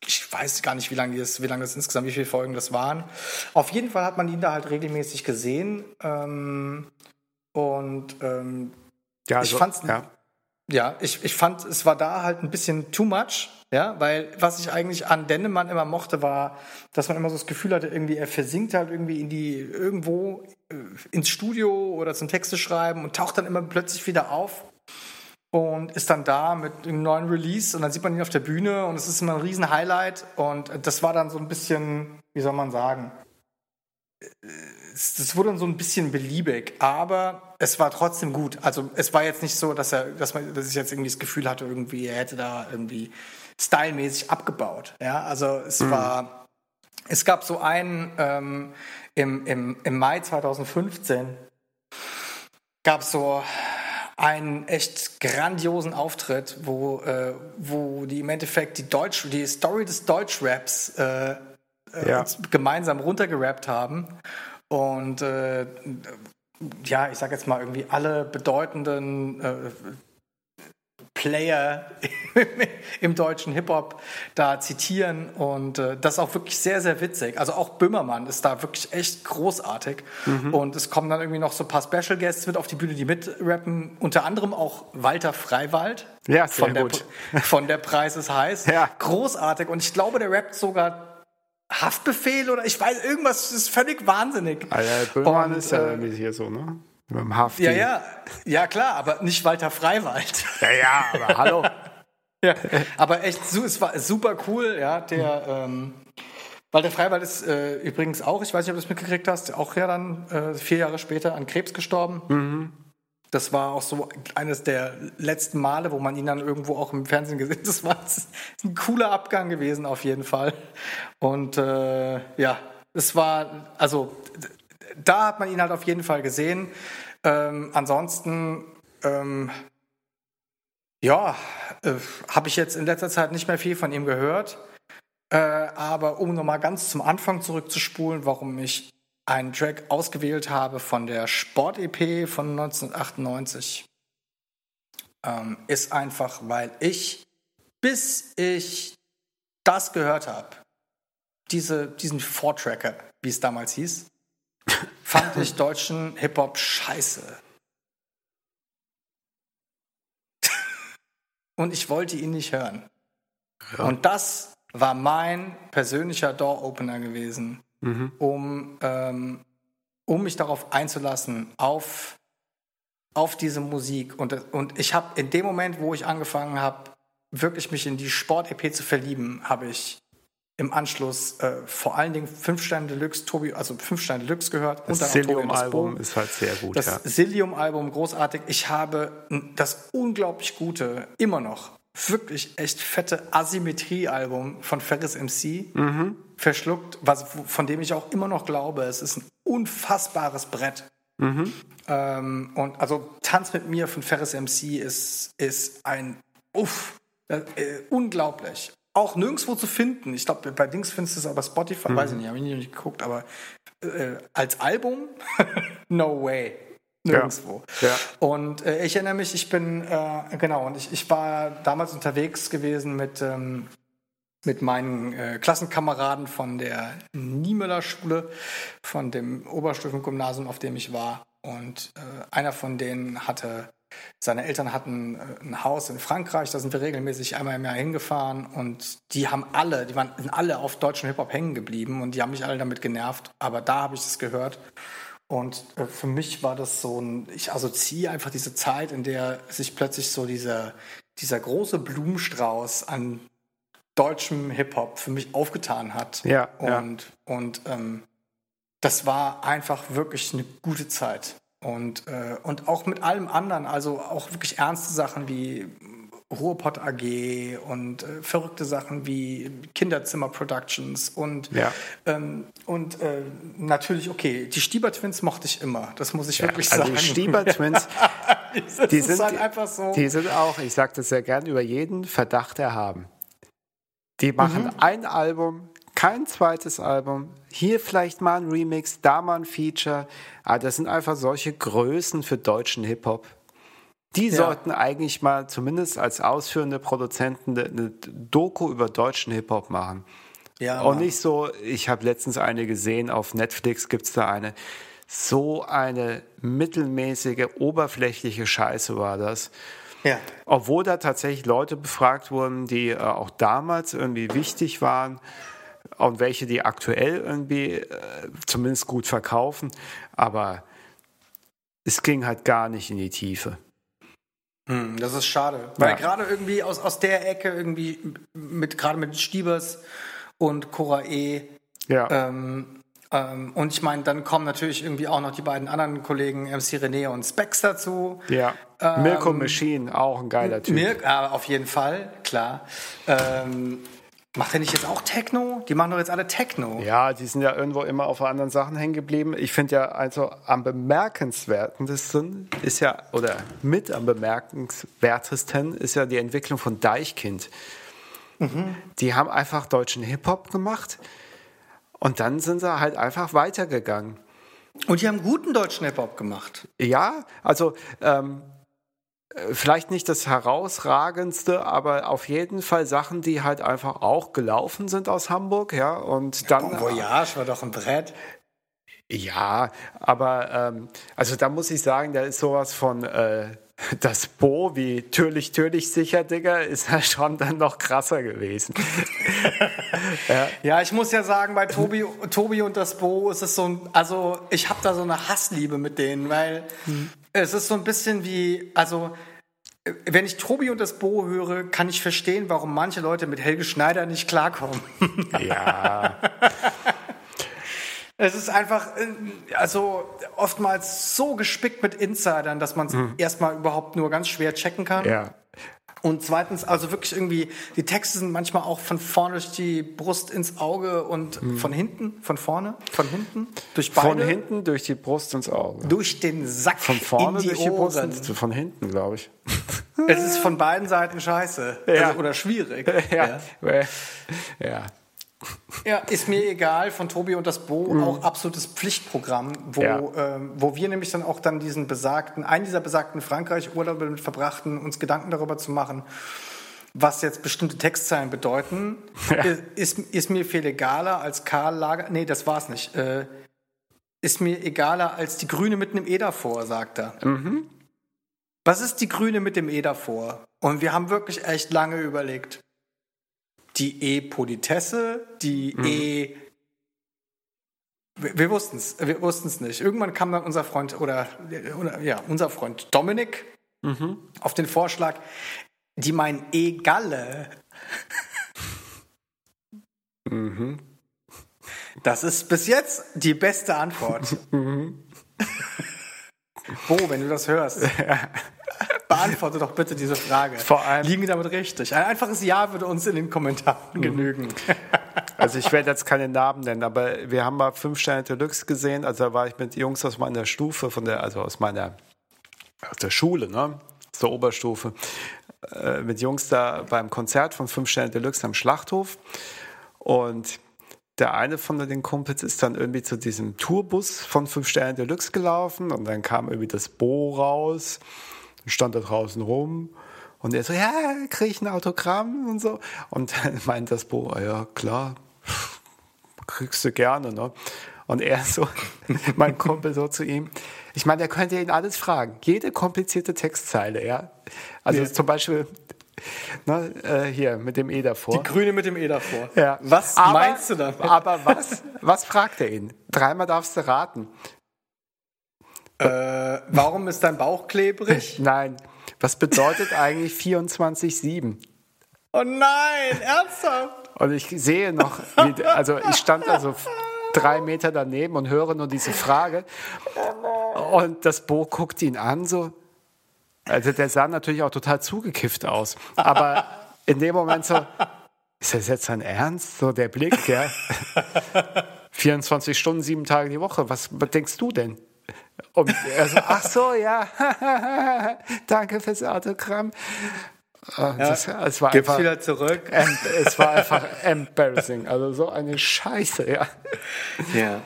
ich weiß gar nicht, wie lange das, wie lange das insgesamt, wie viele Folgen das waren. Auf jeden Fall hat man ihn da halt regelmäßig gesehen. Ähm, und ähm, ja, also, ich fand's, ja. ja, ich, ich fand, es war da halt ein bisschen too much. Ja, weil was ich eigentlich an Dennemann immer mochte, war, dass man immer so das Gefühl hatte, irgendwie er versinkt halt irgendwie in die irgendwo äh, ins Studio oder zum Texte schreiben und taucht dann immer plötzlich wieder auf und ist dann da mit einem neuen Release und dann sieht man ihn auf der Bühne und es ist immer ein riesen Highlight und das war dann so ein bisschen, wie soll man sagen, das wurde dann so ein bisschen beliebig, aber es war trotzdem gut. Also es war jetzt nicht so, dass er, dass man, dass ich jetzt irgendwie das Gefühl hatte, irgendwie er hätte da irgendwie stylmäßig abgebaut. Ja, also es mhm. war, es gab so einen ähm, im, im, im Mai 2015 gab es so einen echt grandiosen Auftritt, wo, äh, wo die im Endeffekt die Deutsch, die Story des Deutschraps äh, ja. gemeinsam runtergerappt haben. Und äh, ja, ich sag jetzt mal irgendwie alle bedeutenden äh, Player (laughs) im deutschen Hip-Hop da zitieren und äh, das ist auch wirklich sehr, sehr witzig. Also auch Böhmermann ist da wirklich echt großartig mhm. und es kommen dann irgendwie noch so ein paar Special Guests mit auf die Bühne, die mitrappen, unter anderem auch Walter Freiwald. Ja, sehr von gut. Der, von der Preis ist heiß. (laughs) Ja. Großartig und ich glaube, der rappt sogar Haftbefehl oder ich weiß, irgendwas ist völlig wahnsinnig. Also, Böhmermann und, ist ja äh, hier so, ne? Mit dem Hafti. Ja, ja, ja klar, aber nicht Walter Freiwald. Ja, ja, aber (laughs) hallo. ja, aber echt, es war super cool, ja, der, ähm, Walter Freiwald ist äh, übrigens auch, ich weiß nicht, ob du es mitgekriegt hast, auch ja dann äh, vier Jahre später an Krebs gestorben. Mhm. Das war auch so eines der letzten Male, wo man ihn dann irgendwo auch im Fernsehen gesehen hat. Das war ein cooler Abgang gewesen, auf jeden Fall. Und äh, ja, es war, also da hat man ihn halt auf jeden Fall gesehen. Ähm, ansonsten, ähm, ja, äh, habe ich jetzt in letzter Zeit nicht mehr viel von ihm gehört. Äh, aber um nochmal ganz zum Anfang zurückzuspulen, warum ich einen Track ausgewählt habe von der Sport-EP von 1998, ähm, ist einfach, weil ich, bis ich das gehört habe, diese, diesen Vortracker, wie es damals hieß, (laughs) fand ich deutschen Hip-Hop scheiße. Und ich wollte ihn nicht hören. Ja. Und das war mein persönlicher Door-Opener gewesen, mhm. um, ähm, um mich darauf einzulassen, auf, auf diese Musik. Und, und ich habe in dem Moment, wo ich angefangen habe, wirklich mich in die Sport-EP zu verlieben, habe ich im Anschluss äh, vor allen Dingen fünf Sterne Deluxe, Tobi, also fünf Sterne Deluxe gehört. Das Cilium-Album ist halt sehr gut. Das ja. Cilium-Album großartig. Ich habe das unglaublich gute, immer noch, wirklich echt fette Asymmetrie-Album von Ferris MC mhm. Verschluckt, was, von dem ich auch immer noch glaube, es ist ein unfassbares Brett. Mhm. Ähm, und also Tanz mit mir von Ferris MC ist, ist ein Uff, äh, unglaublich auch nirgendwo zu finden. Ich glaube, bei Dings findest du es aber Spotify, mhm. weiß ich nicht, habe ich nicht geguckt, aber äh, als Album, (laughs) no way. Nirgendwo. Ja. Ja. Und äh, ich erinnere mich, ich bin, äh, genau, und ich, ich war damals unterwegs gewesen mit, ähm, mit meinen äh, Klassenkameraden von der Niemöller Schule, von dem Oberstufengymnasium, auf dem ich war. Und äh, einer von denen hatte seine Eltern hatten äh, ein Haus in Frankreich, da sind wir regelmäßig einmal im Jahr hingefahren und die haben alle, die waren alle auf deutschen Hip-Hop hängen geblieben und die haben mich alle damit genervt, aber da habe ich es gehört. Und äh, für mich war das so ein, ich assoziiere einfach diese Zeit, in der sich plötzlich so dieser, dieser große Blumenstrauß an deutschem Hip-Hop für mich aufgetan hat. Ja. Und, ja. und ähm, das war einfach wirklich eine gute Zeit. Und, äh, und auch mit allem anderen, also auch wirklich ernste Sachen wie Ruhrpott AG und äh, verrückte Sachen wie Kinderzimmer Productions und, ja. ähm, und äh, natürlich, okay, die Stieber Twins mochte ich immer, das muss ich ja, wirklich also sagen. (laughs) (laughs) Die Stieber Twins, die, sind, halt einfach so. die sind auch, ich sage das sehr gern, über jeden Verdacht erhaben. Die machen mhm. ein Album, kein zweites Album. Hier vielleicht mal ein Remix, da mal ein Feature. Aber ah, das sind einfach solche Größen für deutschen Hip-Hop. Die ja. sollten eigentlich mal zumindest als ausführende Produzenten eine Doku über deutschen Hip-Hop machen. Ja, Und nicht so, ich habe letztens eine gesehen, auf Netflix gibt es da eine. So eine mittelmäßige, oberflächliche Scheiße war das. Ja. Obwohl da tatsächlich Leute befragt wurden, die äh, auch damals irgendwie wichtig waren und welche, die aktuell irgendwie äh, zumindest gut verkaufen. Aber es ging halt gar nicht in die Tiefe. Hm, das ist schade. Weil ja. gerade irgendwie aus, aus der Ecke, irgendwie mit gerade mit Stiebers und Cora E. Ja. Ähm, ähm, und ich meine, dann kommen natürlich irgendwie auch noch die beiden anderen Kollegen, MC René und Spex dazu. Ja. Ähm, Mirko Machine, auch ein geiler Typ. Mirk, aber auf jeden Fall, klar. Ähm, Macht er nicht jetzt auch Techno? Die machen doch jetzt alle Techno. Ja, die sind ja irgendwo immer auf anderen Sachen hängen geblieben. Ich finde ja also am bemerkenswertesten ist ja, oder mit am bemerkenswertesten ist ja die Entwicklung von Deichkind. Mhm. Die haben einfach deutschen Hip-Hop gemacht und dann sind sie halt einfach weitergegangen. Und die haben guten deutschen Hip-Hop gemacht. Ja, also ähm, äh, vielleicht nicht das herausragendste, aber auf jeden Fall Sachen, die halt einfach auch gelaufen sind aus Hamburg, ja. Und dann. Bon Voyage war doch ein Brett. Ja, aber ähm, also da muss ich sagen, da ist sowas von äh, das Bo wie Türlich, Türlich sicher, Digga, ist ja schon dann noch krasser gewesen. (laughs) ja. ja. ich muss ja sagen, bei Tobi, Tobi und das Bo ist es so ein, also ich habe da so eine Hassliebe mit denen, weil hm. es ist so ein bisschen wie, also wenn ich Tobi und das Bo höre, kann ich verstehen, warum manche Leute mit Helge Schneider nicht klarkommen. Ja. (laughs) Es ist einfach, äh, also oftmals so gespickt mit Insidern, dass man es mhm. erstmal überhaupt nur ganz schwer checken kann. Ja. Und zweitens, also wirklich irgendwie, die Texte sind manchmal auch von vorne durch die Brust ins Auge und mhm. von hinten, von vorne, von hinten, durch beide. Von hinten durch die Brust ins Auge. Durch den Sack Von vorne in die durch die Ohren. Brust, von hinten, glaube ich. Es ist von beiden Seiten scheiße. Ja. Also, oder schwierig. (laughs) Ja. ja. ja. Ja, ist mir egal, von Tobi und das Bo mhm. auch absolutes Pflichtprogramm, wo, ja. ähm, wo wir nämlich dann auch dann diesen besagten, einen dieser besagten Frankreich-Urlaube mit verbrachten, uns Gedanken darüber zu machen, was jetzt bestimmte Textzeilen bedeuten, (laughs) ja. ist, ist mir viel egaler als Karl Lager, nee, das war's nicht, äh, ist mir egaler als die Grüne mit einem E davor, sagt er. Mhm. Was ist die Grüne mit dem E davor? Und wir haben wirklich echt lange überlegt die E-Politesse, die mhm. E. Wir, wir wussten es, wir wussten es nicht. Irgendwann kam dann unser Freund oder, oder ja, unser Freund Dominik mhm. auf den Vorschlag, die meinen E-Galle. Mhm. Das ist bis jetzt die beste Antwort. (laughs) Mhm. Bo, wenn du das hörst. (laughs) Beantworte doch bitte diese Frage. Vor allem. Liegen wir damit richtig? Ein einfaches Ja würde uns in den Kommentaren mhm. genügen. (laughs) Also ich werde jetzt keine Namen nennen, aber wir haben mal fünf Sterne Deluxe gesehen. Also da war ich mit Jungs aus meiner Stufe, von der, also aus meiner aus der Schule, ne? Aus der Oberstufe, äh, mit Jungs da beim Konzert von fünf Sterne Deluxe am Schlachthof. Und der eine von den Kumpels ist dann irgendwie zu diesem Tourbus von fünf Sterne Deluxe gelaufen und dann kam irgendwie das Bo raus stand da draußen rum und er so, ja, kriege ich ein Autogramm und so. Und dann (laughs) meint das Bo, ah ja, klar, (laughs) kriegst du gerne, ne? Und er so, (laughs) mein Kumpel so zu ihm, ich meine, er könnte ihn alles fragen, jede komplizierte Textzeile, ja. Also ja. zum Beispiel, ne, äh, hier mit dem E davor. Die Grüne mit dem E davor. Ja. Was aber, meinst du da? Aber was, was fragt er ihn? Dreimal darfst du raten. Äh, warum ist dein Bauch klebrig? (laughs) Nein. Was bedeutet eigentlich 24-7? Oh nein, ernsthaft? Und ich sehe noch, wie, also ich stand also drei Meter daneben und höre nur diese Frage. Und das Bo guckt ihn an, so. Also der sah natürlich auch total zugekifft aus. Aber in dem Moment so, ist das jetzt sein Ernst? So der Blick, ja. 24 Stunden, sieben Tage die Woche. Was denkst du denn? Und er so, ach so, ja, (laughs) danke fürs Autogramm. Ja, das, es war Gib's einfach, wieder zurück. es war einfach embarrassing. Also so eine Scheiße, ja. Ja.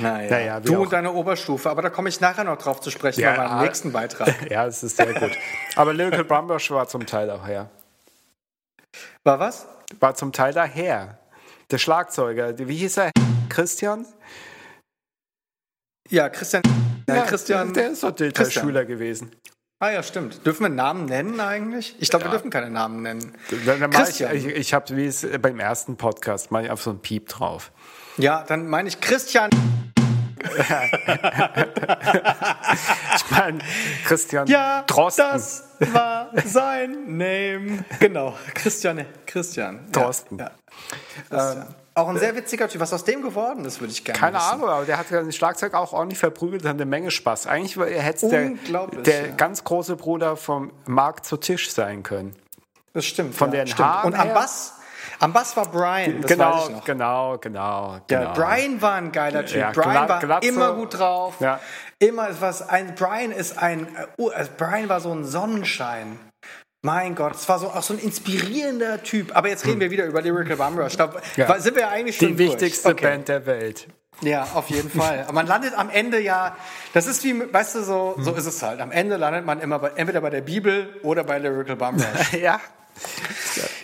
Naja. naja du auch. und deine Oberstufe, aber da komme ich nachher noch drauf zu sprechen ja, bei meinem ah, nächsten Beitrag. (laughs) ja, das ist sehr gut. Aber Lyrical Brumbush war zum Teil daher. War was? War zum Teil daher. Der Schlagzeuger, wie hieß er? Christian? Ja, Christian. Ja, Christian. Der ist doch Schüler gewesen. Ah ja, stimmt. Dürfen wir Namen nennen eigentlich? Ich glaube, ja. wir dürfen keine Namen nennen. Dann, dann Christian. Ich, ich, ich habe, wie es beim ersten Podcast, mache ich auf so einen Piep drauf. Ja, dann meine ich Christian. (laughs) ich meine, Christian ja, Drosten. Das war sein Name. Genau, Christian. Christian. Drosten. Ja, ja. Ähm, auch ein sehr witziger Typ. Was aus dem geworden ist, würde ich gerne Keine wissen. Ahnung, aber der hat ja das Schlagzeug auch ordentlich verprügelt, hat eine Menge Spaß. Eigentlich hätte der, der ja. ganz große Bruder vom Markt zu Tisch sein können. Das stimmt. Von ja, den stimmt. Haaren Und am Bass, am Bass war Brian, das genau, weiß ich noch. Genau, genau, genau. Ja, Brian war ein geiler Typ. Ja, Brian war Glatze. immer gut drauf. Ja. Immer was ein Brian ist ein uh, Brian war so ein Sonnenschein. Mein Gott, es war so auch so ein inspirierender Typ. Aber jetzt reden wir wieder über Lyrical Bum Rush. Da ja. sind wir ja eigentlich schon Die wichtigste okay. Band der Welt. Ja, auf jeden Fall. Aber man landet am Ende ja, das ist wie, weißt du, so, so ist es halt. Am Ende landet man immer bei, entweder bei der Bibel oder bei Lyrical Bum Rush. (laughs) ja.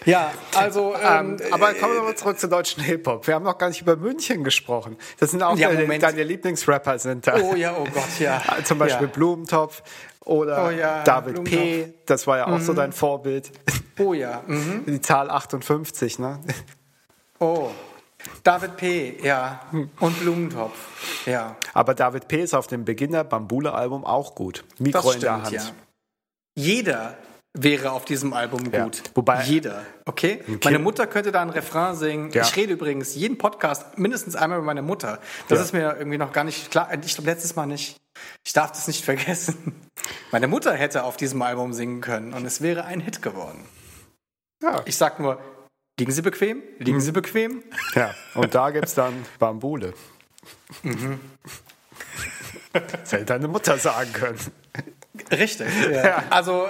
Ja, also. Ähm, Ähm, aber kommen wir mal zurück zu deutschen Hip-Hop. Wir haben noch gar nicht über München gesprochen. Das sind auch Ja, deine, Moment. deine Lieblingsrapper sind da. oh ja, oh Gott, ja. (laughs) Zum Beispiel Ja. Blumentopf oder Oh ja, David P. Blumentopf. Das war ja auch so dein Vorbild. (laughs) Oh ja. Mhm. Die Zahl 58, ne? Oh. David P., ja. Und Blumentopf. Ja. Aber David P. ist auf dem Beginner Bambule-Album auch gut. Mikro Das in der Hand. ja. Jeder wäre auf diesem Album Ja, gut. wobei- Jeder. Okay? Meine Mutter könnte da ein Refrain singen. Ja. Ich rede übrigens jeden Podcast mindestens einmal über meine Mutter. Das Ja. ist mir irgendwie noch gar nicht klar. Ich glaube, letztes Mal nicht. Ich darf das nicht (laughs) vergessen. Meine Mutter hätte auf diesem Album singen können und es wäre ein Hit geworden. Ja. Ich sag nur, liegen Sie bequem? Liegen Sie bequem? ja. Und da gibt es dann Bambule. Mhm. (laughs) Das hätte deine Mutter sagen können. Richtig. Ja. Also,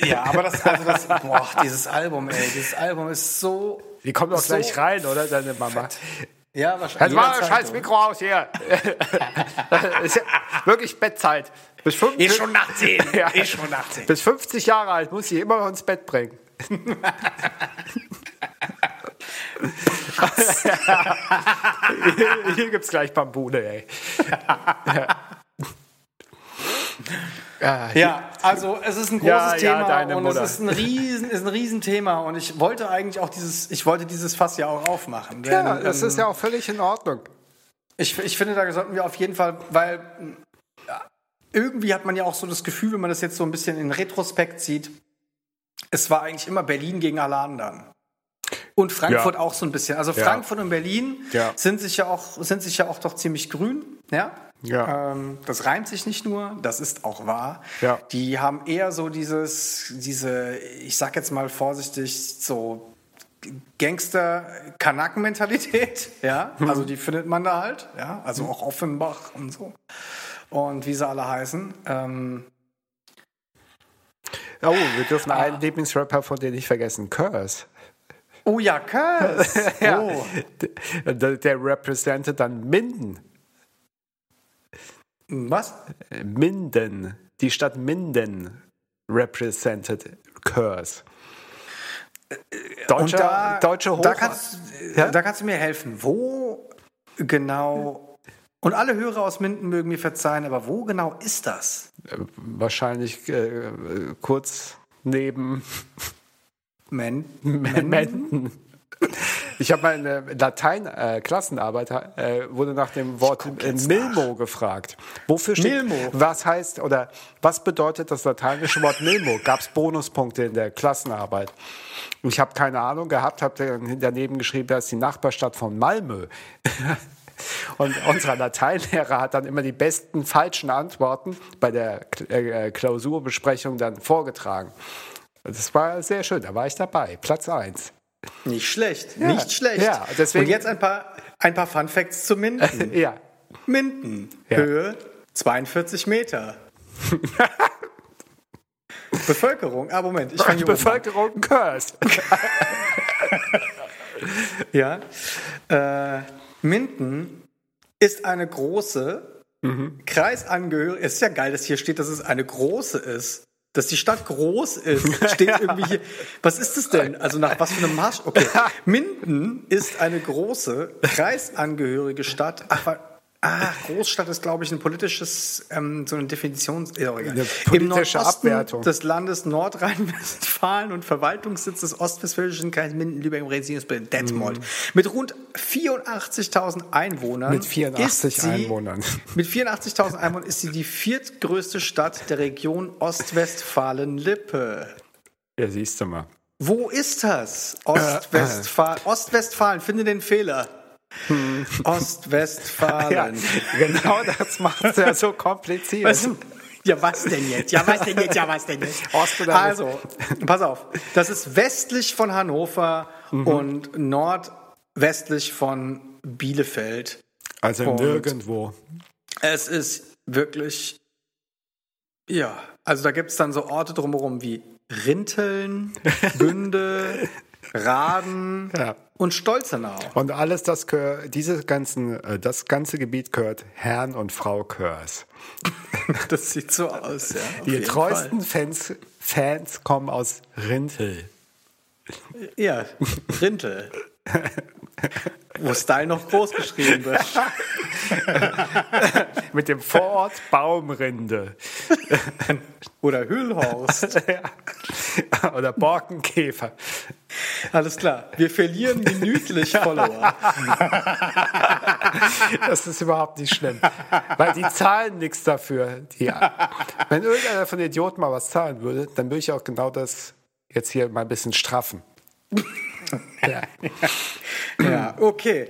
äh, ja, aber das, also das, boah, dieses Album, ey, dieses Album ist so. Die kommt doch so gleich rein, oder, deine Mama? Ja, wahrscheinlich. Jetzt mach das scheiß. Mikro aus hier. (laughs) ist ja wirklich Bettzeit. Bis 50, Ist schon nach 10. (laughs) Ja. Ist schon nach 10. bis 50 Jahre alt muss sie immer noch ins Bett bringen. (laughs) hier hier gibt's gleich Bambule, ey. Ja. Ja, also es ist ein großes Ja, ja, Thema deine und Mutter. es ist ein riesen, ist ein Riesenthema und ich wollte eigentlich auch dieses, ich wollte dieses Fass ja auch aufmachen. Denn, Ja, das ähm, ist ja auch völlig in Ordnung. Ich, ich finde, da sollten wir auf jeden Fall, weil ja, irgendwie hat man ja auch so das Gefühl, wenn man das jetzt so ein bisschen in Retrospekt sieht, es war eigentlich immer Berlin gegen alle anderen. Und Frankfurt Ja. auch so ein bisschen. Also Ja. Frankfurt und Berlin Ja. sind sich ja auch sind sich ja auch doch ziemlich grün, ja. Ja. Ähm, das reimt sich nicht nur, das ist auch wahr. Ja. Die haben eher so dieses, diese, ich sag jetzt mal vorsichtig, so Gangster-Kanaken-Mentalität, (laughs) ja. Mhm. Also die findet man da halt, ja. Also auch Offenbach und so. Und wie sie alle heißen. Ähm, Oh, wir dürfen einen Lieblingsrapper von dir nicht vergessen, Curse. oh ja, Curse! (laughs) Ja. Oh. Der, der repräsentiert dann Minden. Was? Minden. Die Stadt Minden repräsentiert Curse. Deutscher, da, deutsche Hoch da, kannst, Ja? da kannst du mir helfen. Wo genau, und alle Hörer aus Minden mögen mir verzeihen, aber wo genau ist das? wahrscheinlich äh, kurz neben Men (laughs) Menden. Ich habe meine Latein-Klassenarbeit äh, wurde nach dem Wort äh, Milmo gefragt. Wofür steht? Milmo. Was heißt oder was bedeutet das lateinische Wort Milmo? Gab es Bonuspunkte in der Klassenarbeit? Ich habe keine Ahnung gehabt, habe daneben geschrieben, das ist die Nachbarstadt von Malmö. (laughs) Und unser Lateinlehrer hat dann immer die besten falschen Antworten bei der äh, Klausurbesprechung dann vorgetragen. Das war sehr schön, da war ich dabei, Platz 1. Nicht schlecht, Ja. nicht schlecht. Ja, deswegen- Und jetzt ein paar, ein paar Fun Facts zu Minden. (laughs) Ja, Minden, Ja. Höhe 42 Meter. (laughs) Bevölkerung, ah Moment, ich fange. Bevölkerung Curse. (laughs) Ja. Äh, Minden ist eine große Kreisangehörige. Es ist ja geil, dass hier steht, dass es eine große ist. Dass die Stadt groß ist, steht (laughs) irgendwie hier. Was ist das denn? Also nach was für einem Marsch? Okay. (laughs) Minden ist eine große kreisangehörige Stadt. Ach, ah, Großstadt ist, glaube ich, ein politisches, ähm, so eine Definition. Egal. Eine Im politische Nordosten Abwertung. des Landes Nordrhein-Westfalen und Verwaltungssitz des ostwestfälischen Kreises Minden-Lübeck im Regierungsbild Detmold. Mit rund 84.000 Einwohnern. Mit 84 ist sie, Einwohnern. Mit 84.000 Einwohnern ist sie die viertgrößte Stadt der Region Ostwestfalen-Lippe. Ja, siehst du mal. Wo ist das? Ostwestfalen. (clears throat) Ostwestfalen, finde den Fehler. Ostwestfalen. (laughs) Ja, genau das macht es ja so kompliziert. Was, ja, was denn jetzt? Ja, was denn jetzt? Ja, was denn jetzt? Ost oder also, pass auf. Das ist westlich von Hannover Mhm. und nordwestlich von Bielefeld. also und- nirgendwo. Es ist wirklich, ja, also da gibt es dann so Orte drumherum wie Rinteln, Bünde, (laughs) Raden, Ja. Und Stolzenau. Und alles das gehört, diese ganzen, äh, das ganze Gebiet gehört Herrn und Frau Körs. (laughs) Das sieht so aus, ja. Die treuesten Fans, Fans kommen aus Rintel. Ja, Rintel. (laughs) (laughs) Wo Style noch groß geschrieben wird. (laughs) Mit dem Vorort Baumrinde. (laughs) Oder Hüllhorst. Oder Borkenkäfer. Alles klar. Wir verlieren minütlich Follower. Das ist überhaupt nicht schlimm. Weil die zahlen nichts dafür. Die, wenn irgendeiner von den Idioten mal was zahlen würde, dann würde ich auch genau das jetzt hier mal ein bisschen straffen. Ja. Ja, okay.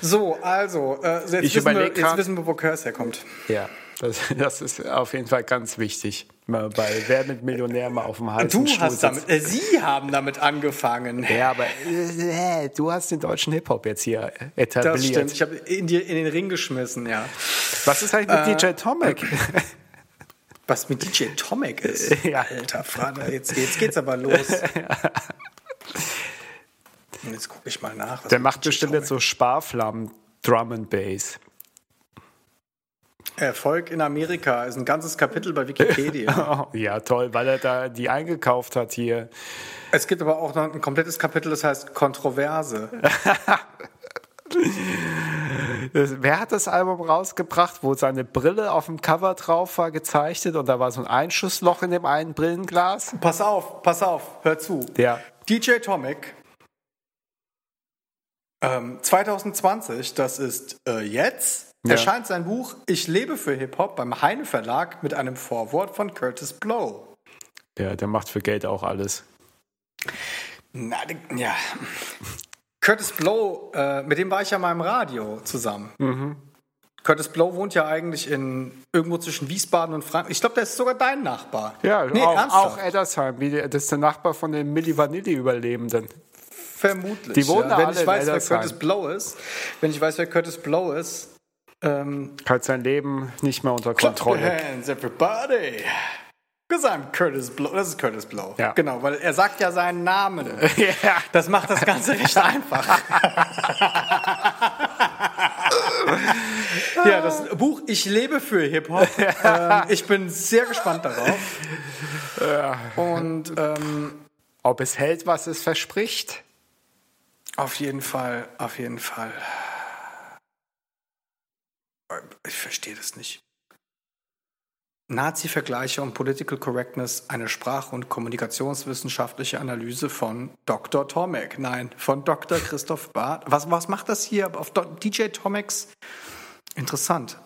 So, also, äh, jetzt, Ich wissen wir, jetzt grad- wissen wir, wo Curse herkommt. Ja, das, das ist auf jeden Fall ganz wichtig. Mal bei Wer mit Millionär mal auf dem heißen Du Stuhl hast damit, äh, Sie haben damit angefangen. Ja, aber äh, du hast den deutschen Hip-Hop jetzt hier etabliert. Das stimmt. Ich habe in, die- in den Ring geschmissen, ja. Was ist eigentlich mit Äh, DJ Tomek? Was mit DJ Tomek ist. (laughs) Ja. Alter Vater, jetzt, jetzt geht's aber los. (laughs) Und jetzt gucke ich mal nach. Der macht bestimmt jetzt so Sparflammen, Drum and Bass. Erfolg in Amerika ist ein ganzes Kapitel bei Wikipedia. (laughs) Oh, ja, toll, weil er da die eingekauft hat hier. es gibt aber auch noch ein komplettes Kapitel, das heißt Kontroverse. Das, wer hat das Album rausgebracht, wo seine Brille auf dem Cover drauf war, gezeichnet und da war so ein Einschussloch in dem einen Brillenglas? Pass auf, pass auf, hör zu. Ja. DJ Tomic, ähm, 2020, das ist äh, jetzt, Ja. erscheint sein Buch Ich lebe für Hip-Hop beim Heine Verlag mit einem Vorwort von Curtis Blow. Ja, der macht für Geld auch alles. Na, ja. Curtis Blow, äh, mit dem war ich ja mal im Radio zusammen. Mhm. Curtis Blow wohnt ja eigentlich in irgendwo zwischen Wiesbaden und Frankfurt. Ich glaube, der ist sogar dein Nachbar. Ja, nee, auch, ernsthaft? auch Eddersheim. wie der- Das ist der Nachbar von den Milli Vanilli-Überlebenden. Vermutlich. Die wohnen ja. Wenn ich weiß, wer. Curtis Blow ist, wenn ich weiß, wer Curtis Blow ist, ähm, Hat sein Leben nicht mehr unter Clap your Kontrolle. hands, everybody. Because I'm Curtis Blow. Das ist Curtis Blow. Ja. Genau, weil er sagt ja seinen Namen. (laughs) Ja. Das macht das Ganze recht einfach. ja, das Buch Ich lebe für Hip-Hop. Ähm, ich bin sehr gespannt darauf. Und ähm, Ob es hält, was es verspricht? Auf jeden Fall, auf jeden Fall. Ich verstehe das nicht. Nazi-Vergleiche und Political Correctness, eine Sprach- und kommunikationswissenschaftliche Analyse von Dr. Tomek. Nein, von Dr. Christoph Barth. Was, was macht das hier auf DJ Tomeks? Interessant.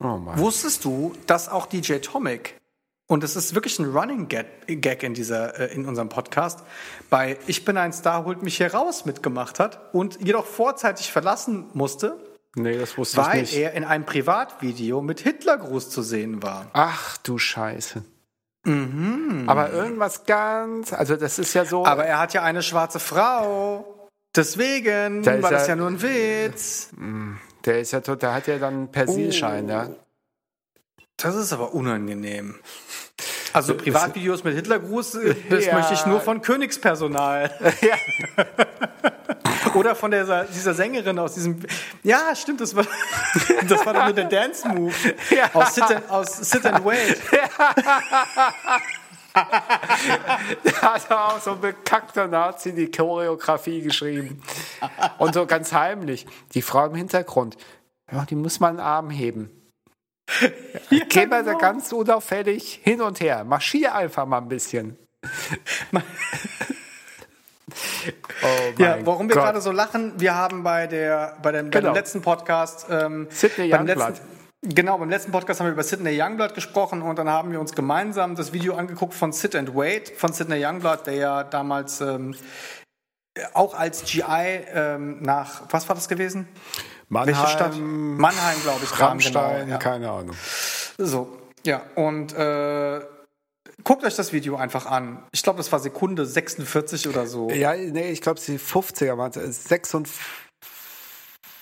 Oh. Wusstest du, dass auch DJ Tomek, und es ist wirklich ein Running Gag in, dieser, äh, in unserem Podcast, bei Ich bin ein Star, holt mich hier raus mitgemacht hat und jedoch vorzeitig verlassen musste, Nee, das wusste weil ich nicht. er in einem Privatvideo mit Hitlergruß zu sehen war. Ach du Scheiße. Aber irgendwas ganz, also das ist ja so. Mhm. Aber er hat ja eine schwarze Frau. Deswegen Da war das ja nur ein Witz. der ist ja tot, der hat ja dann einen Persilschein, Oh. ja. Das ist aber unangenehm. Also Privatvideos mit Hitlergruß, äh, das Ja. möchte ich nur von Königspersonal. (laughs) ja. (laughs) Oder von der, dieser Sängerin aus diesem. Ja, stimmt, das war, (laughs) das war doch nur der Dance-Move. Ja. Aus, Sit and, aus Sit and Wait. Da hat auch so ein bekackter Nazi die Choreografie geschrieben. Und so ganz heimlich. Die Frau im Hintergrund. Ja, die muss mal einen Arm heben. Geh mal da genau. ganz unauffällig hin und her. Marschier einfach mal ein bisschen. oh Ja, warum wir Gott. gerade so lachen, wir haben bei, der, bei, dem, bei Genau. dem letzten Podcast. Ähm, Sidney beim Youngblood. letzten- Genau, beim letzten Podcast haben wir über Sidney Youngblood gesprochen und dann haben wir uns gemeinsam das Video angeguckt von Sit and Wait von Sidney Youngblood, der ja damals ähm, auch als GI ähm, nach, was war das gewesen? Mannheim, Welche Stadt? Mannheim, glaube ich. kam, Rammstein, genau, ja. keine Ahnung. So, ja, und äh, guckt euch das Video einfach an. Ich glaube, das war Sekunde 46 oder so. Ja, nee, ich glaube, die 50er waren 56.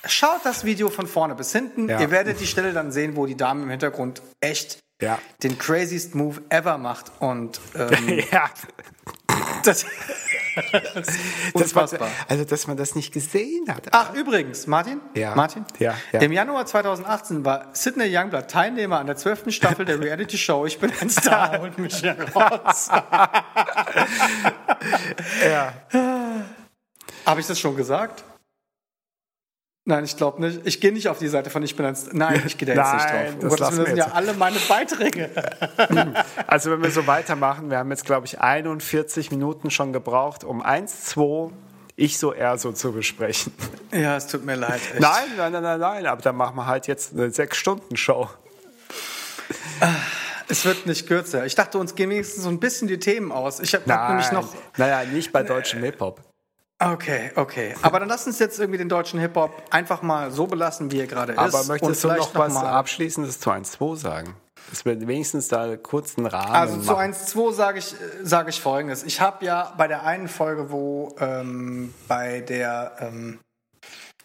Schaut das Video von vorne bis hinten. Ja. Ihr werdet die Stelle dann sehen, wo die Dame im Hintergrund echt Ja. den craziest Move ever macht. Und (laughs) ähm, ja. das, Das Unfassbar. also, dass man das nicht gesehen hat. Ach, übrigens, Martin? Ja. Martin? Ja, ja. Im Januar 2018 war Sidney Youngblood Teilnehmer an der zwölften Staffel der Reality-Show Ich bin ein Star und mich heraus. Ja. Habe ich das schon gesagt? Nein, ich glaube nicht. Ich gehe nicht auf die Seite von Ich bin ein Star. Nein, ich gehe da jetzt (laughs) Nein, nicht drauf. das wir das sind ja alle meine Beiträge. (laughs) Also wenn wir so weitermachen, wir haben jetzt, glaube ich, 41 Minuten schon gebraucht, um 1, 2, ich so er so zu besprechen. (laughs) Ja, es tut mir leid. Echt. Nein, nein, nein, nein, nein, aber dann machen wir halt jetzt eine 6-Stunden-Show. Es wird nicht kürzer. Ich dachte, uns gehen wenigstens so ein bisschen die Themen aus. Ich habe hab nämlich noch. Naja, nicht bei deutschem Hip-Hop. Okay, okay. Aber dann lass uns jetzt irgendwie den deutschen Hip-Hop einfach mal so belassen, wie er gerade ist. Aber möchtest du vielleicht noch was mal- Abschließendes zu 1, 2 sagen? Dass wir wenigstens da kurz einen Rahmen Also zu machen. 1.2 sage ich, sage ich folgendes. Ich habe ja bei der einen Folge, wo ähm, bei der, ähm,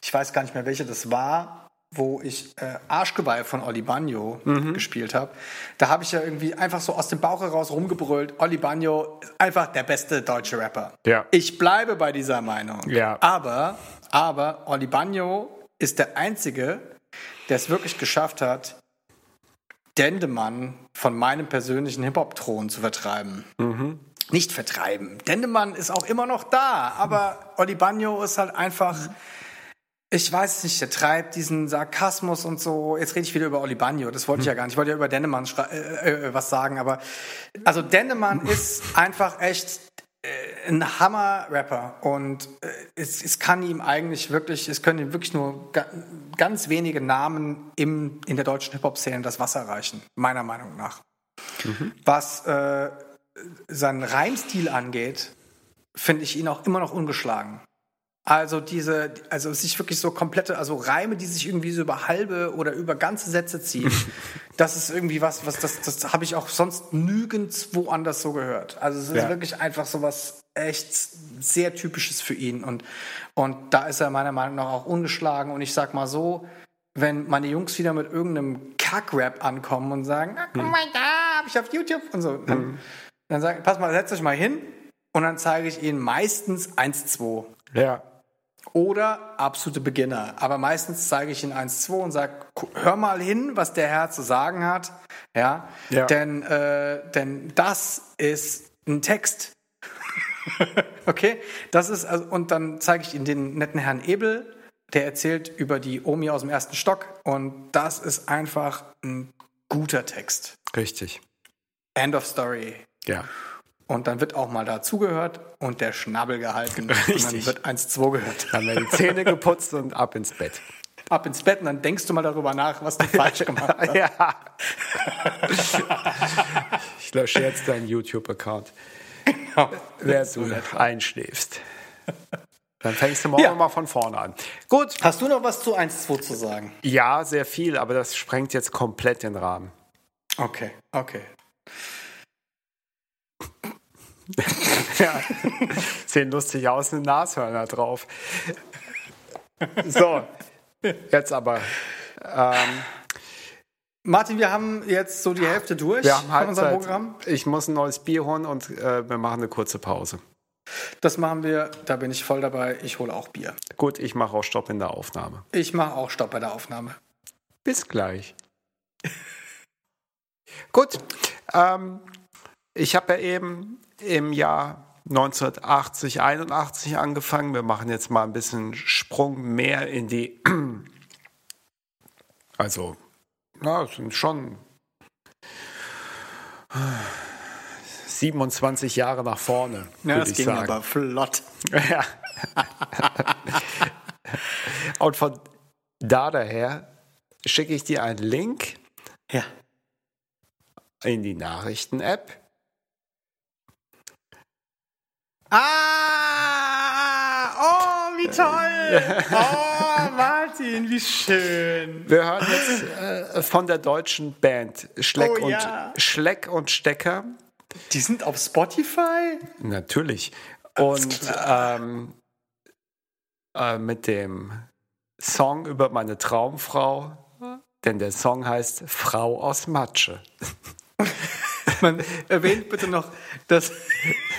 ich weiß gar nicht mehr, welche das war, wo ich äh, Arschgeweih von Oli Bagno Mhm. gespielt habe, da habe ich ja irgendwie einfach so aus dem Bauch heraus rumgebrüllt, Oli Bagno ist einfach der beste deutsche Rapper. Ja. Ich bleibe bei dieser Meinung. Ja. Aber, aber Oli Bagno ist der Einzige, der es wirklich geschafft hat, Dendemann von meinem persönlichen Hip-Hop-Thron zu vertreiben. Nicht vertreiben. Dendemann ist auch immer noch da, aber Oli Bagno ist halt einfach, ich weiß nicht, der treibt diesen Sarkasmus und so. Jetzt rede ich wieder über Oli Bagno, das wollte ich ja gar nicht. Ich wollte ja über Dendemann schrei- äh, äh, was sagen, aber also Dendemann ist einfach echt äh, ein Hammer-Rapper und äh, es, es kann ihm eigentlich wirklich, es können ihm wirklich nur ga, ganz wenige Namen im, in der deutschen Hip-Hop-Szene das Wasser reichen, meiner Meinung nach. Was äh, seinen Reimstil angeht, finde ich ihn auch immer noch ungeschlagen. Also diese, also sich wirklich so komplette, also Reime, die sich irgendwie so über halbe oder über ganze Sätze ziehen. (laughs) das ist irgendwie was, was das, das habe ich auch sonst nirgends woanders so gehört. Also es ist Ja. wirklich einfach so was echt sehr typisches für ihn und und da ist er meiner Meinung nach auch ungeschlagen und ich sag mal so, wenn meine Jungs wieder mit irgendeinem Kackrap ankommen und sagen, mal da, hab ich auf YouTube und so, dann, dann sage ich, pass mal, setzt euch mal hin und dann zeige ich ihnen meistens 1, 2 Ja. Oder absolute Beginner. Aber meistens zeige ich ihnen 1, 2 und sage, hör mal hin, was der Herr zu sagen hat. Ja, Ja. Denn, äh, denn das ist ein Text. (laughs) okay, das ist, also, und dann zeige ich ihnen den netten Herrn Ebel, der erzählt über die Omi aus dem ersten Stock. Und das ist einfach ein guter Text. Richtig. End of Story. Ja. Und dann wird auch mal dazugehört und der Schnabel gehalten. Und dann Richtig. wird 1, 2 gehört. Dann werden die Zähne geputzt und ab ins Bett. ab ins Bett und dann denkst du mal darüber nach, was du (laughs) falsch gemacht hast. Ja. Ich lösche jetzt deinen YouTube-Account, während du einschläfst. Dann fängst du morgen Ja. mal von vorne an. Gut. Hast du noch was zu 1-2 zu sagen? Ja, sehr viel, aber das sprengt jetzt komplett den Rahmen. Okay, okay. (laughs) Ja. Sehen lustig aus, eine Nashörner drauf. So, jetzt aber. Ähm, Martin, wir haben jetzt so die Hälfte durch wir haben von unserem. Programm. Ich muss ein neues Bier holen und äh, wir machen eine kurze Pause. Das machen wir, da bin ich voll dabei. Ich hole auch Bier. Gut, ich mache auch Stopp in der Aufnahme. Ich mache auch Stopp bei der Aufnahme. Bis gleich. (laughs) Gut, ähm, ich habe ja eben im Jahr 1980, 81 angefangen. Wir machen jetzt mal ein bisschen Sprung mehr in die, (clears throat) also, na, es sind schon 27 Jahre nach vorne, Ja, das ging sagen. aber flott. Ja. Und von da daher schicke ich dir einen Link Ja. in die Nachrichten-App. Ah! Oh, wie toll! Oh, Martin, wie schön! Wir hören jetzt äh, von der deutschen Band Schleck, Oh, ja. und, Schleck und Stecker. Die sind auf Spotify? Natürlich. Und ähm, äh, mit dem Song über meine Traumfrau, denn der Song heißt Frau aus Matsche. Man erwähnt bitte noch, dass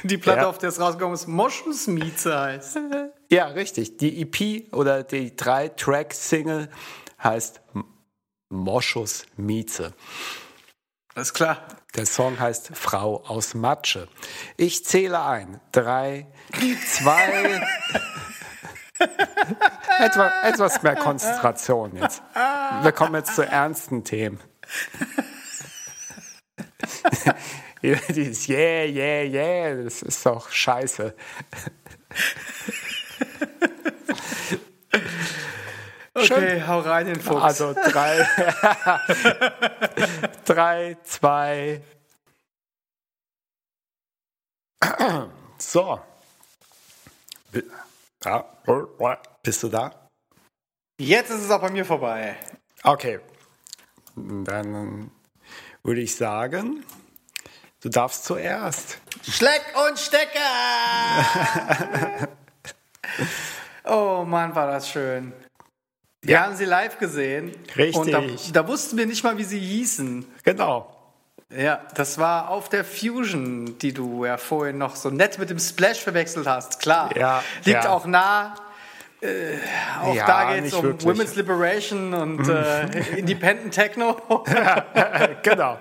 die Platte, Ja. auf der es rausgekommen ist, Moschusmieze heißt. Ja, richtig. Die EP oder die drei-Track-Single heißt M- Moschus Mieze. Alles klar. Der Song heißt Frau aus Matsche. Ich zähle ein. Drei, zwei. (laughs) Etwa, etwas mehr Konzentration jetzt. Wir kommen jetzt zu ernsten Themen. Dieses Yeah, yeah, yeah, das ist doch scheiße. (laughs) Okay, hau rein den Fuchs. Also drei, (laughs) drei, zwei. So. Bi- Ja. Bist du da? Jetzt ist es auch bei mir vorbei. Okay. Dann würde ich sagen, du darfst zuerst. Schleck und Stecker! (laughs) oh Mann, war das schön. Wir Ja. haben sie live gesehen. Richtig. Und da, da wussten wir nicht mal, wie sie hießen. Genau. Ja, das war auf der Fusion, die du ja vorhin noch so nett mit dem Splash verwechselt hast. Klar. Ja, Liegt ja. auch nah. Äh, auch Ja, da geht es um wirklich. Women's Liberation und äh, Independent Techno. (laughs) genau.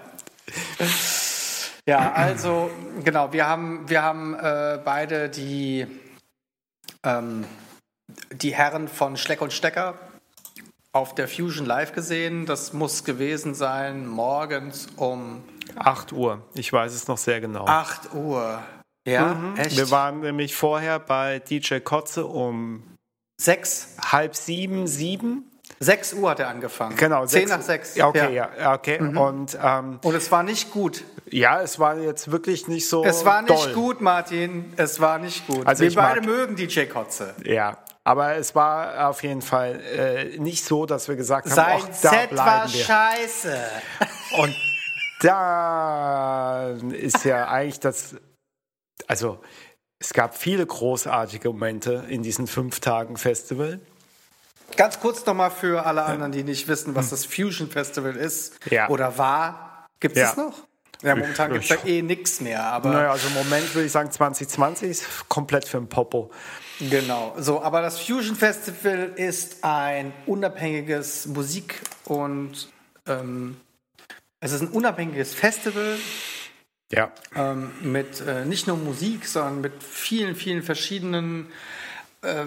Ja, also genau, wir haben, wir haben äh, beide die, ähm, die Herren von Schleck und Stecker auf der Fusion live gesehen. Das muss gewesen sein morgens um 8 Uhr. Ich weiß es noch sehr genau. 8 Uhr. Ja, echt? Wir waren nämlich vorher bei DJ Kotze um sechs, halb sieben, sieben. Sechs Uhr hat er angefangen. Genau. Zehn sechs- nach sechs. Ja, okay, ja, ja okay. Mhm. Und ähm, Und es war nicht gut. ja, es war jetzt wirklich nicht so. Es war nicht doll. gut, Martin. Es war nicht gut. Also Wir ich beide mag- mögen DJ Kotze. Ja, aber es war auf jeden Fall äh, nicht so, dass wir gesagt haben, Sein ach, da Set war bleiben wir. scheiße. (laughs) Und da ist ja eigentlich das, also es gab viele großartige Momente in diesen fünf Tagen Festival. Ganz kurz nochmal für alle anderen, die nicht wissen, was das Fusion Festival ist Ja. oder war. Gibt es Ja. noch? Ja, momentan gibt es ja eh nichts mehr, aber Naja, also im Moment würde ich sagen 2020 ist komplett für den Popo. genau. So, aber das Fusion Festival ist ein unabhängiges Musik- und ähm, es ist ein unabhängiges Festival Ja, ähm, mit äh, nicht nur Musik, sondern mit vielen, vielen verschiedenen äh,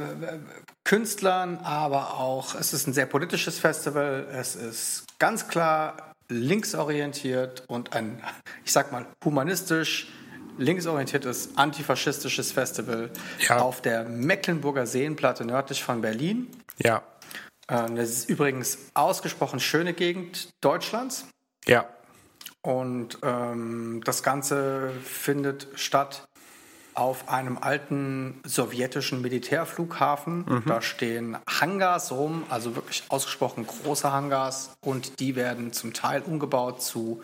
Künstlern, aber auch, es ist ein sehr politisches Festival, es ist ganz klar linksorientiert und ein, ich sag mal, humanistisch linksorientiertes antifaschistisches Festival Ja. auf der Mecklenburger Seenplatte nördlich von Berlin. ja, Ähm, Das ist übrigens ausgesprochen schöne Gegend Deutschlands. ja, Und ähm, das Ganze findet statt auf einem alten sowjetischen Militärflughafen. Da stehen Hangars rum, also wirklich ausgesprochen große Hangars. Und die werden zum Teil umgebaut zu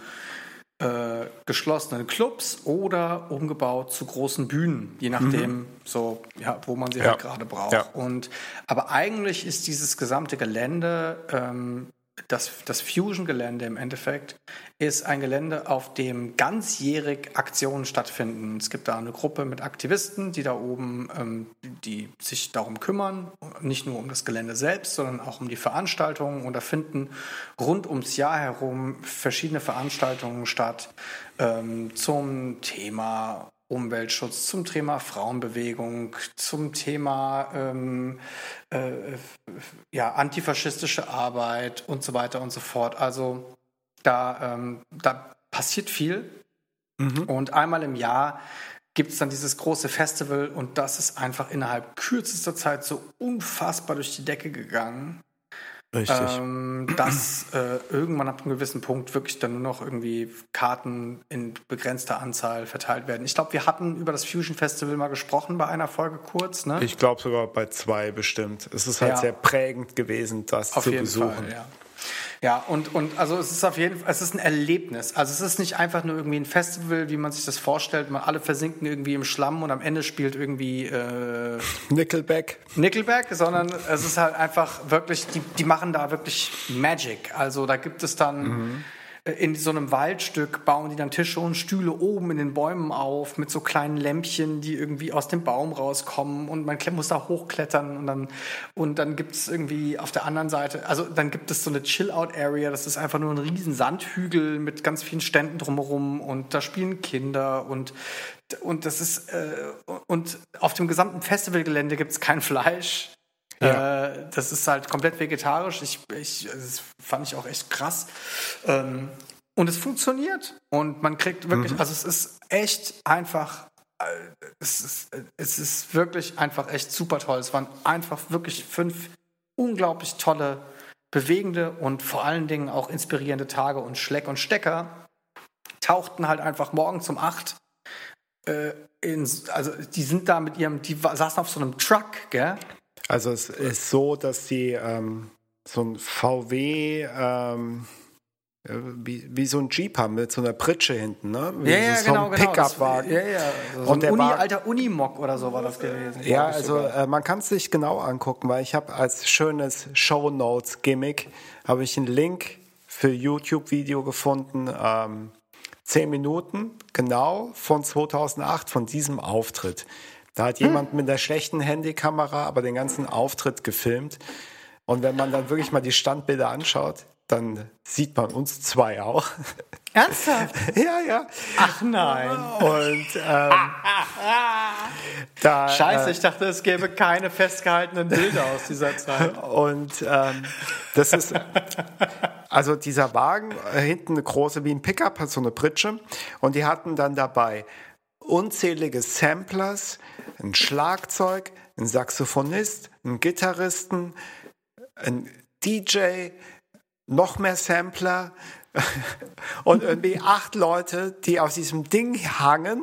äh, geschlossenen Clubs oder umgebaut zu großen Bühnen, je nachdem, so ja, wo man sie Ja. halt gerade braucht. Ja. Und aber eigentlich ist dieses gesamte Gelände ähm, das, das Fusion-Gelände im Endeffekt ist ein Gelände, auf dem ganzjährig Aktionen stattfinden. Es gibt da eine Gruppe mit Aktivisten, die da oben, ähm, die sich darum kümmern, nicht nur um das Gelände selbst, sondern auch um die Veranstaltungen. Und da finden rund ums Jahr herum verschiedene Veranstaltungen statt ähm, zum Thema Umweltschutz, zum Thema Frauenbewegung, zum Thema ähm, äh, ja, antifaschistische Arbeit und so weiter und so fort. Also da, ähm, da passiert viel. Und einmal im Jahr gibt es dann dieses große Festival und das ist einfach innerhalb kürzester Zeit so unfassbar durch die Decke gegangen, richtig. ähm, dass äh, irgendwann ab einem gewissen Punkt wirklich dann nur noch irgendwie Karten in begrenzter Anzahl verteilt werden. Ich glaube, wir hatten über das Fusion Festival mal gesprochen bei einer Folge kurz. Ne? ich glaube sogar bei zwei bestimmt. Es ist halt Ja. sehr prägend gewesen, das Auf zu besuchen. Fall, ja. Ja, und, und also es ist auf jeden Fall, es ist ein Erlebnis. Also es ist nicht einfach nur irgendwie ein Festival, wie man sich das vorstellt. Man alle versinken irgendwie im Schlamm und am Ende spielt irgendwie äh, Nickelback. Nickelback, sondern es ist halt einfach wirklich, die, die machen da wirklich Magic. Also da gibt es dann äh, in so einem Waldstück bauen die dann Tische und Stühle oben in den Bäumen auf mit so kleinen Lämpchen, die irgendwie aus dem Baum rauskommen und man muss da hochklettern und dann und dann gibt es irgendwie auf der anderen Seite, also dann gibt es so eine Chill-Out-Area, das ist einfach nur ein riesen Sandhügel mit ganz vielen Ständen drumherum und da spielen Kinder und und das ist äh, und auf dem gesamten Festivalgelände gibt es kein Fleisch. Ja. Äh, das ist halt komplett vegetarisch. Ich, ich, das fand ich auch echt krass. Ähm, und es funktioniert. Und man kriegt wirklich, mhm. also es ist echt einfach, äh, es ist, es ist wirklich einfach echt super toll. Es waren einfach wirklich fünf unglaublich tolle, bewegende und vor allen Dingen auch inspirierende Tage. Und Schleck und Stecker tauchten halt einfach morgens um acht äh, in, also die sind da mit ihrem, die saßen auf so einem Truck, gell? Also es ist so, dass sie ähm, so ein VW ähm, äh, wie, wie, so ein Jeep haben mit so einer Pritsche hinten, ne? Wie ja, ja, so genau, ein genau. Pickup-Wagen. Ja, ja. So und ein Uni, war, alter Unimog oder so war das gewesen. Ja, also äh, man kann es sich genau angucken, weil ich habe als schönes Show Notes Gimmick habe ich einen Link für YouTube-Video gefunden. Ähm, zehn Minuten genau von 2008 von diesem Auftritt. Da hat jemand mit der schlechten Handykamera aber den ganzen Auftritt gefilmt. Und wenn man dann wirklich mal die Standbilder anschaut, dann sieht man uns zwei auch. Ernsthaft? (laughs) ja, ja. Ach nein. Und ähm, (laughs) da, Scheiße, äh, ich dachte, es gäbe keine festgehaltenen Bilder aus dieser Zeit. (laughs) Und ähm, das ist also dieser Wagen äh, hinten eine große wie ein Pickup hat so eine Pritsche und die hatten dann dabei unzählige Samplers, ein Schlagzeug, ein Saxophonist, einen Gitarristen, ein DJ, noch mehr Sampler (laughs) und irgendwie acht Leute, die aus diesem Ding hangen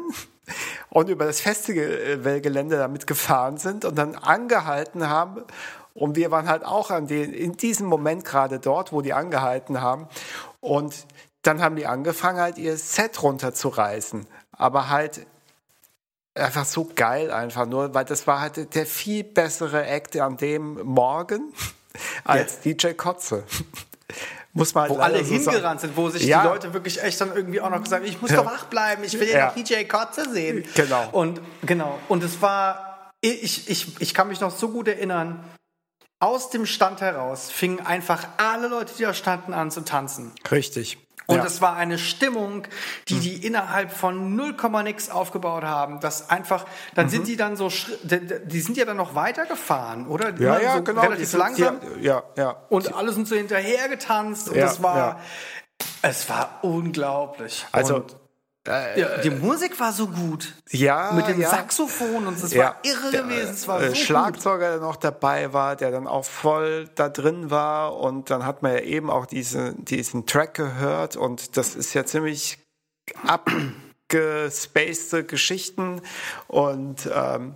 und über das Festivalgelände damit gefahren sind und dann angehalten haben. Und wir waren halt auch an den, in diesem Moment gerade dort, wo die angehalten haben. Und dann haben die angefangen, halt ihr Set runterzureißen. Aber halt einfach so geil einfach nur, weil das war halt der viel bessere Act an dem Morgen (laughs) als ja. DJ Kotze. Muss man halt wo alle so hingerannt sind, wo sich ja. die Leute wirklich echt dann irgendwie auch noch gesagt haben, ich muss doch wach bleiben, ich will ja, noch DJ Kotze sehen. Genau. Und genau. Und es war, ich, ich, ich kann mich noch so gut erinnern, aus dem Stand heraus fingen einfach alle Leute, die da standen, an zu tanzen. Richtig. Und ja. es war eine Stimmung, die die innerhalb von 0, nix aufgebaut haben. Das einfach, dann mhm. sind die dann so, die sind ja dann noch weitergefahren, oder? Ja, ja, so genau. Relativ die, langsam. Die, ja, ja. Und alle sind so hinterher getanzt und ja, es war, ja. es war unglaublich. Also, und ja, die Musik war so gut. Ja. Mit dem ja. Saxophon und es ja. war irre der, gewesen. Es war äh, so Schlagzeuger, der noch dabei war, der dann auch voll da drin war. Und dann hat man ja eben auch diese, diesen Track gehört. Und das ist ja ziemlich abgespacede Geschichten. Und ähm,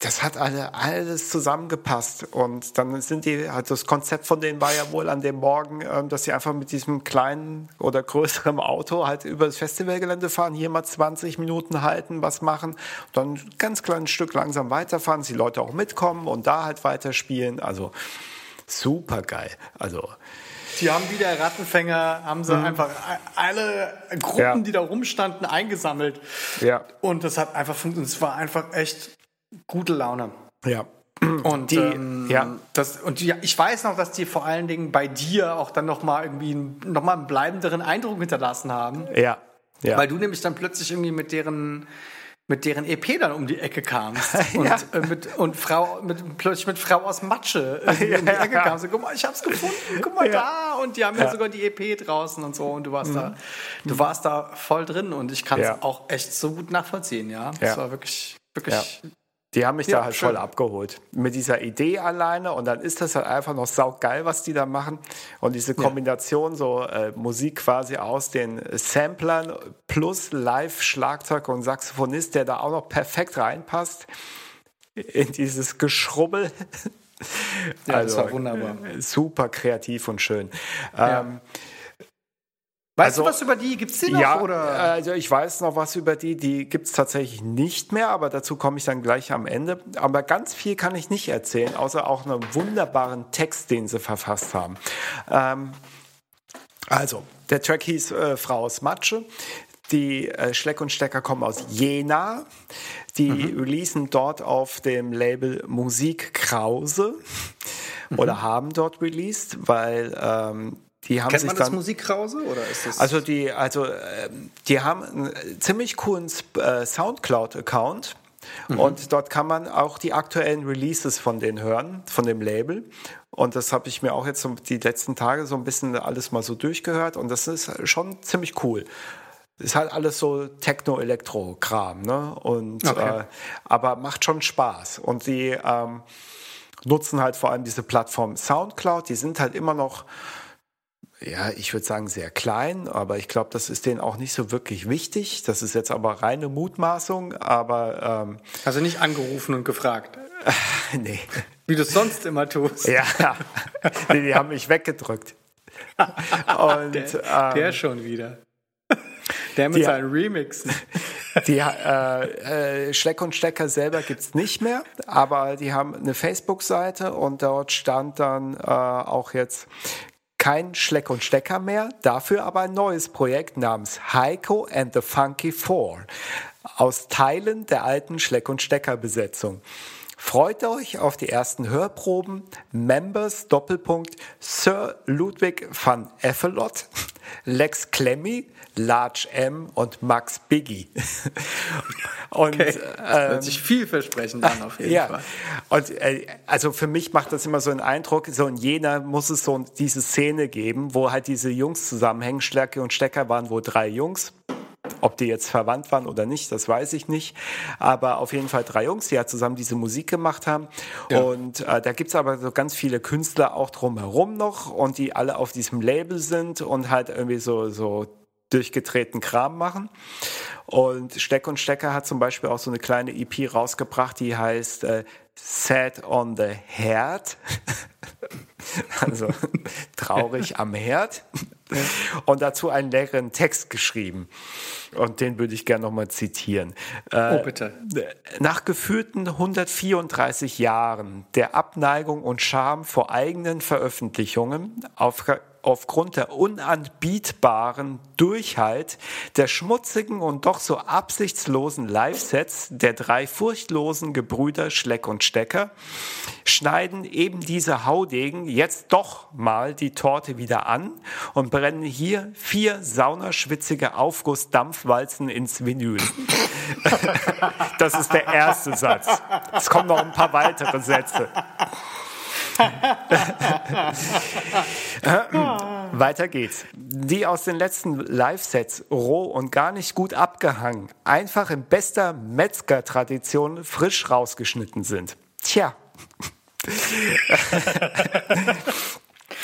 das hat alle, alles zusammengepasst. Und dann sind die, halt das Konzept von denen war ja wohl an dem Morgen, ähm, dass sie einfach mit diesem kleinen oder größeren Auto halt über das Festivalgelände fahren, hier mal 20 Minuten halten, was machen, dann ein ganz kleines Stück langsam weiterfahren, dass die Leute auch mitkommen und da halt weiterspielen. Also super geil. Also. Die haben wie der Rattenfänger, haben sie mhm. einfach alle Gruppen, ja. die da rumstanden, eingesammelt. Ja. Und das hat einfach funktioniert. Es war einfach echt gute Laune. Ja. Und, die, ähm, ja. das, und ja, ich weiß noch, dass die vor allen Dingen bei dir auch dann nochmal irgendwie noch mal einen bleibenderen Eindruck hinterlassen haben. Ja. ja. Weil du nämlich dann plötzlich irgendwie mit deren mit deren EP dann um die Ecke kamst (laughs) und, ja. äh, mit, und Frau mit, plötzlich mit Frau aus Matsche äh, (laughs) ja, um die Ecke ja. kamst. guck mal, ich hab's gefunden, guck mal da und die haben ja, sogar die EP draußen und so und du warst mhm. da, du warst da voll drin und ich kann es auch echt so gut nachvollziehen, ja. Das war wirklich wirklich die haben mich ja, da halt schön. voll abgeholt. Mit dieser Idee alleine und dann ist das halt einfach noch saugeil, was die da machen. Und diese Kombination, ja. so äh, Musik quasi aus den Samplern plus Live-Schlagzeug und Saxophonist, der da auch noch perfekt reinpasst in dieses Geschrubbel. Ja, also, das war wunderbar. Super kreativ und schön. Ja. Ähm, Weißt also, du was über die? Gibt es die noch? Ja, oder? also ich weiß noch was über die. Die gibt es tatsächlich nicht mehr, aber dazu komme ich dann gleich am Ende. Aber ganz viel kann ich nicht erzählen, außer auch einen wunderbaren Text, den sie verfasst haben. Ähm, Also, der Track hieß äh, Frau aus Matsche. Die äh, Schleck und Stecker kommen aus Jena. Die mhm. releasen dort auf dem Label Musik Krause mhm. oder haben dort released, weil ähm, die haben Kennt sich man dann, das Musikkrause oder ist das? Also die, also äh, die haben einen ziemlich coolen äh, Soundcloud-Account. Mhm. Und dort kann man auch die aktuellen Releases von denen hören, von dem Label. Und das habe ich mir auch jetzt so die letzten Tage so ein bisschen alles mal so durchgehört. Und das ist schon ziemlich cool. Ist halt alles so Techno-Elektro-Kram, ne? Und okay. äh, aber macht schon Spaß. Und sie ähm, nutzen halt vor allem diese Plattform Soundcloud. Die sind halt immer noch ja, ich würde sagen sehr klein, aber ich glaube, das ist denen auch nicht so wirklich wichtig. Das ist jetzt aber reine Mutmaßung, aber ähm, also nicht angerufen und gefragt. (laughs) nee. Wie du es sonst immer tust. Ja, nee, die haben mich weggedrückt. (laughs) Und, der, ähm, der schon wieder. Der mit die, seinen Remixen. Die äh, äh, Schleck und Stecker selber gibt es nicht mehr, aber die haben eine Facebook-Seite und dort stand dann äh, auch jetzt kein Schleck und Stecker mehr, dafür aber ein neues Projekt namens Heiko and the Funky Four aus Teilen der alten Schleck und Stecker Besetzung. Freut euch auf die ersten Hörproben. Members Doppelpunkt Sir Ludwig van Effelot, Lex Clemmy, Large M und Max Biggie. (laughs) und okay. das hört ähm, sich vielversprechend an auf jeden ja. Fall. Und äh, also für mich macht das immer so einen Eindruck, so in Jena muss es so diese Szene geben, wo halt diese Jungs zusammenhängen. Stärke und Stecker waren wohl drei Jungs. Ob die jetzt verwandt waren oder nicht, das weiß ich nicht. Aber auf jeden Fall drei Jungs, die ja zusammen diese Musik gemacht haben. Ja. Und äh, da gibt's aber so ganz viele Künstler auch drumherum noch und die alle auf diesem Label sind und halt irgendwie so, so durchgedrehten Kram machen. Und Steck und Stecker hat zum Beispiel auch so eine kleine EP rausgebracht, die heißt äh, Sad on the Herd. (laughs) (laughs) also traurig am Herd. Und dazu einen leckeren Text geschrieben. Und den würde ich gerne nochmal zitieren. Äh, oh, bitte. Nach gefühlten 134 Jahren der Abneigung und Scham vor eigenen Veröffentlichungen auf aufgrund der unanbietbaren Durchhalt der schmutzigen und doch so absichtslosen Live-Sets der drei furchtlosen Gebrüder Schleck und Stecker schneiden eben diese Haudegen jetzt doch mal die Torte wieder an und brennen hier vier saunerschwitzige Aufgussdampfwalzen ins Vinyl. (laughs) das ist der erste Satz. Es kommen noch ein paar weitere Sätze. Weiter geht's. Die aus den letzten Live-Sets roh und gar nicht gut abgehangen, einfach in bester Metzger-Tradition frisch rausgeschnitten sind. Tja.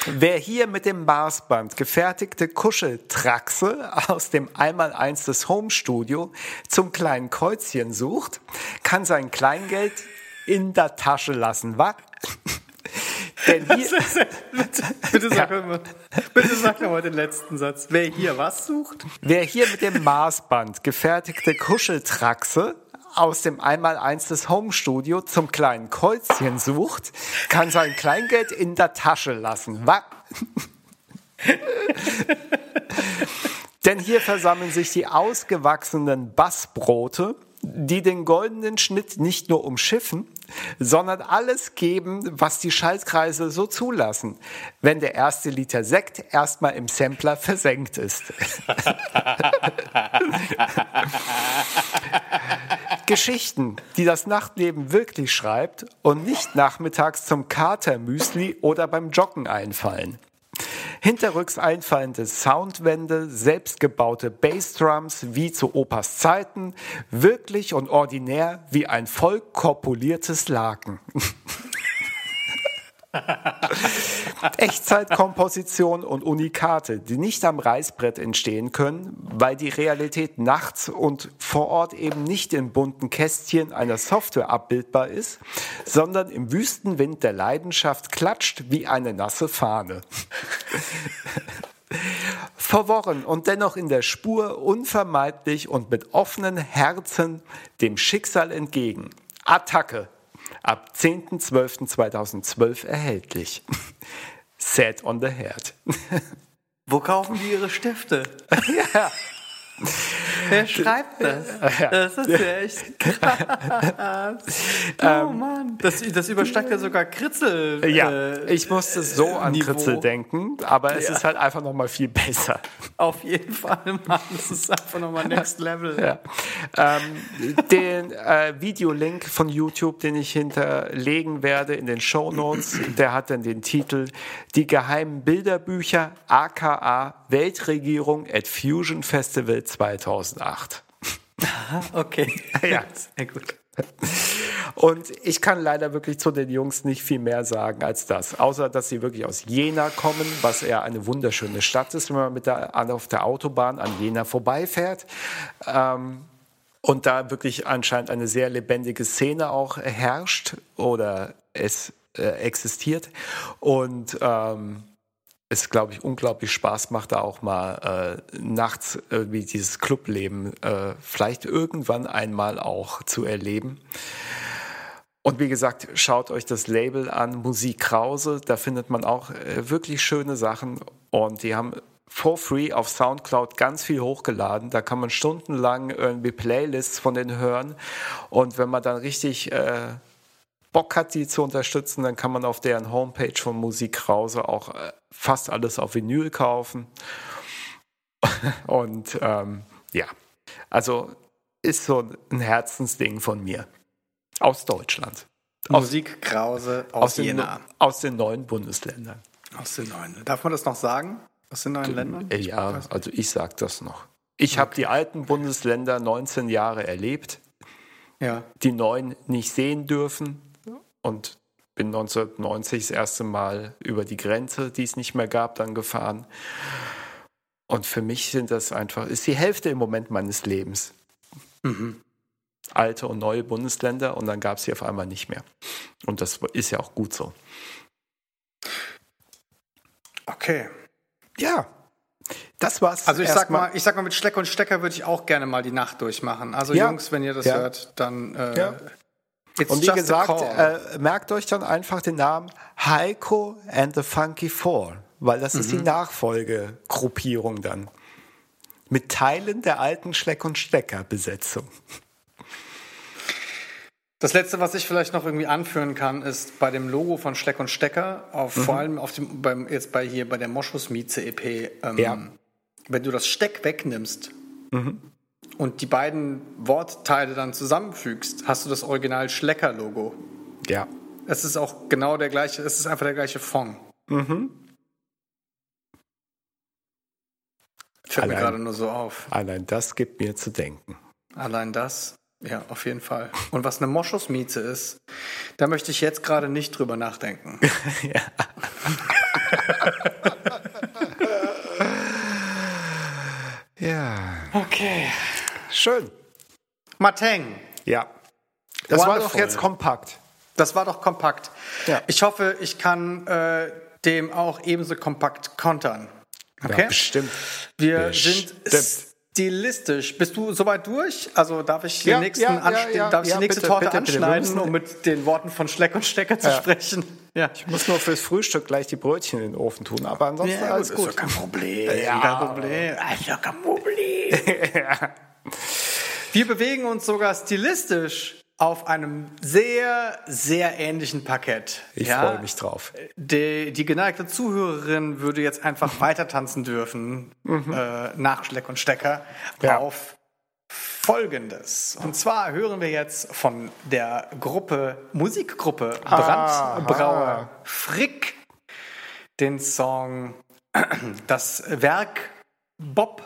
Wer hier mit dem Maßband gefertigte Kuscheltraxe aus dem 1x1 des Homestudio zum kleinen Kreuzchen sucht, kann sein Kleingeld in der Tasche lassen, wa? Denn hier, bitte, bitte, sag ja. mal, bitte sag mal den letzten Satz. Wer hier was sucht? Wer hier mit dem Maßband gefertigte Kuscheltraxe aus dem Einmaleins des Homestudio zum kleinen Kreuzchen sucht, kann sein Kleingeld in der Tasche lassen. Was? (laughs) Denn hier versammeln sich die ausgewachsenen Bassbrote, die den goldenen Schnitt nicht nur umschiffen, sondern alles geben, was die Schaltkreise so zulassen, wenn der erste Liter Sekt erstmal im Sampler versenkt ist. (laughs) Geschichten, die das Nachtleben wirklich schreibt und nicht nachmittags zum Katermüsli oder beim Joggen einfallen. Hinterrücks einfallende Soundwände, selbstgebaute Bassdrums wie zu Opas Zeiten, wirklich und ordinär wie ein voll korpuliertes Laken. (laughs) (laughs) Echtzeitkomposition und Unikate, die nicht am Reißbrett entstehen können, weil die Realität nachts und vor Ort eben nicht in bunten Kästchen einer Software abbildbar ist, sondern im Wüstenwind der Leidenschaft klatscht wie eine nasse Fahne. (laughs) Verworren und dennoch in der Spur, unvermeidlich und mit offenen Herzen dem Schicksal entgegen. Attacke ab 10.12.2012 erhältlich. (laughs) Set on the Head. (laughs) Wo kaufen die ihre Stifte? (laughs) ja. Wer schreibt das? Ja. (laughs) Das ist ja echt krass. (laughs) Oh Mann. Das, das übersteigt ja sogar Kritzel. Ja, äh, ich musste so an Niveau. Kritzel denken, aber es Ja. ist halt einfach noch mal viel besser. Auf jeden Fall, (laughs) Mann. Das ist einfach nochmal Next Level. Ja. Ähm, den äh, Videolink von YouTube, den ich hinterlegen werde in den Show Notes, der hat dann den Titel Die geheimen Bilderbücher aka Weltregierung at Fusion Festival 2008. Okay. (laughs) Ja. Sehr gut. Und ich kann leider wirklich zu den Jungs nicht viel mehr sagen als das. Außer, dass sie wirklich aus Jena kommen, was ja eine wunderschöne Stadt ist, wenn man mit der, auf der Autobahn an Jena vorbeifährt. Ähm, und da wirklich anscheinend eine sehr lebendige Szene auch herrscht oder es äh, existiert. Und ähm, es, glaube ich, unglaublich Spaß macht, da auch mal äh, nachts irgendwie dieses Clubleben äh, vielleicht irgendwann einmal auch zu erleben. Und wie gesagt, schaut euch das Label an, Musik Krause. Da findet man auch äh, wirklich schöne Sachen. Und die haben for free auf Soundcloud ganz viel hochgeladen. Da kann man stundenlang irgendwie Playlists von denen hören. Und wenn man dann richtig äh, Bock hat, die zu unterstützen, dann kann man auf deren Homepage von Musik Krause auch äh, fast alles auf Vinyl kaufen. (laughs) Und ähm, ja, also ist so ein Herzensding von mir. Aus Deutschland. Musik Krause aus, den, Jena. aus den neuen Bundesländern. Aus den neuen. Darf man das noch sagen? Aus den neuen Ländern? Äh, Ja, also ich sag das noch. Ich habe die alten Bundesländer 19 Jahre erlebt, Ja. die neuen nicht sehen dürfen und bin 1990 das erste Mal über die Grenze, die es nicht mehr gab, dann gefahren. Und für mich sind das einfach, ist die Hälfte im Moment meines Lebens. Alte und neue Bundesländer und dann gab es sie auf einmal nicht mehr. Und das ist ja auch gut so. Okay. Ja, das war's. Also ich sag mal, ich sag mal, mit Schleck und Stecker würde ich auch gerne mal die Nacht durchmachen. Also Ja. Jungs, wenn ihr das Ja. hört, dann äh, Ja. It's Und wie gesagt, äh, merkt euch dann einfach den Namen Heiko and the Funky Four, weil das ist die Nachfolgegruppierung dann. Mit Teilen der alten Schleck- und Stecker-Besetzung. Das letzte, was ich vielleicht noch irgendwie anführen kann, ist bei dem Logo von Schleck und Stecker, auf, Mhm. vor allem auf dem, beim, jetzt bei hier bei der Moschus Mieze EP, ähm, Ja. wenn du das Steck wegnimmst Mhm. Und die beiden Wortteile dann zusammenfügst, hast du das Original Schlecker-Logo. Ja. Es ist auch genau der gleiche, es ist einfach der gleiche Fond. Mhm. Fällt mir gerade nur so auf. Allein das gibt mir zu denken. Allein das, ja, auf jeden Fall. Und was eine Moschusmieze ist, da möchte ich jetzt gerade nicht drüber nachdenken. (laughs) (laughs) Ja. Okay. Schön. Mateng, Ja. Das war doch Wonderful. jetzt kompakt. das war doch kompakt. Ja. Ich hoffe, ich kann äh, dem auch ebenso kompakt kontern. Okay? Ja, bestimmt. Wir Bestimmt. sind stilistisch. Bist du soweit durch? Also darf ich, nächsten ja, ja, darf die nächste bitte, Torte bitte, bitte. Anschneiden, müssen- um mit den Worten von Schleck und Stecker zu sprechen? Ja. Ich muss nur fürs Frühstück gleich die Brötchen in den Ofen tun, aber ansonsten alles ist gut. doch kein Problem. Ja. Kein Problem. Ist doch kein Problem. (laughs) Wir bewegen uns sogar stilistisch auf einem sehr, sehr ähnlichen Parkett. Ich Ja, freue mich drauf. Die, die geneigte Zuhörerin würde jetzt einfach (laughs) weiter tanzen dürfen äh, nach Schleck und Stecker Ja. auf Folgendes. Und zwar hören wir jetzt von der Gruppe, Musikgruppe Brandbrauer Frick den Song (clears throat) Das Werk Bob.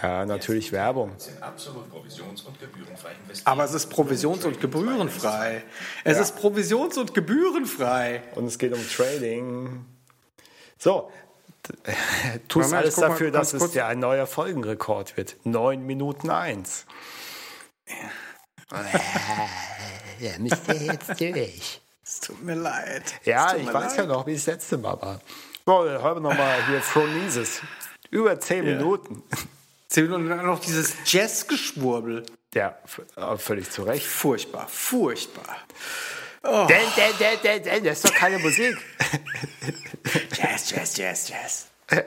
Ja, natürlich Werbung. absolut provisions- und gebührenfrei investieren. Aber es ist provisions- und gebührenfrei. Es ist provisions- und gebührenfrei. Und es geht um Trading. So, tust alles mal dafür, ganz dass es ja ein neuer Folgenrekord wird. 9 Minuten 1. (laughs) ja, müsst ihr jetzt durch. Es tut mir leid. Ja, ich weiß leid. ja noch, wie es letzte Mal war. So, hören wir nochmal hier Phronesis. Über 10 Minuten. Minuten lang noch dieses Jazzgeschwurbel. Ja, äh, völlig zu Recht. Furchtbar, furchtbar. Denn, denn, denn, denn, denn, das ist doch keine Musik. (laughs) Jazz, Jazz, Jazz, Jazz. (laughs)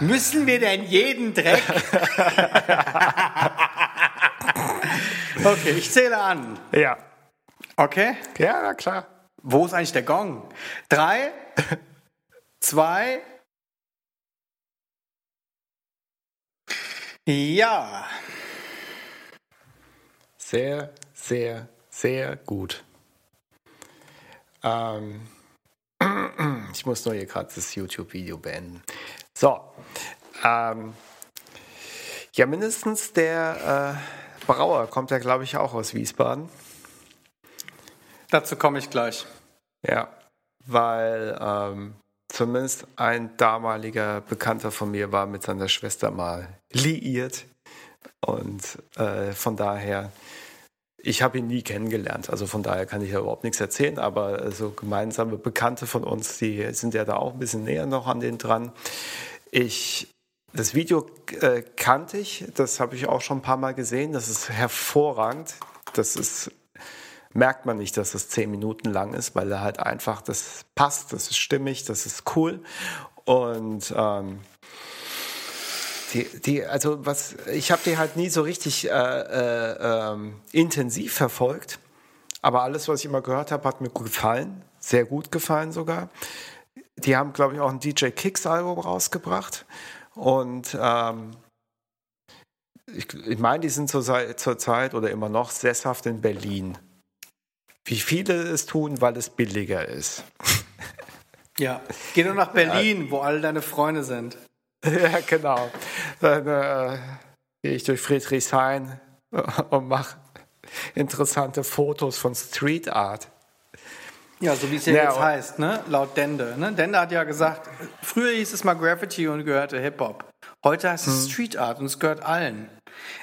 Müssen wir denn jeden Dreck? (laughs) okay, ich zähle an. Ja. Okay? Ja, na klar. Wo ist eigentlich der Gong? Drei, zwei. Ja. Sehr, sehr, sehr gut. Ähm, (clears throat) ich muss nur hier gerade das YouTube-Video beenden. So. Ähm, ja, mindestens der äh, Brauer kommt ja, glaube ich, auch aus Wiesbaden. Dazu komme ich gleich. Ja, weil ähm, zumindest ein damaliger Bekannter von mir war mit seiner Schwester mal liiert. Und äh, von daher, ich habe ihn nie kennengelernt. Also von daher kann ich ja überhaupt nichts erzählen. Aber so gemeinsame Bekannte von uns, die sind ja da auch ein bisschen näher noch an den dran. Ich das Video äh, kannte ich, das habe ich auch schon ein paar Mal gesehen. Das ist hervorragend. Das ist merkt man nicht, dass es zehn Minuten lang ist, weil er halt einfach, das passt, das ist stimmig, das ist cool. Und ähm, die, die, also was, ich habe die halt nie so richtig äh, äh, ähm, intensiv verfolgt, aber alles, was ich immer gehört habe, hat mir gefallen, sehr gut gefallen sogar. Die haben, glaube ich, auch ein DJ Kicks Album rausgebracht und ähm, ich, ich meine, die sind zur, zur Zeit oder immer noch sesshaft in Berlin. Wie viele es tun, weil es billiger ist. (laughs) Ja, geh doch nach Berlin, ja. wo all deine Freunde sind. (laughs) Ja, genau. Dann äh, gehe ich durch Friedrichshain und mache interessante Fotos von Street Art. Ja, so wie es ja, ja jetzt heißt, ne? laut Dende. Ne? Dende hat ja gesagt, früher hieß es mal Graffiti und gehörte Hip-Hop. Heute heißt es hm. Street Art und es gehört allen.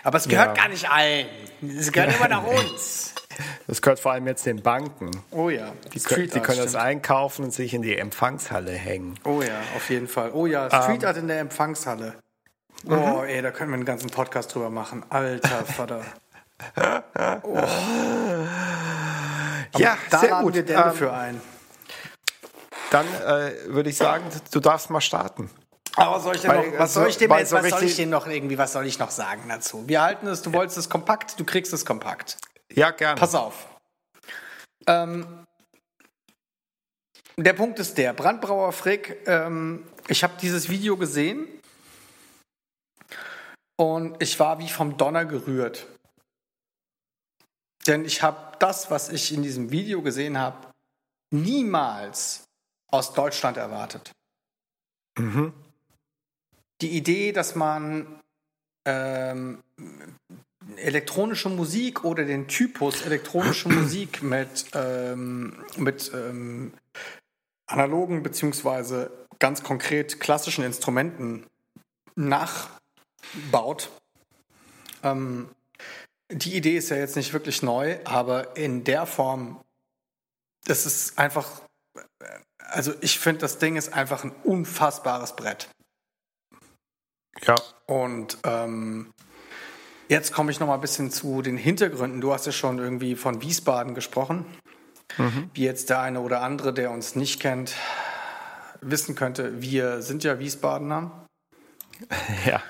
Aber es gehört ja. gar nicht allen. Es gehört immer nach (laughs) uns. Das gehört vor allem jetzt den Banken. Oh ja. Die, können, die können das einkaufen und sich in die Empfangshalle hängen. Oh ja, auf jeden Fall. Oh ja, Street um, Art in der Empfangshalle. Oh, mhm. ey, da können wir einen ganzen Podcast drüber machen. Alter Vater. (laughs) oh. ja, da sehr gut. wir Delle ähm, für ein. Dann äh, würde ich sagen, du darfst mal starten. Aber soll ich denn noch, was soll ich dem jetzt, was soll ich denn noch irgendwie, was soll ich noch sagen dazu? Wir halten es, du wolltest es kompakt, du kriegst es kompakt. Ja, gerne. Pass auf. Ähm, der Punkt ist der, Brandbrauer Frick, ähm, ich habe dieses Video gesehen und ich war wie vom Donner gerührt. Denn ich habe das, was ich in diesem Video gesehen habe, niemals aus Deutschland erwartet. Mhm. Die Idee, dass man ähm, elektronische Musik oder den Typus elektronische Musik (clears throat) mit, ähm, mit ähm, analogen beziehungsweise ganz konkret klassischen Instrumenten nachbaut. Ähm, die Idee ist ja jetzt nicht wirklich neu, aber in der Form, das ist einfach, also ich finde, das Ding ist einfach ein unfassbares Brett. Ja. Und ähm, Jetzt komme ich noch mal ein bisschen zu den Hintergründen. Du hast ja schon irgendwie von Wiesbaden gesprochen. Mhm. Wie jetzt der eine oder andere, der uns nicht kennt, wissen könnte, wir sind ja Wiesbadener. (laughs) Ja.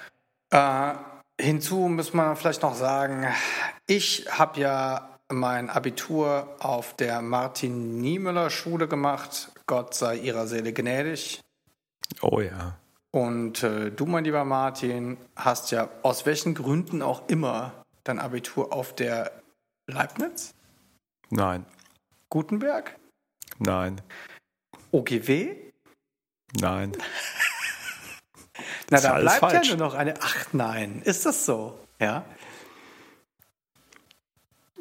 Äh, hinzu muss man vielleicht noch sagen, ich habe ja mein Abitur auf der Martin-Niemöller-Schule gemacht. Gott sei ihrer Seele gnädig. Oh ja. Und äh, du, mein lieber Martin, hast ja aus welchen Gründen auch immer dein Abitur auf der Leibniz? Nein. Gutenberg? Nein. OGW? Nein. (laughs) Na, da bleibt falsch. ja nur noch eine. Ach nein, ist das so? Ja.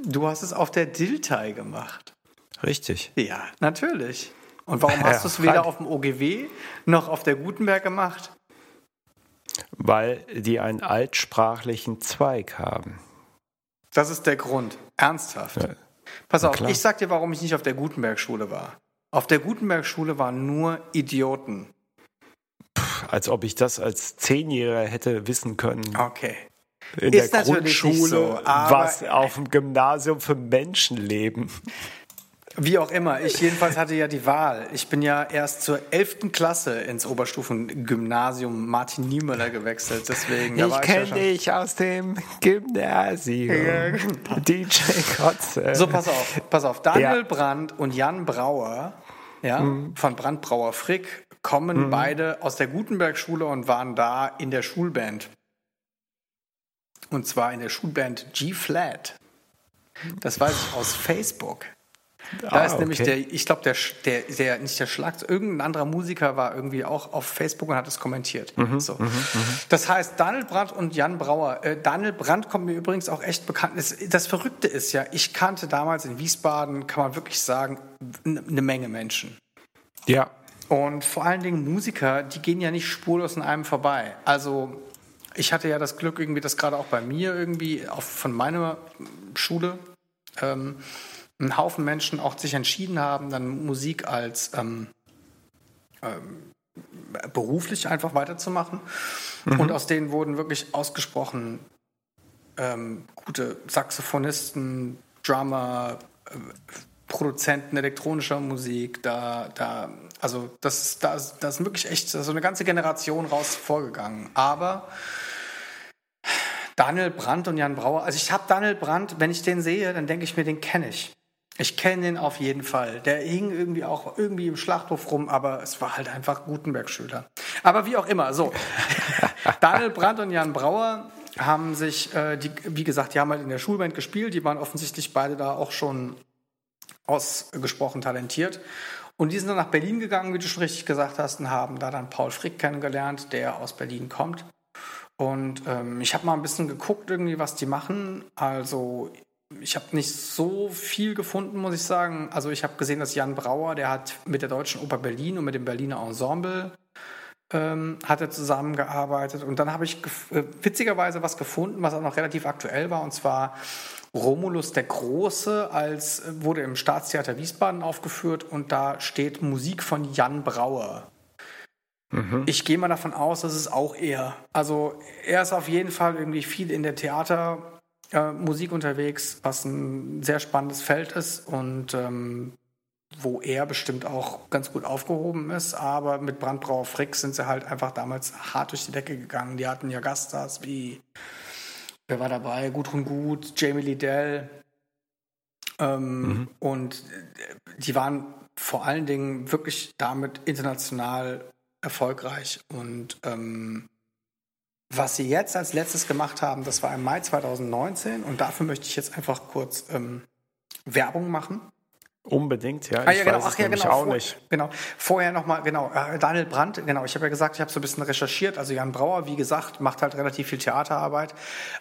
Du hast es auf der Diltai gemacht. Richtig. Ja, natürlich. Und warum hast du es weder auf dem OGW noch auf der Gutenberg gemacht? Weil die einen altsprachlichen Zweig haben. Das ist der Grund. Ernsthaft. Ja. Pass auf, ich sag dir, warum ich nicht auf der Gutenberg-Schule war. Auf der Gutenberg-Schule waren nur Idioten. Puh, als ob ich das als Zehnjähriger hätte wissen können. Okay. In ist der Grundschule, so, was auf dem Gymnasium für Menschen leben. Wie auch immer, ich jedenfalls hatte ja die Wahl. Ich bin ja erst zur 11. Klasse ins Oberstufengymnasium Martin Niemöller gewechselt. Deswegen, ich kenne ja dich aus dem Gymnasium. DJ Kotze. So, pass auf, pass auf. Daniel ja. Brandt und Jan Brauer ja, mhm. von Brandbrauer Frick kommen mhm. beide aus der Gutenberg-Schule und waren da in der Schulband. Und zwar in der Schulband G-Flat. Das weiß ich aus Facebook. Da ah, ist okay. nämlich der, ich glaube, der, der, der, nicht der Schlag, irgendein anderer Musiker war irgendwie auch auf Facebook und hat es kommentiert. Mhm, so. Mhm, mhm. das heißt, Daniel Brandt und Jan Brauer. Äh, Daniel Brandt kommt mir übrigens auch echt bekannt. Das, das, Verrückte ist ja, ich kannte damals in Wiesbaden, kann man wirklich sagen, eine Menge Menschen. Ja. Und vor allen Dingen Musiker, die gehen ja nicht spurlos an einem vorbei. Also ich hatte ja das Glück irgendwie, dass gerade auch bei mir irgendwie auch von meiner Schule ähm, ein Haufen Menschen auch sich entschieden haben, dann Musik als ähm, ähm, beruflich einfach weiterzumachen. Mhm. Und aus denen wurden wirklich ausgesprochen ähm, gute Saxophonisten, Drummer, äh, Produzenten elektronischer Musik, da, da, also das, da, da ist wirklich echt so eine ganze Generation raus vorgegangen. Aber Daniel Brandt und Jan Brauer, also ich habe Daniel Brandt, wenn ich den sehe, dann denke ich mir, den kenne ich. Ich kenne den auf jeden Fall. Der hing irgendwie auch irgendwie im Schlachthof rum, aber es war halt einfach Gutenberg-Schüler. Aber wie auch immer, so. (laughs) Daniel Brandt und Jan Brauer haben sich, äh, die, wie gesagt, die haben halt in der Schulband gespielt. Die waren offensichtlich beide da auch schon ausgesprochen talentiert. Und die sind dann nach Berlin gegangen, wie du schon richtig gesagt hast, und haben da dann Paul Frick kennengelernt, der aus Berlin kommt. Und ähm, ich habe mal ein bisschen geguckt, irgendwie, was die machen. Also ich habe nicht so viel gefunden, muss ich sagen. Also ich habe gesehen, dass Jan Brauer, der hat mit der Deutschen Oper Berlin und mit dem Berliner Ensemble ähm, hat er zusammengearbeitet. Und dann habe ich äh, witzigerweise was gefunden, was auch noch relativ aktuell war, und zwar Romulus der Große als äh, wurde im Staatstheater Wiesbaden aufgeführt und da steht Musik von Jan Brauer. Mhm. Ich gehe mal davon aus, dass es auch er. Also er ist auf jeden Fall irgendwie viel in der Theater äh, Musik unterwegs, was ein sehr spannendes Feld ist und ähm, wo er bestimmt auch ganz gut aufgehoben ist. Aber mit Brandbrauer Frick sind sie halt einfach damals hart durch die Decke gegangen. Die hatten ja Gaststars wie, wer war dabei? Gudrun Gut, Jamie Liddell. Ähm, mhm. Und die waren vor allen Dingen wirklich damit international erfolgreich. Und ähm, was sie jetzt als letztes gemacht haben, das war im Mai 2019 und dafür möchte ich jetzt einfach kurz ähm, Werbung machen. Unbedingt, ja. Ah, ja, genau. Ach ja, genau. Auch vor, nicht. Genau. Vorher nochmal, genau. Äh, Daniel Brandt, genau. Ich habe ja gesagt, ich habe so ein bisschen recherchiert. Also Jan Brauer, wie gesagt, macht halt relativ viel Theaterarbeit.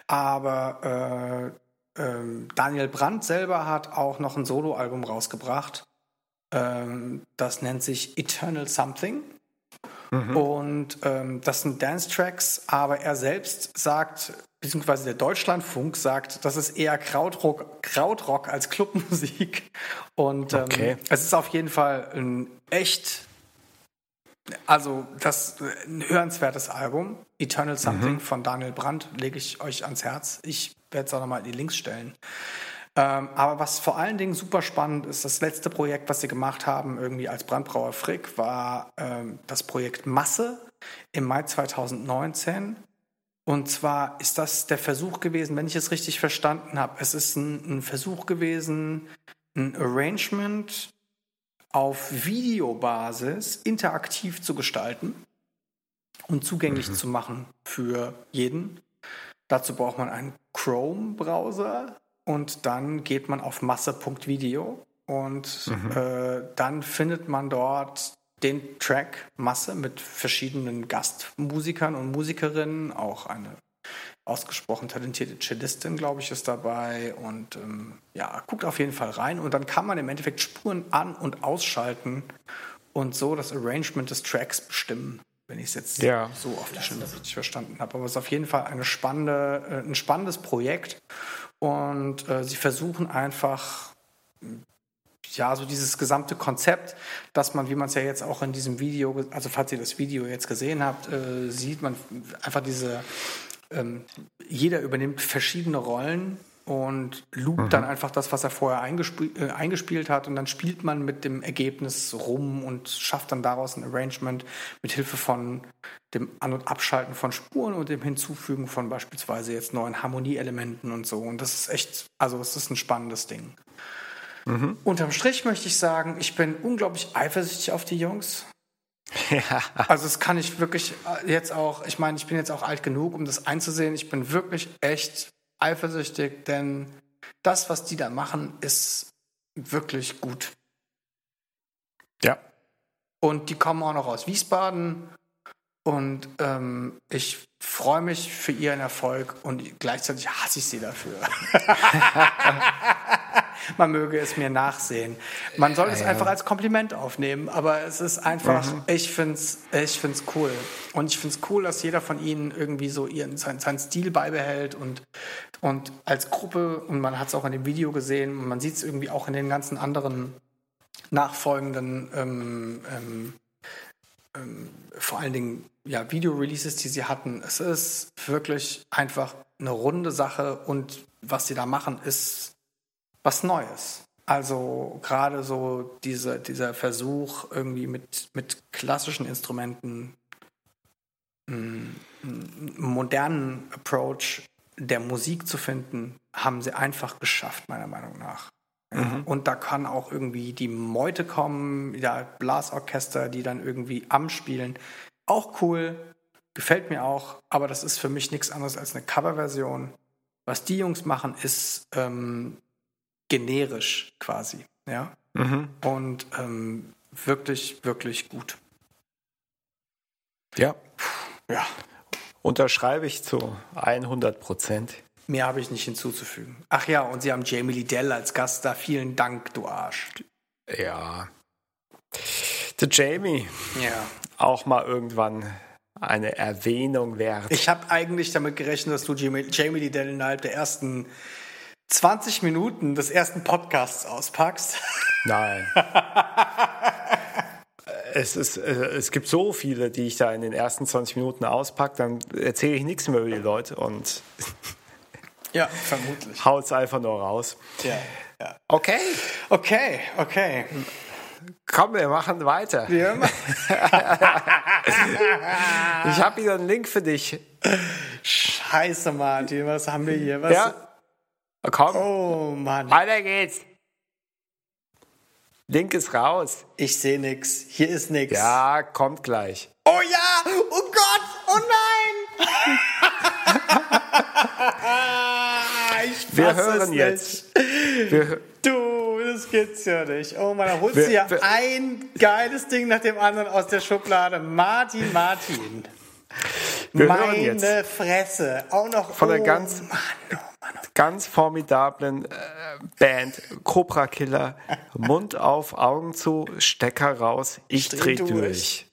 Aber äh, äh, Daniel Brandt selber hat auch noch ein Soloalbum rausgebracht. Ähm, das nennt sich Eternal Something. Mhm. Und ähm, das sind Dance-Tracks, aber er selbst sagt, beziehungsweise der Deutschlandfunk sagt, das ist eher Krautrock, Krautrock als Clubmusik. Und ähm, okay. es ist auf jeden Fall ein echt, also das ein hörenswertes Album. Eternal Something mhm. von Daniel Brandt lege ich euch ans Herz. Ich werde es auch nochmal in die Links stellen. Ähm, aber was vor allen Dingen super spannend ist, das letzte Projekt, was sie gemacht haben, irgendwie als Brandbrauer Frick, war ähm, das Projekt Masse im Mai 2019. Und zwar ist das der Versuch gewesen, wenn ich es richtig verstanden habe, es ist ein, ein Versuch gewesen, ein Arrangement auf Videobasis interaktiv zu gestalten und zugänglich mhm. zu machen für jeden. Dazu braucht man einen Chrome-Browser, und dann geht man auf masse.video und mhm. äh, dann findet man dort den Track Masse mit verschiedenen Gastmusikern und Musikerinnen, auch eine ausgesprochen talentierte Cellistin, glaube ich, ist dabei. Und ähm, ja, guckt auf jeden Fall rein. Und dann kann man im Endeffekt Spuren an- und ausschalten und so das Arrangement des Tracks bestimmen, wenn ich es jetzt ja. so auf die Schnelle richtig verstanden habe. Aber es ist auf jeden Fall eine spannende, äh, ein spannendes Projekt. Und äh, sie versuchen einfach, ja, so dieses gesamte Konzept, dass man, wie man es ja jetzt auch in diesem Video, also falls ihr das Video jetzt gesehen habt, äh, sieht man einfach diese, ähm, jeder übernimmt verschiedene Rollen und loopt dann einfach das, was er vorher eingespielt, äh, eingespielt hat und dann spielt man mit dem Ergebnis rum und schafft dann daraus ein Arrangement mit Hilfe von dem An- und Abschalten von Spuren und dem Hinzufügen von beispielsweise jetzt neuen Harmonieelementen und so. Und das ist echt, also es ist ein spannendes Ding. Unterm Strich möchte ich sagen, ich bin unglaublich eifersüchtig auf die Jungs. Ja. Also das kann ich wirklich äh, jetzt auch, ich meine, ich bin jetzt auch alt genug, um das einzusehen. Ich bin wirklich echt eifersüchtig, denn das, was die da machen, ist wirklich gut. Ja. Und die kommen auch noch aus Wiesbaden. Und ähm, ich freue mich für ihren Erfolg und gleichzeitig hasse ich sie dafür. (laughs) Man möge es mir nachsehen. Man soll es Ja. einfach als Kompliment aufnehmen, aber es ist einfach, ich finde es ich find's cool. Und ich finde es cool, dass jeder von ihnen irgendwie so ihren, sein, seinen Stil beibehält und, und als Gruppe, und man hat es auch in dem Video gesehen, und man sieht es irgendwie auch in den ganzen anderen nachfolgenden ähm, ähm, ähm, vor allen Dingen ja, Video-Releases, die sie hatten. Es ist wirklich einfach eine runde Sache und was sie da machen, ist was Neues. Also gerade so diese, dieser Versuch, irgendwie mit, mit klassischen Instrumenten einen einen modernen Approach der Musik zu finden, haben sie einfach geschafft, meiner Meinung nach. Ja, Und da kann auch irgendwie die Meute kommen, ja, Blasorchester, die dann irgendwie am Spielen. Auch cool, gefällt mir auch, aber das ist für mich nichts anderes als eine Coverversion. Was die Jungs machen, ist ähm, generisch quasi, ja. Und ähm, wirklich, wirklich gut. Ja. Ja, Unterschreibe ich zu 100 Prozent. mehr habe ich nicht hinzuzufügen. Ach ja, und sie haben Jamie Liddell als Gast da. Vielen Dank, du Arsch. Ja. Der Jamie, Ja. auch mal irgendwann eine Erwähnung wert. Ich habe eigentlich damit gerechnet, dass du Jamie, Jamie Liddell innerhalb der ersten 20 Minuten des ersten Podcasts auspackst. Nein. (laughs) es, ist, äh, es gibt so viele, die ich da in den ersten 20 Minuten auspacke, dann erzähle ich nichts mehr über die Leute und Ja, vermutlich. haut's einfach nur raus. Ja, ja. Okay, Okay, okay. komm, wir machen weiter. Wir ma- (laughs) Ich habe wieder einen Link für dich. Scheiße, Martin, was haben wir hier? Was? Ja, komm, Oh Mann, weiter geht's. Link ist raus. ich sehe nix. Hier ist nix. Ja, kommt gleich. Oh ja! Oh Gott! Oh nein! (laughs) ich Wir hören nicht. jetzt. Wir, Du, das gibt's ja nicht. Oh Mann, da holst du ja ein geiles Ding nach dem anderen aus der Schublade. Martin, Martin. wir hören Meine Fresse. Auch noch Von der oh, ganz- Mann, oh Mann, oh ganz formidablen äh, Band Cobra Killer. Mund auf, Augen zu, Stecker raus. Ich Dreh dreh durch.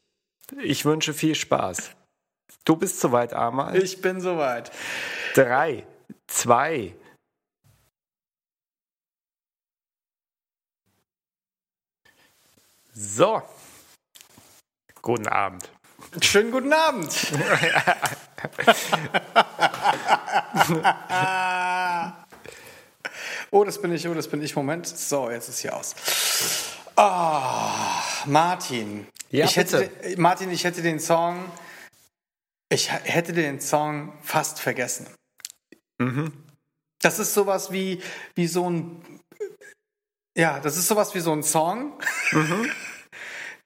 Ich wünsche viel Spaß. Du bist soweit, Amal. Ich bin soweit. Drei, zwei. So. Guten Abend. Schönen guten Abend. (laughs) (laughs) oh, das bin ich, oh, das bin ich. Moment. So, jetzt ist hier aus. Ah, Martin. Ja, ich hätte, bitte. Martin, ich hätte den Song, ich hätte den Song fast vergessen. Mhm. Das ist sowas wie, wie so ein, ja, das ist sowas wie so ein Song, Mhm. (laughs)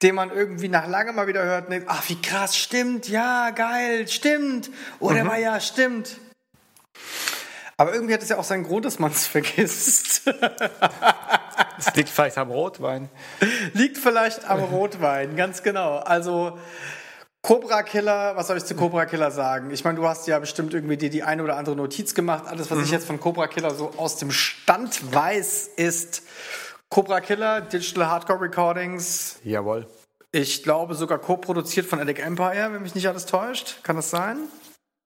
den man irgendwie nach langem mal wieder hört und denkt, ach, wie krass, stimmt, ja, geil, stimmt. Oh, Mhm. war ja, stimmt. Aber irgendwie hat es ja auch seinen Grund, dass man es (laughs) vergisst. Es liegt vielleicht am Rotwein. Liegt vielleicht am Rotwein, ganz genau. Also Cobra Killer, was soll ich zu Cobra Killer sagen? Ich meine, du hast ja bestimmt irgendwie dir die eine oder andere Notiz gemacht. Alles, was ich jetzt von Cobra Killer so aus dem Stand weiß, ist Cobra Killer, Digital Hardcore Recordings. Jawohl. Ich glaube sogar co-produziert von Alec Empire, wenn mich nicht alles täuscht. Kann das sein?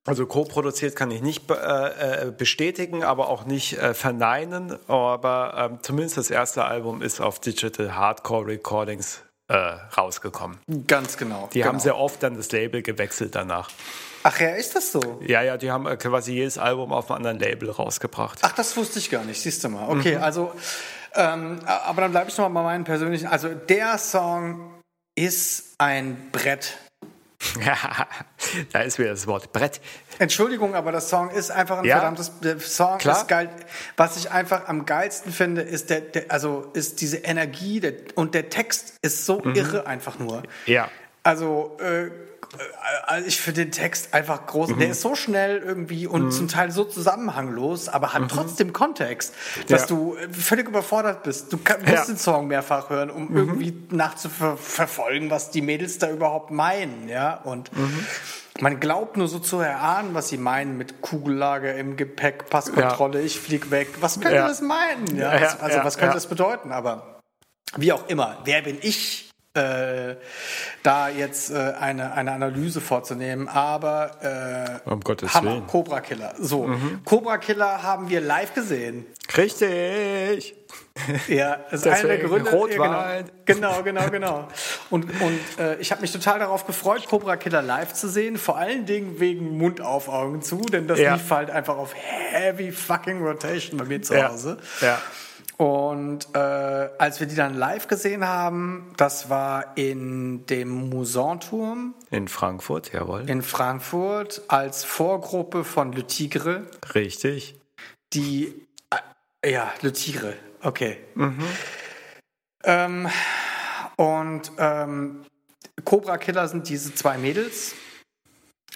Also co-produziert kann ich nicht äh, äh, bestätigen, aber auch nicht äh, verneinen. Aber ähm, zumindest das erste Album ist auf Digital Hardcore Recordings äh, rausgekommen. Ganz genau. Die genau. haben sehr oft dann das Label gewechselt danach. Ach ja, ist das so? Ja, ja, die haben äh, quasi jedes Album auf einem anderen Label rausgebracht. Ach, das wusste ich gar nicht, siehst du mal. Okay, also, ähm, aber dann bleibe ich noch mal bei meinen persönlichen. Also, der Song ist ein Brett. (laughs) da ist wieder das Wort Brett. Entschuldigung, aber das Song ist einfach ein Ja. verdammtes der Song Klar. ist geil. Was ich einfach am geilsten finde, ist der, der also ist diese Energie der, und der Text ist so Mhm. irre einfach nur. Ja. Also äh, also ich finde den Text einfach groß. Der ist so schnell irgendwie und zum Teil so zusammenhanglos, aber hat trotzdem Kontext, dass Ja. du äh, völlig überfordert bist. Du kann, musst Ja. den Song mehrfach hören, um irgendwie nachzuverfolgen, was die Mädels da überhaupt meinen, ja. Und man glaubt nur so zu erahnen, was sie meinen mit Kugellager im Gepäck, Passkontrolle, ich flieg weg. Was könnte Ja. das meinen? Ja, Ja, also ja, was könnte ja. das bedeuten? Aber wie auch immer, wer bin ich, äh, da jetzt äh, eine, eine Analyse vorzunehmen? Aber äh, Um Gottes Hammer, Willen. Mhm. Cobra Killer. So, Cobra Killer haben wir live gesehen. Richtig. (laughs) Ja, das ist einer der Gründe. Rotwein. Ja, genau, genau, genau. genau. Und, und äh, ich habe mich total darauf gefreut, Cobra Killer live zu sehen. Vor allen Dingen wegen Mund auf Augen zu, denn das Ja. lief halt einfach auf heavy fucking Rotation bei mir zu Ja. Hause. Ja. Und äh, als wir die dann live gesehen haben, das war in dem Musanturm In Frankfurt, jawohl. in Frankfurt als Vorgruppe von Le Tigre, Richtig. die äh, ja Le Tigre, okay. Ähm, und ähm, Cobra Killer sind diese zwei Mädels.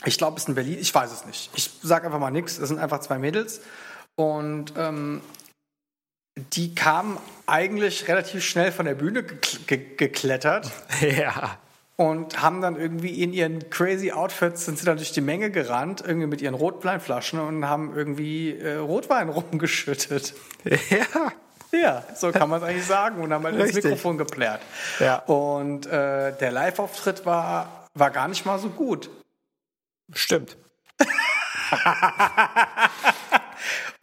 Ich glaube, es ist in Berlin. Ich weiß es nicht. Ich sage einfach mal nichts. Es sind einfach zwei Mädels. Und ähm, die kamen eigentlich relativ schnell von der Bühne gekl- ge geklettert (laughs) Ja. und haben dann irgendwie in ihren crazy Outfits sind sie dann durch die Menge gerannt, irgendwie mit ihren Rotweinflaschen und haben irgendwie äh, Rotwein (laughs) rumgeschüttet. Ja. Ja, so kann man es eigentlich sagen und haben halt ins Richtig. Mikrofon geplärt. Ja. Und äh, der Live-Auftritt war, war gar nicht mal so gut. Stimmt. (laughs)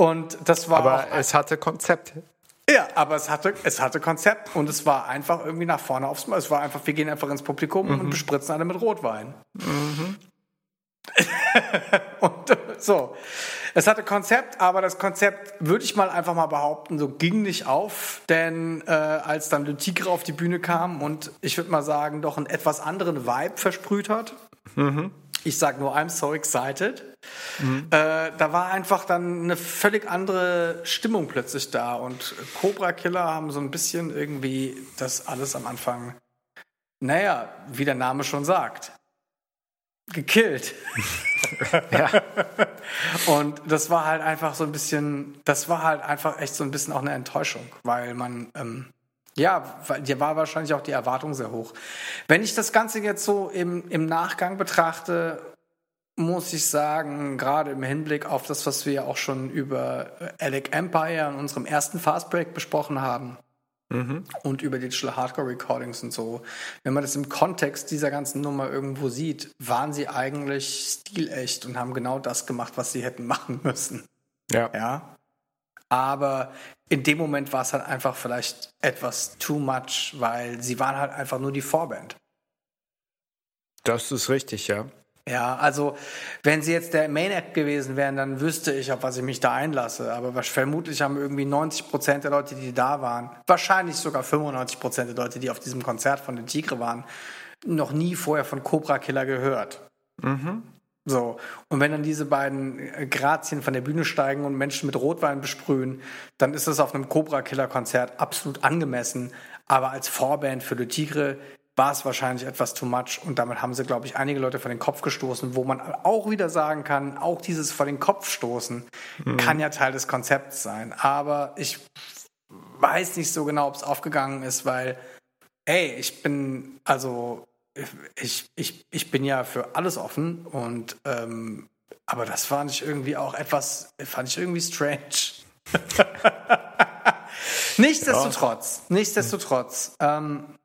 Und das war Aber es hatte Konzept. ja, aber es hatte, es hatte Konzept und es war einfach irgendwie nach vorne aufs Mal. Es war einfach, wir gehen einfach ins Publikum und bespritzen alle mit Rotwein. (laughs) und äh, so. Es hatte Konzept, aber das Konzept, würde ich mal einfach mal behaupten, so ging nicht auf, denn äh, als dann Le Tigre auf die Bühne kam und ich würde mal sagen, doch einen etwas anderen Vibe versprüht hat. Ich sag nur, I'm so excited. Äh, da war einfach dann eine völlig andere Stimmung plötzlich da und Cobra Killer haben so ein bisschen irgendwie das alles am Anfang, naja, wie der Name schon sagt, gekillt. (laughs) (laughs) Und das war halt einfach so ein bisschen, das war halt einfach echt so ein bisschen auch eine Enttäuschung, weil man, ähm, ja, hier war wahrscheinlich auch die Erwartung sehr hoch. Wenn ich das Ganze jetzt so im, im Nachgang betrachte, muss ich sagen, gerade im Hinblick auf das, was wir ja auch schon über Alec Empire in unserem ersten Fastbreak besprochen haben und über Digital Hardcore Recordings und so, wenn man das im Kontext dieser ganzen Nummer irgendwo sieht, waren sie eigentlich stilecht und haben genau das gemacht, was sie hätten machen müssen. Ja. Ja. Aber in dem Moment war es halt einfach vielleicht etwas too much, weil sie waren halt einfach nur die Vorband. Das ist richtig, ja. Ja, also wenn sie jetzt der Main Act gewesen wären, dann wüsste ich, auf was ich mich da einlasse. Aber vermutlich haben irgendwie 90 Prozent der Leute, die da waren, wahrscheinlich sogar 95 Prozent der Leute, die auf diesem Konzert von den Tigre waren, noch nie vorher von Cobra Killer gehört. So, und wenn dann diese beiden Grazien von der Bühne steigen und Menschen mit Rotwein besprühen, dann ist das auf einem Cobra Killer Konzert absolut angemessen. Aber als Vorband für Le Tigre war es wahrscheinlich etwas too much und damit haben sie, glaube ich, einige Leute vor den Kopf gestoßen, wo man auch wieder sagen kann, auch dieses vor den Kopf stoßen kann ja Teil des Konzepts sein. Aber ich weiß nicht so genau, ob es aufgegangen ist, weil, ey, ich bin, also, ich, ich, ich bin ja für alles offen und, ähm, aber das fand ich irgendwie auch etwas, fand ich irgendwie strange. (laughs) nichtsdestotrotz, nichtsdestotrotz, ähm,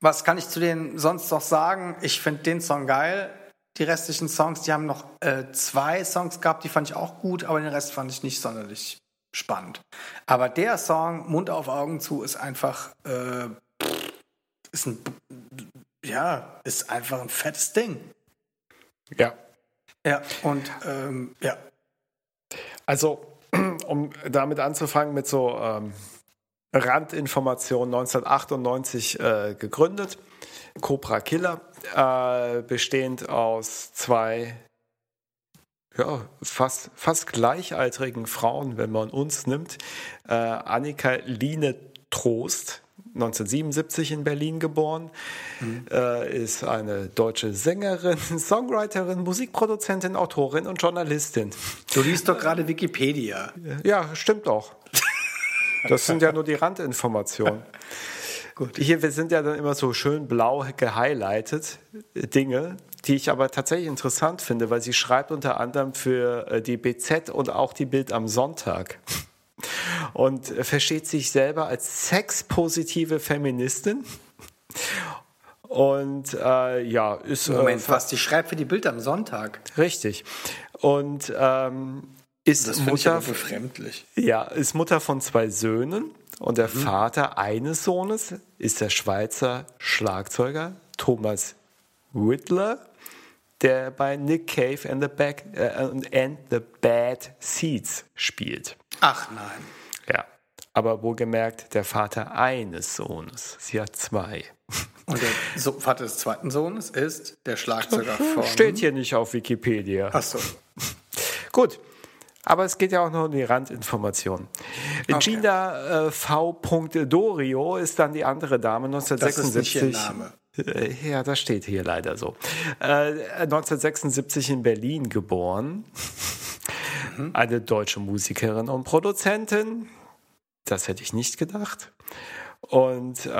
was kann ich zu denen sonst noch sagen? Ich finde den Song geil. Die restlichen Songs, die haben noch äh, zwei Songs gehabt, die fand ich auch gut, aber den Rest fand ich nicht sonderlich spannend. Aber der Song Mund auf Augen zu ist einfach äh, ist ein ja ist einfach ein fettes Ding. Ja. Ja, und ähm, ja. Also, (clears throat) um damit anzufangen mit so ähm, Randinformationen, 1998 äh, gegründet. Cobra Killer, äh, bestehend aus zwei ja, fast, fast gleichaltrigen Frauen, wenn man uns nimmt. Äh, Annika Line Trost, 1977 in Berlin geboren, mhm. äh, ist eine deutsche Sängerin, (laughs) Songwriterin, Musikproduzentin, Autorin und Journalistin. Du liest doch gerade Wikipedia. Ja, stimmt auch. Das sind ja nur die Randinformationen. (laughs) Gut. Hier wir sind ja dann immer so schön blau gehighlightet Dinge, die ich aber tatsächlich interessant finde, weil sie schreibt unter anderem für äh, die BZ und auch die Bild am Sonntag und versteht sich selber als sexpositive Feministin. Und äh, ja, ist. Moment, äh, was? Die schreibt für die Bild am Sonntag. Richtig. Und ähm, ist das Mutter. Ich befremdlich. Ja, ist Mutter von zwei Söhnen. Und der mhm. Vater eines Sohnes ist der Schweizer Schlagzeuger Thomas Whittler der bei Nick Cave and the, Back, äh, and the Bad Seeds spielt. Ach nein. Ja, aber wohlgemerkt der Vater eines Sohnes. Sie hat zwei. Und der Vater des zweiten Sohnes ist der Schlagzeuger von... Steht hier nicht auf Wikipedia. Ach so. Gut. Aber es geht ja auch noch um die Randinformation. Okay. Gina äh, V. Dorio ist dann die andere Dame, 1976. Das ist nicht ihr Name. Äh, ja, das steht hier leider so. Äh, 1976 in Berlin geboren. Mhm. Eine deutsche Musikerin und Produzentin. Das hätte ich nicht gedacht. Und äh,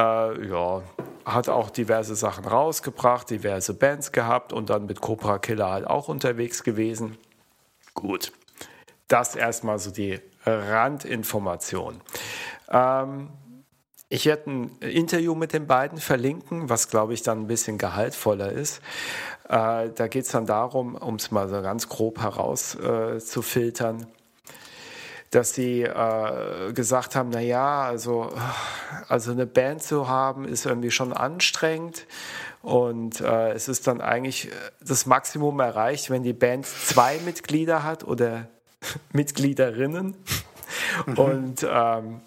ja, hat auch diverse Sachen rausgebracht, diverse Bands gehabt und dann mit Cobra Killer halt auch unterwegs gewesen. Gut, das erstmal so die Randinformation. Ähm, ich werde ein Interview mit den beiden verlinken, was glaube ich dann ein bisschen gehaltvoller ist. Äh, da geht es dann darum, um es mal so ganz grob herauszufiltern, äh, dass sie äh, gesagt haben, na ja, also, also eine Band zu haben, ist irgendwie schon anstrengend. Und äh, es ist dann eigentlich das Maximum erreicht, wenn die Band zwei Mitglieder hat oder (laughs) Mitgliederinnen. Mhm. Und ähm,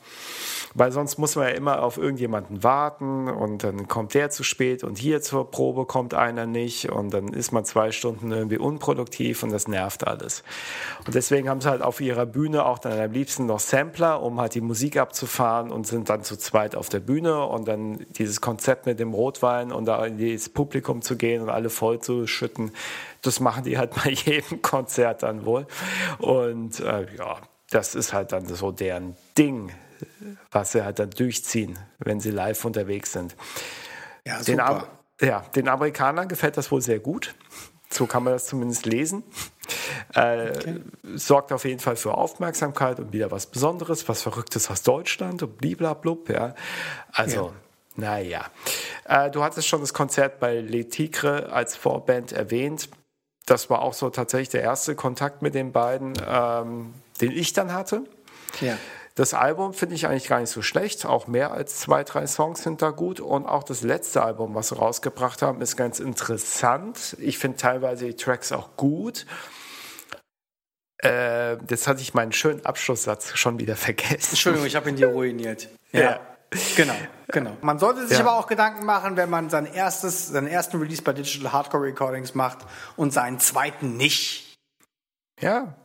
weil sonst muss man ja immer auf irgendjemanden warten und dann kommt der zu spät und hier zur Probe kommt einer nicht und dann ist man zwei Stunden irgendwie unproduktiv und das nervt alles. Und deswegen haben sie halt auf ihrer Bühne auch dann am liebsten noch Sampler, um halt die Musik abzufahren und sind dann zu zweit auf der Bühne und dann dieses Konzept mit dem Rotwein und da ins Publikum zu gehen und alle voll zu schütten, das machen die halt (laughs) bei jedem Konzert dann wohl. Und äh, ja, das ist halt dann so deren Ding was sie halt dann durchziehen, wenn sie live unterwegs sind. Ja, den, super. ja, den Amerikanern gefällt das wohl sehr gut. So kann man das zumindest lesen. Äh, okay. Sorgt auf jeden Fall für Aufmerksamkeit und wieder was Besonderes, was Verrücktes aus Deutschland und bliblablub. Ja. Also, ja. naja. Äh, du hattest schon das Konzert bei Le Tigre als Vorband erwähnt. Das war auch so tatsächlich der erste Kontakt mit den beiden, ähm, den ich dann hatte. Ja. Das Album finde ich eigentlich gar nicht so schlecht. Auch mehr als zwei, drei Songs sind da gut. Und auch das letzte Album, was sie rausgebracht haben, ist ganz interessant. Ich finde teilweise die Tracks auch gut. Äh, jetzt hatte ich meinen schönen Abschlusssatz schon wieder vergessen. Entschuldigung, ich habe ihn dir ruiniert. Ja. ja. Genau, genau. Man sollte sich ja. aber auch Gedanken machen, wenn man sein erstes, seinen ersten Release bei Digital Hardcore Recordings macht und seinen zweiten nicht. Ja,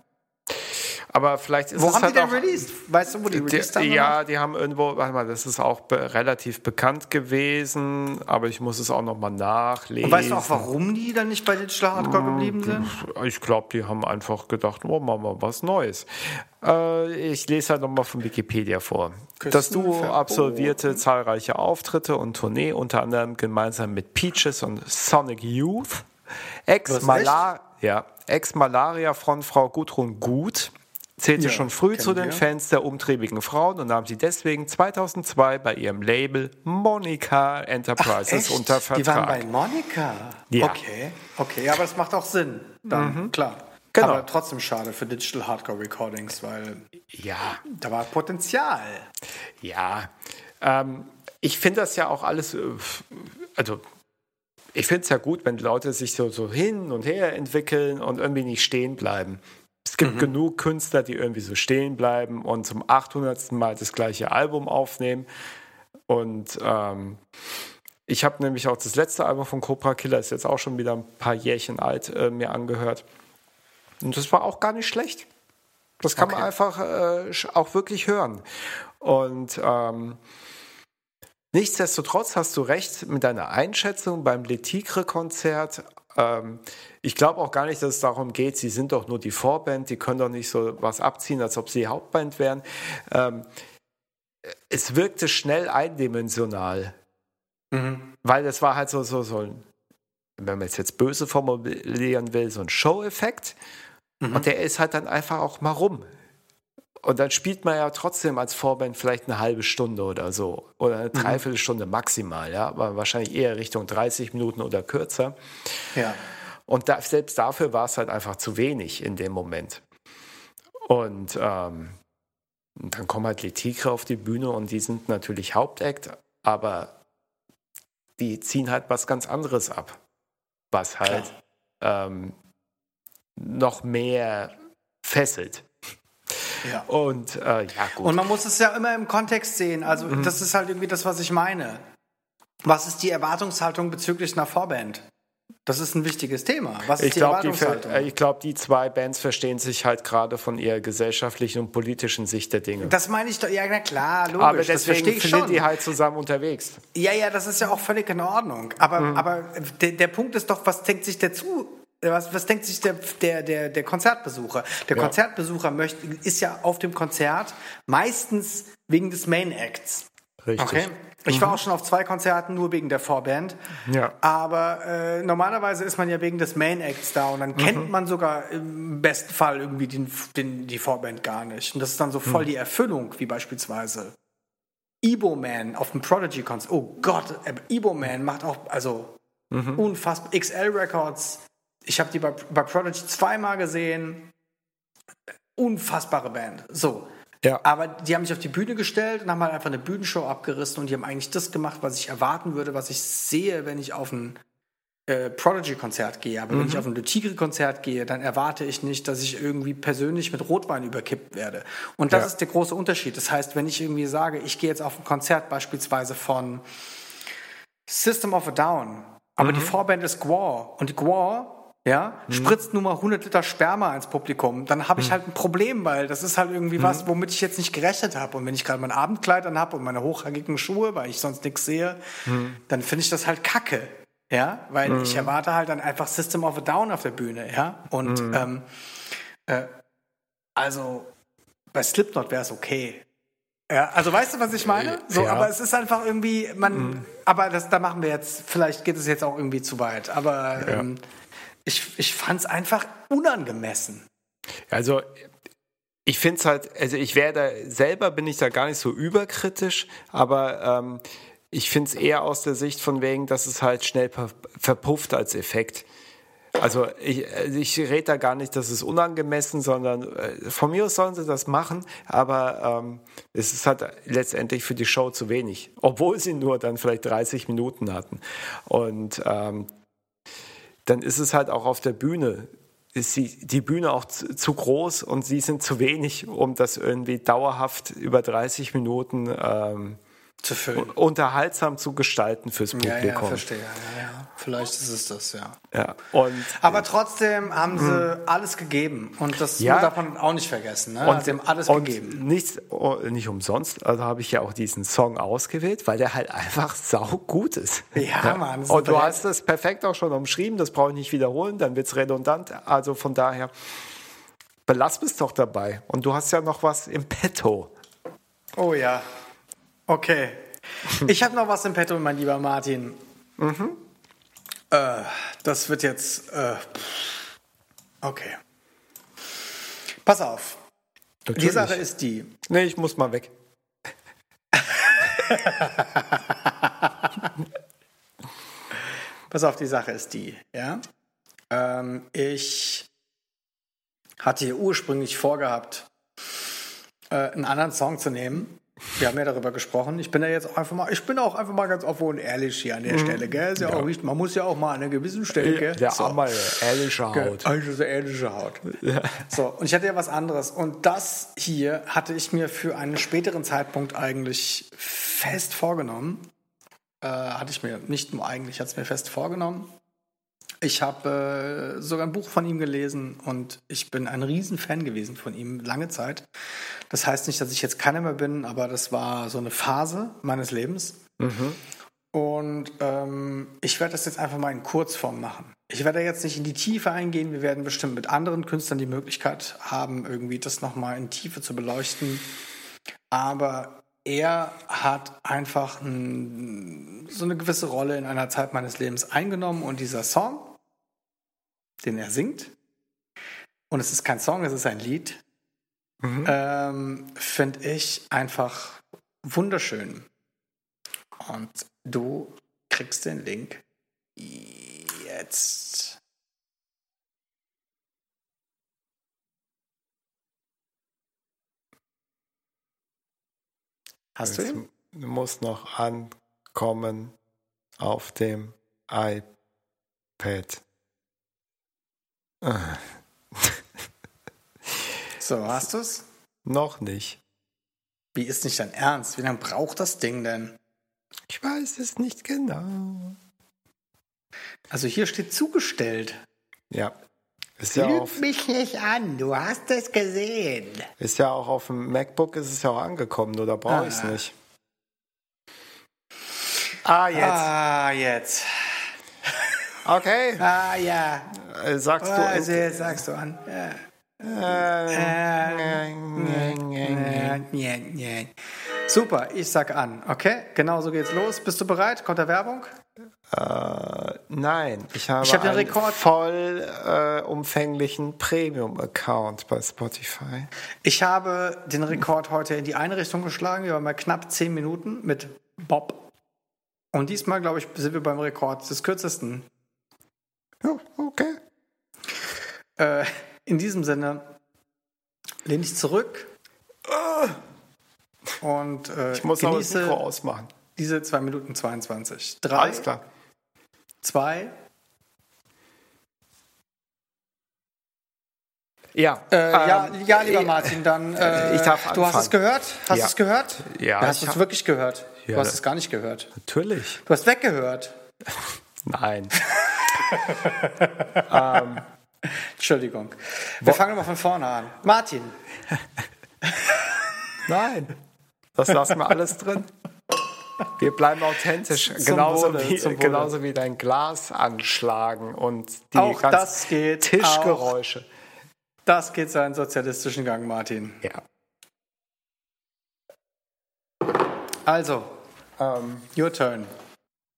aber vielleicht ist wo es haben halt die denn released? Weißt du, wo die released haben? Ja, die haben irgendwo, warte mal, das ist auch be relativ bekannt gewesen, aber ich muss es auch nochmal nachlesen. Und weißt du auch, warum die dann nicht bei Digital Hardcore hm, geblieben sind? Ich glaube, die haben einfach gedacht, oh, machen wir was Neues. Äh, ich lese halt nochmal von Wikipedia vor. Das Duo absolvierte zahlreiche Auftritte und Tournee, unter anderem gemeinsam mit Peaches und Sonic Youth. Ex-Malaria ja, Ex Gudrun Gut zählte ja, schon früh zu den wir. Fans der umtriebigen Frauen und nahm sie deswegen 2002 bei ihrem Label Monica Enterprises Ach, unter Vertrag. Die waren bei Monica? Ja. Okay, okay, aber es macht auch Sinn. Dann, mhm. klar. Genau. Aber trotzdem schade für Digital Hardcore Recordings, weil ja. da war Potenzial. Ja, ähm, ich finde das ja auch alles, äh, also ich finde es ja gut, wenn Leute sich so, so hin und her entwickeln und irgendwie nicht stehen bleiben. Es gibt mhm. genug Künstler, die irgendwie so stehen bleiben und zum 800. Mal das gleiche Album aufnehmen. Und ähm, ich habe nämlich auch das letzte Album von Cobra Killer, ist jetzt auch schon wieder ein paar Jährchen alt, äh, mir angehört. Und das war auch gar nicht schlecht. Das kann okay. man einfach äh, auch wirklich hören. Und ähm, nichtsdestotrotz hast du recht mit deiner Einschätzung beim Le Tigre-Konzert. Ähm, ich glaube auch gar nicht, dass es darum geht, sie sind doch nur die Vorband, die können doch nicht so was abziehen, als ob sie die Hauptband wären. Ähm, es wirkte schnell eindimensional. Mhm. Weil das war halt so, so, so ein, wenn man es jetzt böse formulieren will, so ein Show-Effekt. Mhm. Und der ist halt dann einfach auch mal rum. Und dann spielt man ja trotzdem als Vorband vielleicht eine halbe Stunde oder so. Oder eine mhm. Dreiviertelstunde maximal, ja. Aber wahrscheinlich eher Richtung 30 Minuten oder kürzer. Ja. Und da, selbst dafür war es halt einfach zu wenig in dem Moment. Und, ähm, dann kommen halt die Tigre auf die Bühne und die sind natürlich Hauptakt, aber die ziehen halt was ganz anderes ab. Was halt ähm, noch mehr fesselt. Ja. Und äh, ja, gut. Und man muss es ja immer im Kontext sehen. Also, mhm. das ist halt irgendwie das, was ich meine. Was ist die Erwartungshaltung bezüglich einer Vorband? Das ist ein wichtiges Thema. Was ist ich glaube, die, glaub, die zwei Bands verstehen sich halt gerade von ihrer gesellschaftlichen und politischen Sicht der Dinge. Das meine ich doch, ja, na klar, logisch. Aber deswegen sind die halt zusammen unterwegs. Ja, ja, das ist ja auch völlig in Ordnung. Aber, mhm. aber der, der Punkt ist doch, was denkt sich der zu, was, was denkt sich der, der, der, der Konzertbesucher? Der ja. Konzertbesucher möchte, ist ja auf dem Konzert meistens wegen des Main Acts. Richtig. Okay? Ich war mhm. auch schon auf zwei Konzerten nur wegen der Vorband. Ja. Aber äh, normalerweise ist man ja wegen des Main Acts da und dann mhm. kennt man sogar im besten Fall irgendwie den, den, die Vorband gar nicht. Und das ist dann so voll mhm. die Erfüllung, wie beispielsweise Ebo Man auf dem Prodigy Konzert. Oh Gott, Ebo Man macht auch, also mhm. unfassbar. XL Records. Ich habe die bei, bei Prodigy zweimal gesehen. Unfassbare Band. So. Ja. Aber die haben sich auf die Bühne gestellt und haben halt einfach eine Bühnenshow abgerissen und die haben eigentlich das gemacht, was ich erwarten würde, was ich sehe, wenn ich auf ein äh, Prodigy-Konzert gehe. Aber mhm. wenn ich auf ein Le Tigre-Konzert gehe, dann erwarte ich nicht, dass ich irgendwie persönlich mit Rotwein überkippt werde. Und das ja. ist der große Unterschied. Das heißt, wenn ich irgendwie sage, ich gehe jetzt auf ein Konzert beispielsweise von System of a Down, aber mhm. die Vorband ist Gwar und Gwar ja, mhm. spritzt nur mal 100 Liter Sperma ins Publikum, dann habe ich mhm. halt ein Problem, weil das ist halt irgendwie mhm. was, womit ich jetzt nicht gerechnet habe. Und wenn ich gerade mein Abendkleid an habe und meine hochhackigen Schuhe, weil ich sonst nichts sehe, mhm. dann finde ich das halt kacke. Ja, weil ich mhm. erwarte halt dann einfach System of a Down auf der Bühne, ja. Und mhm. ähm, äh, also bei Slipknot wäre es okay. Ja, also weißt du, was ich meine? So, ja. aber es ist einfach irgendwie, man, aber das, da machen wir jetzt, vielleicht geht es jetzt auch irgendwie zu weit. Aber ja. ähm, ich, ich fand es einfach unangemessen. Also ich finde es halt, also ich wäre da, selber bin ich da gar nicht so überkritisch, aber ähm, ich finde es eher aus der Sicht von wegen, dass es halt schnell verpufft als Effekt. Also ich, also ich rede da gar nicht, dass es unangemessen, sondern äh, von mir aus sollen sie das machen, aber ähm, es ist halt letztendlich für die Show zu wenig, obwohl sie nur dann vielleicht 30 Minuten hatten. Und ähm, dann ist es halt auch auf der Bühne, ist die, die Bühne auch zu, zu, groß und sie sind zu wenig, um das irgendwie dauerhaft über 30 Minuten ähm, zu füllen. unterhaltsam zu gestalten fürs Publikum. Ja, ja verstehe. Ja, ja. Vielleicht ist es das, ja. ja. Und, Aber trotzdem haben sie alles gegeben. Und das ja. darf man auch nicht vergessen. Ne? Und, sie haben alles und gegeben. Nichts, oh, nicht umsonst, also habe ich ja auch diesen Song ausgewählt, weil der halt einfach sau gut ist. Ja, ja. Mann. Und du hast das perfekt auch schon umschrieben, das brauche ich nicht wiederholen, dann wird es redundant. Also von daher, belass es doch dabei. Und du hast ja noch was im Petto. Oh ja. Okay. Ich habe noch was im Petto, mein lieber Martin. Mhm. Äh, das wird jetzt. Äh, okay. Pass auf. Natürlich. Die Sache ist die. Nee, ich muss mal weg. (laughs) Pass auf, die Sache ist die, ja. Ähm, ich hatte hier ursprünglich vorgehabt, äh, einen anderen Song zu nehmen Wir haben ja darüber gesprochen. Ich bin ja jetzt einfach mal, ich bin auch einfach mal ganz offen und ehrlich hier an der Stelle, gell? Ist ja, Auch wichtig. Man muss ja auch mal an einer gewissen Stelle, gell? Der So. arme, ehrliche? Haut. Also so ähnliche Haut. So, und ich hatte ja was anderes. Und das hier hatte ich mir für einen späteren Zeitpunkt eigentlich fest vorgenommen. Äh, hatte ich mir nicht nur eigentlich, hatte es mir fest vorgenommen. Ich habe äh, sogar ein Buch von ihm gelesen und ich bin ein Riesenfan gewesen von ihm lange Zeit. Das heißt nicht, dass ich jetzt keiner mehr bin, aber das war so eine Phase meines Lebens. Und ähm, ich werde das jetzt einfach mal in Kurzform machen. Ich werde jetzt nicht in die Tiefe eingehen. Wir werden bestimmt mit anderen Künstlern die Möglichkeit haben, irgendwie das nochmal in Tiefe zu beleuchten. Aber er hat einfach ein, so eine gewisse Rolle in einer Zeit meines Lebens eingenommen. Und dieser Song, den er singt, und es ist kein Song, es ist ein Lied, ähm, finde ich einfach wunderschön. Und du kriegst den Link jetzt. Hast du Es ihn? muss noch ankommen auf dem iPad. Ah, (laughs) So, hast du es? noch nicht. Wie ist nicht dein Ernst? Wie lange braucht das Ding denn? Ich weiß es nicht genau. Also hier steht zugestellt. Ja. Ist ja, auf, mich nicht an, du hast es gesehen. ist ja auch auf dem MacBook ist es ja auch angekommen, da brauche ich es Ah. nicht. Ah, jetzt. Ah, jetzt. Okay. Ah, ja. Äh, Sagst du. Also jetzt sagst du an. Ja. Super, ich sag an. Okay, genau so geht's los. Bist du bereit? Kommt der Werbung? Äh, nein, ich habe Ich hab den einen Rekord- voll äh, umfänglichen Premium-Account bei Spotify. Ich habe den Rekord heute in die eine Richtung geschlagen. Wir waren bei knapp 10 Minuten mit Bob. Und diesmal, glaube ich, sind wir beim Rekord des kürzesten. Ja, okay. Äh, in diesem Sinne lehne ich zurück und äh, Ich muss aber das genieße Mikro ausmachen. diese 2 Minuten 22. 3, Alles klar. 2, Ja, Äh, ja, ähm, ja, lieber äh, Martin, dann. Äh, ich darf Du hast es gehört? Hast du Ja. es gehört? Ja, hast du es hab- wirklich gehört? Ja, du hast es gar nicht gehört. Natürlich. Du hast weggehört. (laughs) Nein. (laughs) Entschuldigung. Wir fangen mal von vorne an. Martin, (laughs) Nein. Das lassen wir alles drin. Wir bleiben authentisch. Zum genauso, Wohle, wie, zum genauso wie dein Glas anschlagen und die Auch ganzen das geht, Tischgeräusche. das geht seinen sozialistischen Gang, Martin. Ja. Also, Ähm, your turn.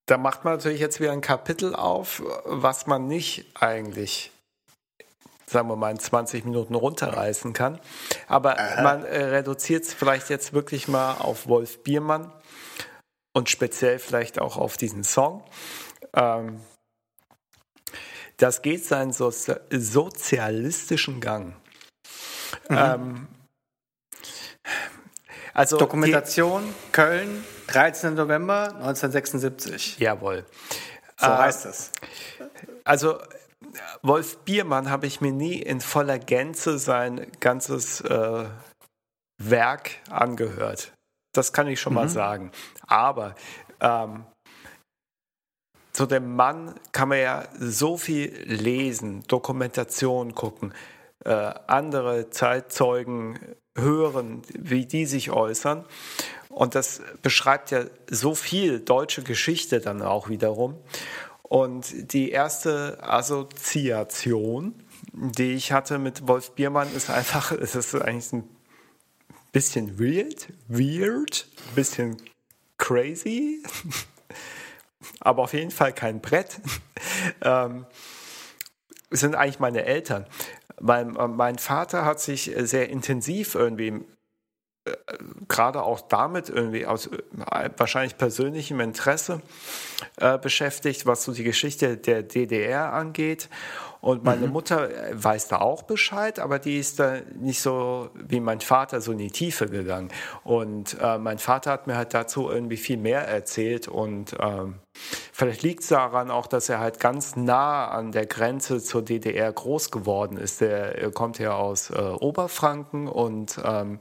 Da macht man natürlich jetzt wieder ein Kapitel auf, was man nicht eigentlich, sagen wir mal, in 20 Minuten runterreißen kann. Aber man äh, reduziert es vielleicht jetzt wirklich mal auf Wolf Biermann und speziell vielleicht auch auf diesen Song. Ähm, das geht seinen Sozi sozialistischen Gang. Ähm, also die- Dokumentation Köln, 13. November 1976. jawohl. So Äh, heißt es. Also Wolf Biermann habe ich mir nie in voller Gänze sein ganzes äh, Werk angehört. Das kann ich schon mal sagen. Aber ähm, zu dem Mann kann man ja so viel lesen, Dokumentation gucken, äh, andere Zeitzeugen hören, wie die sich äußern. Und das beschreibt ja so viel deutsche Geschichte dann auch wiederum. Und die erste Assoziation, die ich hatte mit Wolf Biermann, ist einfach, (laughs) es ist eigentlich ein bisschen weird, weird, bisschen crazy, (laughs) aber auf jeden Fall kein Brett. (laughs) ähm, sind eigentlich meine Eltern. Mein, mein Vater hat sich sehr intensiv irgendwie gerade auch damit irgendwie aus äh, wahrscheinlich persönlichem Interesse äh, beschäftigt, was so die Geschichte der DDR angeht. Und meine mhm. Mutter weiß da auch Bescheid, aber die ist da nicht so wie mein Vater so in die Tiefe gegangen. Und äh, mein Vater hat mir halt dazu irgendwie viel mehr erzählt. Und ähm, vielleicht liegt es daran auch, dass er halt ganz nah an der Grenze zur DDR groß geworden ist. Der, er kommt ja aus äh, Oberfranken und ähm,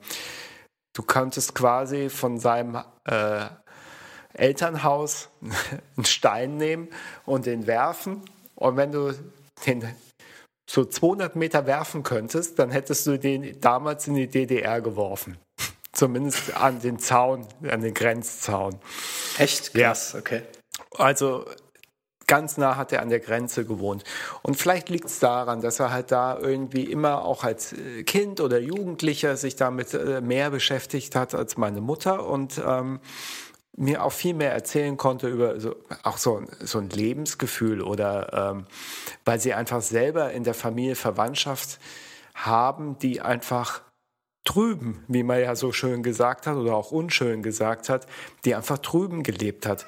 du konntest quasi von seinem äh, Elternhaus (laughs) einen Stein nehmen und den werfen. Und wenn du den so 200 Meter werfen könntest, dann hättest du den damals in die DDR geworfen. (laughs) Zumindest an den Zaun, an den Grenzzaun. Echt krass, ja. okay. Also ganz nah hat er an der Grenze gewohnt. Und vielleicht liegt es daran, dass er halt da irgendwie immer auch als äh, Kind oder Jugendlicher sich damit äh, mehr beschäftigt hat als meine Mutter und ähm, mir auch viel mehr erzählen konnte über so, auch so, so ein Lebensgefühl oder ähm, weil sie einfach selber in der Familie Verwandtschaft haben, die einfach drüben, wie man ja so schön gesagt hat oder auch unschön gesagt hat, die einfach drüben gelebt hat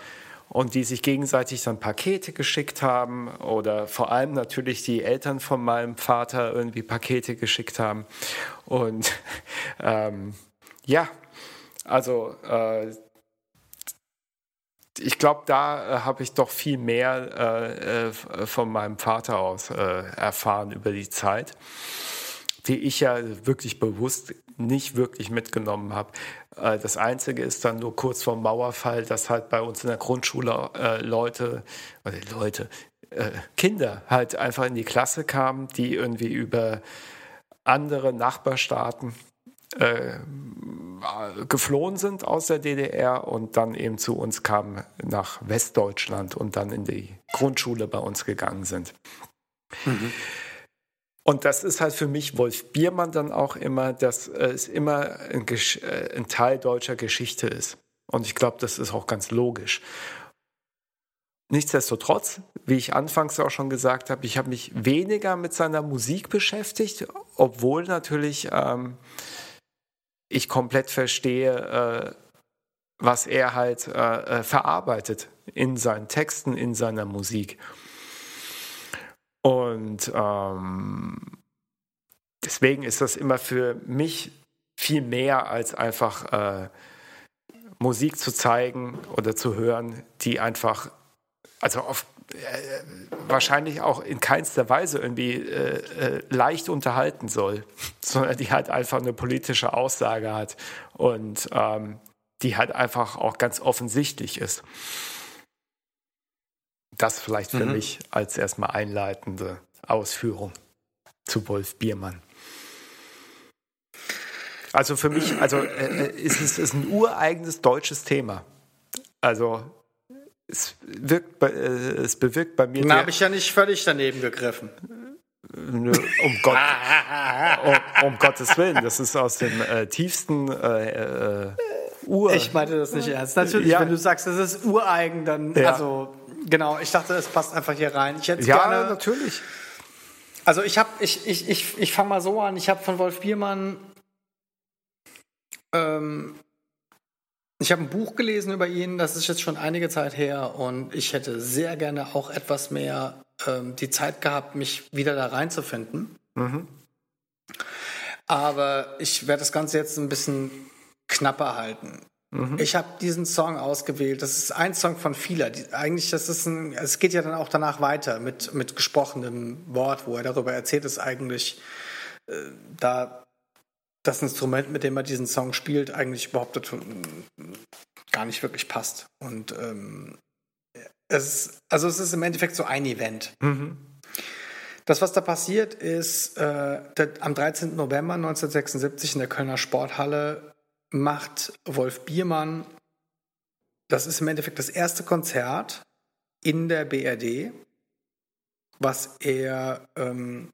und die sich gegenseitig dann Pakete geschickt haben oder vor allem natürlich die Eltern von meinem Vater irgendwie Pakete geschickt haben und (laughs) ähm, ja, also äh, ich glaube, da äh, habe ich doch viel mehr äh, äh, von meinem Vater aus äh, erfahren über die Zeit, die ich ja wirklich bewusst nicht wirklich mitgenommen habe. Äh, das Einzige ist dann nur kurz vor dem Mauerfall, dass halt bei uns in der Grundschule äh, Leute, oder Leute, Kinder halt einfach in die Klasse kamen, die irgendwie über andere Nachbarstaaten äh, geflohen sind aus der DDR und dann eben zu uns kamen nach Westdeutschland und dann in die Grundschule bei uns gegangen sind. Mhm. Und das ist halt für mich Wolf Biermann dann auch immer, dass es immer ein, äh, ein Teil deutscher Geschichte ist. Und ich glaube, das ist auch ganz logisch. Nichtsdestotrotz, wie ich anfangs auch schon gesagt habe, ich habe mich weniger mit seiner Musik beschäftigt, obwohl natürlich ähm, ich komplett verstehe, äh, was er halt äh, äh, verarbeitet in seinen Texten, in seiner Musik. Und ähm, deswegen ist das immer für mich viel mehr als einfach äh, Musik zu zeigen oder zu hören, die einfach, also auf äh, wahrscheinlich auch in keinster Weise irgendwie äh, äh, leicht unterhalten soll, (laughs) sondern die halt einfach eine politische Aussage hat und ähm, die halt einfach auch ganz offensichtlich ist. Das vielleicht für mhm. mich als erstmal einleitende Ausführung zu Wolf Biermann. Also für mich, also äh, äh ist es ist ein ureigenes deutsches Thema. Also es, wirkt, äh, es bewirkt bei mir. Da habe ich ja nicht völlig daneben gegriffen. Nö, um, Gott, um, um, Gottes Willen, das ist aus dem äh, tiefsten äh, äh, Ur. Ich meinte das nicht ernst. Natürlich, ja. wenn du sagst, es ist ureigen, dann ja. also genau. Ich dachte, es passt einfach hier rein. Ich hätte ja, gerne, natürlich. Also ich habe, ich ich ich ich fange mal so an. Ich habe von Wolf Biermann ähm, ich habe ein Buch gelesen über ihn, das ist jetzt schon einige Zeit her und ich hätte sehr gerne auch etwas mehr ähm, die Zeit gehabt, mich wieder da reinzufinden. Mhm. Aber ich werde das Ganze jetzt ein bisschen knapper halten. Mhm. Ich habe diesen Song ausgewählt. Das ist ein Song von vielen. eigentlich, das ist ein, es geht ja dann auch danach weiter mit, mit gesprochenem Wort, wo er darüber erzählt, ist eigentlich äh, da das Instrument, mit dem er diesen Song spielt, eigentlich überhaupt gar nicht wirklich passt. Und ähm, es ist, also es ist im Endeffekt so ein Event. Mhm. Das, was da passiert, ist, äh, der, am 13. November 1976 in der Kölner Sporthalle macht Wolf Biermann, das ist im Endeffekt das erste Konzert in der BRD, was er ähm,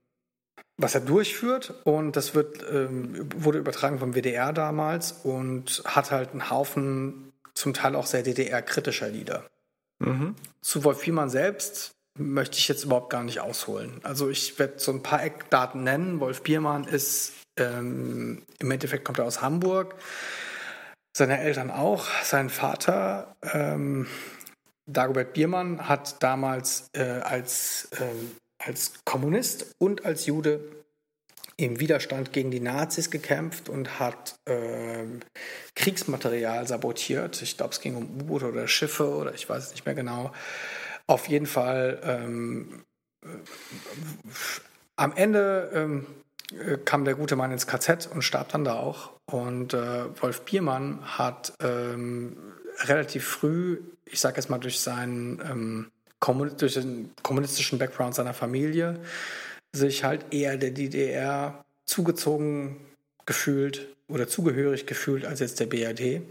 was er durchführt und das wird, ähm, wurde übertragen vom WDR damals und hat halt einen Haufen zum Teil auch sehr DDR-kritischer Lieder. Mhm. Zu Wolf Fiemann selbst möchte ich jetzt überhaupt gar nicht ausholen. Also ich werde so ein paar Eckdaten nennen. Wolf Biermann ist ähm, im Endeffekt kommt er aus Hamburg. Seine Eltern auch. Sein Vater, ähm, Dagobert Biermann, hat damals äh, als, äh, als Kommunist und als Jude im Widerstand gegen die Nazis gekämpft und hat äh, Kriegsmaterial sabotiert. Ich glaube, es ging um U-Boote oder Schiffe oder ich weiß es nicht mehr genau. Auf jeden Fall ähm, äh, am Ende ähm, äh, kam der gute Mann ins KZ und starb dann da auch. Und äh, Wolf Biermann hat ähm, relativ früh, ich sage jetzt mal durch seinen ähm, durch den kommunistischen Background seiner Familie, sich halt eher der DDR zugezogen gefühlt oder zugehörig gefühlt als jetzt der BRD.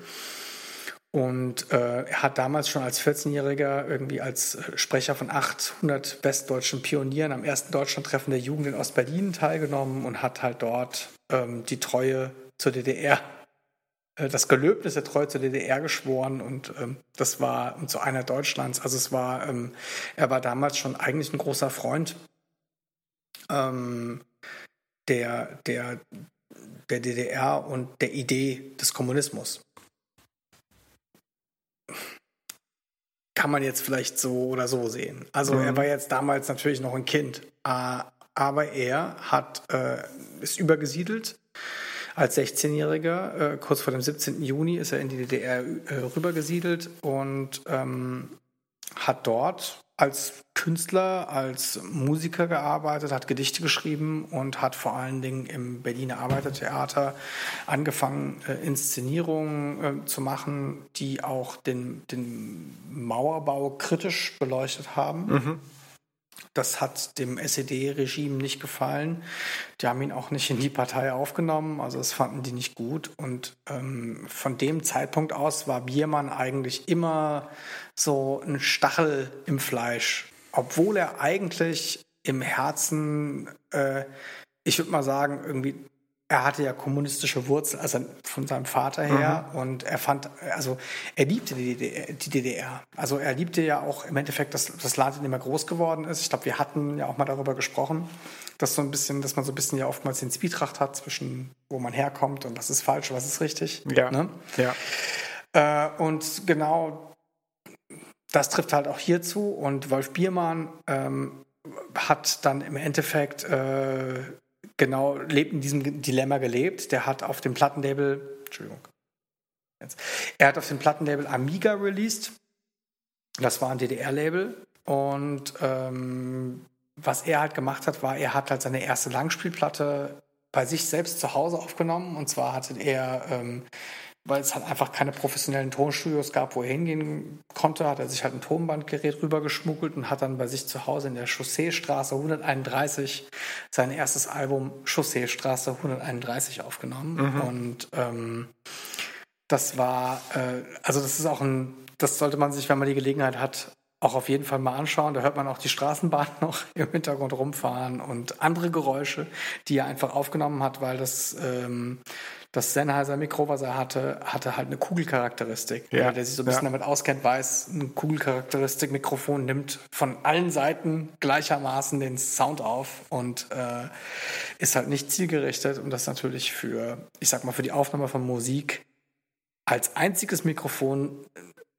Und äh, er hat damals schon als 14-Jähriger irgendwie als Sprecher von 800 westdeutschen Pionieren am ersten Deutschlandtreffen der Jugend in Ostberlin teilgenommen und hat halt dort ähm, die Treue zur DDR, äh, das Gelöbnis der Treue zur DDR geschworen und ähm, das war zu einer Deutschlands. Also es war, ähm, er war damals schon eigentlich ein großer Freund ähm, der, der, der DDR und der Idee des Kommunismus. Kann man jetzt vielleicht so oder so sehen. Also mhm. er war jetzt damals natürlich noch ein Kind, äh, aber er hat, äh, ist übergesiedelt. Als 16-Jähriger, äh, kurz vor dem 17. Juni, ist er in die DDR rübergesiedelt und ähm, hat dort als Künstler, als Musiker gearbeitet, hat Gedichte geschrieben und hat vor allen Dingen im Berliner Arbeitertheater angefangen, äh, Inszenierungen äh, zu machen, die auch den, den Mauerbau kritisch beleuchtet haben. Mhm. Das hat dem SED-Regime nicht gefallen. Die haben ihn auch nicht in die Partei aufgenommen, also das fanden die nicht gut. Und ähm, von dem Zeitpunkt aus war Biermann eigentlich immer so ein Stachel im Fleisch, obwohl er eigentlich im Herzen, äh, ich würde mal sagen, irgendwie er hatte ja kommunistische Wurzeln, also von seinem Vater her. Mhm. Und er fand, also er liebte die DDR, die DDR. Also er liebte ja auch im Endeffekt das, das Land, in dem er groß geworden ist. Ich glaube, wir hatten ja auch mal darüber gesprochen, dass so ein bisschen, dass man so ein bisschen ja oftmals den Zwietracht hat zwischen wo man herkommt und was ist falsch, was ist richtig. Ja. Ne? ja. Äh, und genau das trifft halt auch hierzu. Und Wolf Biermann ähm, hat dann im Endeffekt äh, genau lebt in diesem Dilemma gelebt. Der hat auf dem Plattenlabel, Entschuldigung, jetzt, er hat auf dem Plattenlabel Amiga released. Das war ein DDR-Label. Und ähm, was er halt gemacht hat, war, er hat halt seine erste Langspielplatte bei sich selbst zu Hause aufgenommen. Und zwar hatte er ähm, weil es halt einfach keine professionellen Tonstudios gab, wo er hingehen konnte, hat er sich halt ein Tonbandgerät rübergeschmuggelt und hat dann bei sich zu Hause in der Chausseestraße 131 sein erstes Album Chausseestraße 131 aufgenommen. Mhm. Und ähm, das war, äh, also das ist auch ein, das sollte man sich, wenn man die Gelegenheit hat, auch auf jeden Fall mal anschauen. Da hört man auch die Straßenbahn (laughs) noch im Hintergrund rumfahren und andere Geräusche, die er einfach aufgenommen hat, weil das ähm, das Sennheiser Mikro, was er hatte, hatte halt eine Kugelcharakteristik. Ja. Der sich so ein bisschen ja. damit auskennt, weiß, ein Kugelcharakteristik-Mikrofon nimmt von allen Seiten gleichermaßen den Sound auf und äh, ist halt nicht zielgerichtet und das natürlich für, ich sag mal, für die Aufnahme von Musik als einziges Mikrofon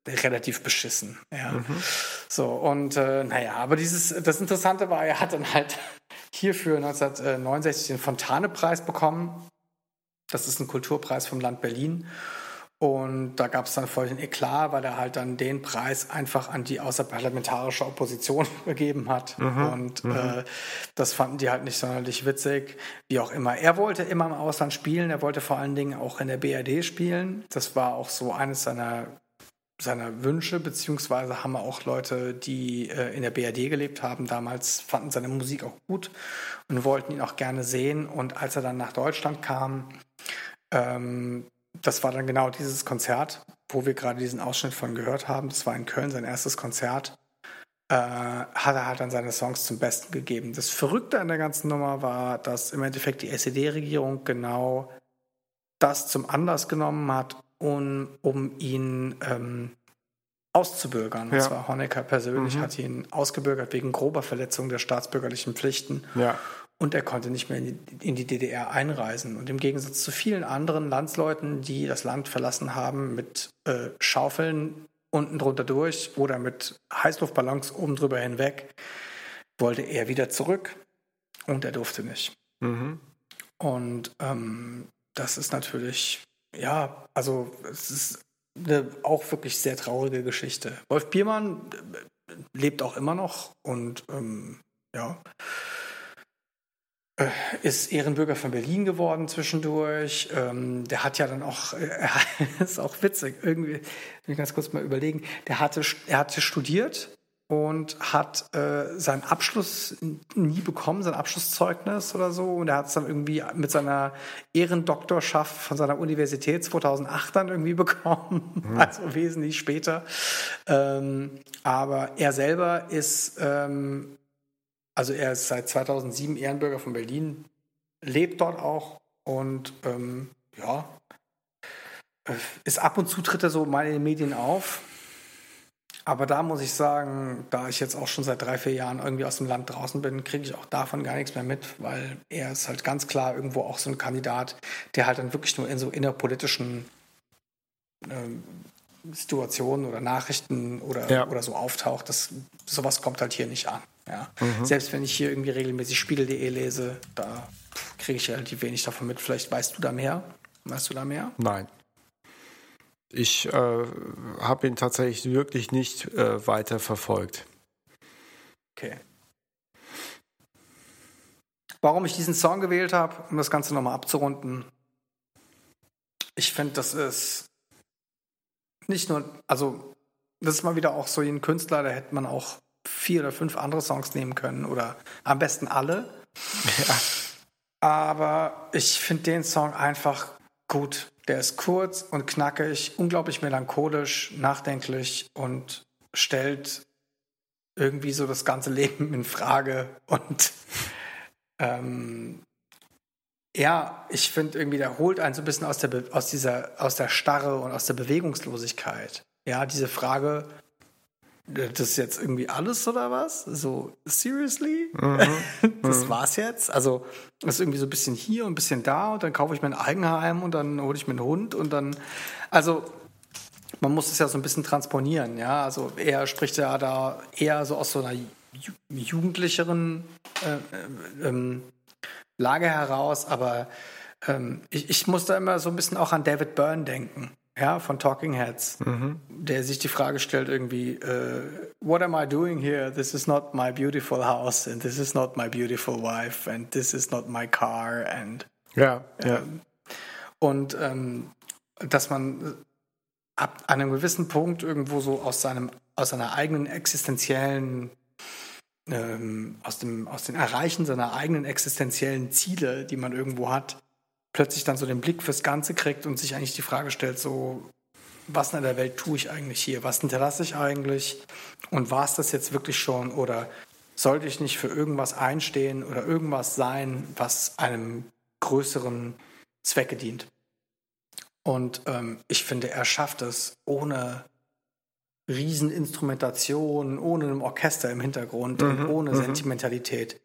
relativ beschissen. Ja. Mhm. So, und äh, naja, aber dieses, das Interessante war, er hat dann halt (laughs) hierfür 1969 den Fontane-Preis bekommen das ist ein Kulturpreis vom Land Berlin. Und da gab es dann voll den Eklat, weil er halt dann den Preis einfach an die außerparlamentarische Opposition (laughs) gegeben hat. Mhm, und mhm. äh, das fanden die halt nicht sonderlich witzig. Wie auch immer. Er wollte immer im Ausland spielen. Er wollte vor allen Dingen auch in der BRD spielen. Das war auch so eines seiner seiner Wünsche, beziehungsweise haben auch Leute, die äh, in der BRD gelebt haben, damals fanden seine Musik auch gut und wollten ihn auch gerne sehen. Und als er dann nach Deutschland kam, ähm, das war dann genau dieses Konzert, wo wir gerade diesen Ausschnitt von gehört haben. Das war in Köln sein erstes Konzert. Äh, hat er halt dann seine Songs zum Besten gegeben. Das Verrückte an der ganzen Nummer war, dass im Endeffekt die SED-Regierung genau das zum Anlass genommen hat, um, um ihn ähm, auszubürgern. Ja. Und zwar Honecker persönlich mhm. hat ihn ausgebürgert wegen grober Verletzung der staatsbürgerlichen Pflichten. Ja. Und er konnte nicht mehr in die DDR einreisen. Und im Gegensatz zu vielen anderen Landsleuten, die das Land verlassen haben mit äh, Schaufeln unten drunter durch oder mit Heißluftballons oben drüber hinweg, wollte er wieder zurück und er durfte nicht. Mhm. Und ähm, das ist natürlich, ja, also es ist eine auch wirklich sehr traurige Geschichte. Wolf Biermann äh, lebt auch immer noch und ähm, ja, ist Ehrenbürger von Berlin geworden zwischendurch. Ähm, der hat ja dann auch, äh, (laughs) ist auch witzig, irgendwie, will ich ganz kurz mal überlegen, der hatte, er hatte studiert und hat äh, seinen Abschluss nie bekommen, sein Abschlusszeugnis oder so. Und er hat es dann irgendwie mit seiner Ehrendoktorschaft von seiner Universität 2008 dann irgendwie (laughs) bekommen, mhm. also wesentlich später. Ähm, aber er selber ist ähm, also er ist seit 2007 Ehrenbürger von Berlin, lebt dort auch und ähm, ja, äh, ist ab und zu tritt er so mal in den Medien auf. Aber da muss ich sagen, da ich jetzt auch schon seit drei, vier Jahren irgendwie aus dem Land draußen bin, kriege ich auch davon gar nichts mehr mit, weil er ist halt ganz klar irgendwo auch so ein Kandidat, der halt dann wirklich nur in so innerpolitischen ähm, Situationen oder Nachrichten oder, ja. oder so auftaucht. Das, sowas kommt halt hier nicht an. Ja. Mhm. Selbst wenn ich hier irgendwie regelmäßig Spiegel.de lese, da kriege ich relativ wenig davon mit. Vielleicht weißt du da mehr? Weißt du da mehr? Nein. Ich äh, habe ihn tatsächlich wirklich nicht äh, weiter verfolgt. Okay. Warum ich diesen Song gewählt habe, um das Ganze nochmal abzurunden. Ich finde, das ist nicht nur, also das ist mal wieder auch so ein Künstler, da hätte man auch vier oder fünf andere Songs nehmen können oder am besten alle. (laughs) Ja. Aber ich finde den Song einfach gut. Der ist kurz und knackig, unglaublich melancholisch, nachdenklich und stellt irgendwie so das ganze (laughs) Leben in Frage. Und ähm, ja, ich finde irgendwie, der holt einen so ein bisschen aus der, aus dieser, aus der Starre und aus der Bewegungslosigkeit. Ja, diese Frage, das ist jetzt irgendwie alles oder was? So, seriously? Mhm. (laughs) Das war's jetzt? Also, das ist irgendwie so ein bisschen hier und ein bisschen da und dann kaufe ich mir ein Eigenheim und dann hole ich mir einen Hund und dann, also, man muss es ja so ein bisschen transponieren, ja. Also, er spricht ja da eher so aus so einer jugendlicheren äh, äh, ähm, Lage heraus, aber ähm, ich, ich muss da immer so ein bisschen auch an David Byrne denken ja, von Talking Heads, mhm. der sich die Frage stellt irgendwie, uh, what am I doing here? This is not my beautiful house and this is not my beautiful wife and this is not my car and ja, ja. Ähm, und ähm, dass man ab einem gewissen Punkt irgendwo so aus seinem aus seiner eigenen existenziellen ähm, aus dem aus den Erreichen seiner eigenen existenziellen Ziele, die man irgendwo hat, plötzlich dann so den Blick fürs Ganze kriegt und sich eigentlich die Frage stellt, so, was in der Welt tue ich eigentlich hier? Was hinterlasse ich eigentlich? Und war es das jetzt wirklich schon? Oder sollte ich nicht für irgendwas einstehen oder irgendwas sein, was einem größeren Zwecke dient? Und ähm, ich finde, er schafft es ohne Rieseninstrumentation, ohne ein Orchester im Hintergrund mhm, und ohne mhm. Sentimentalität.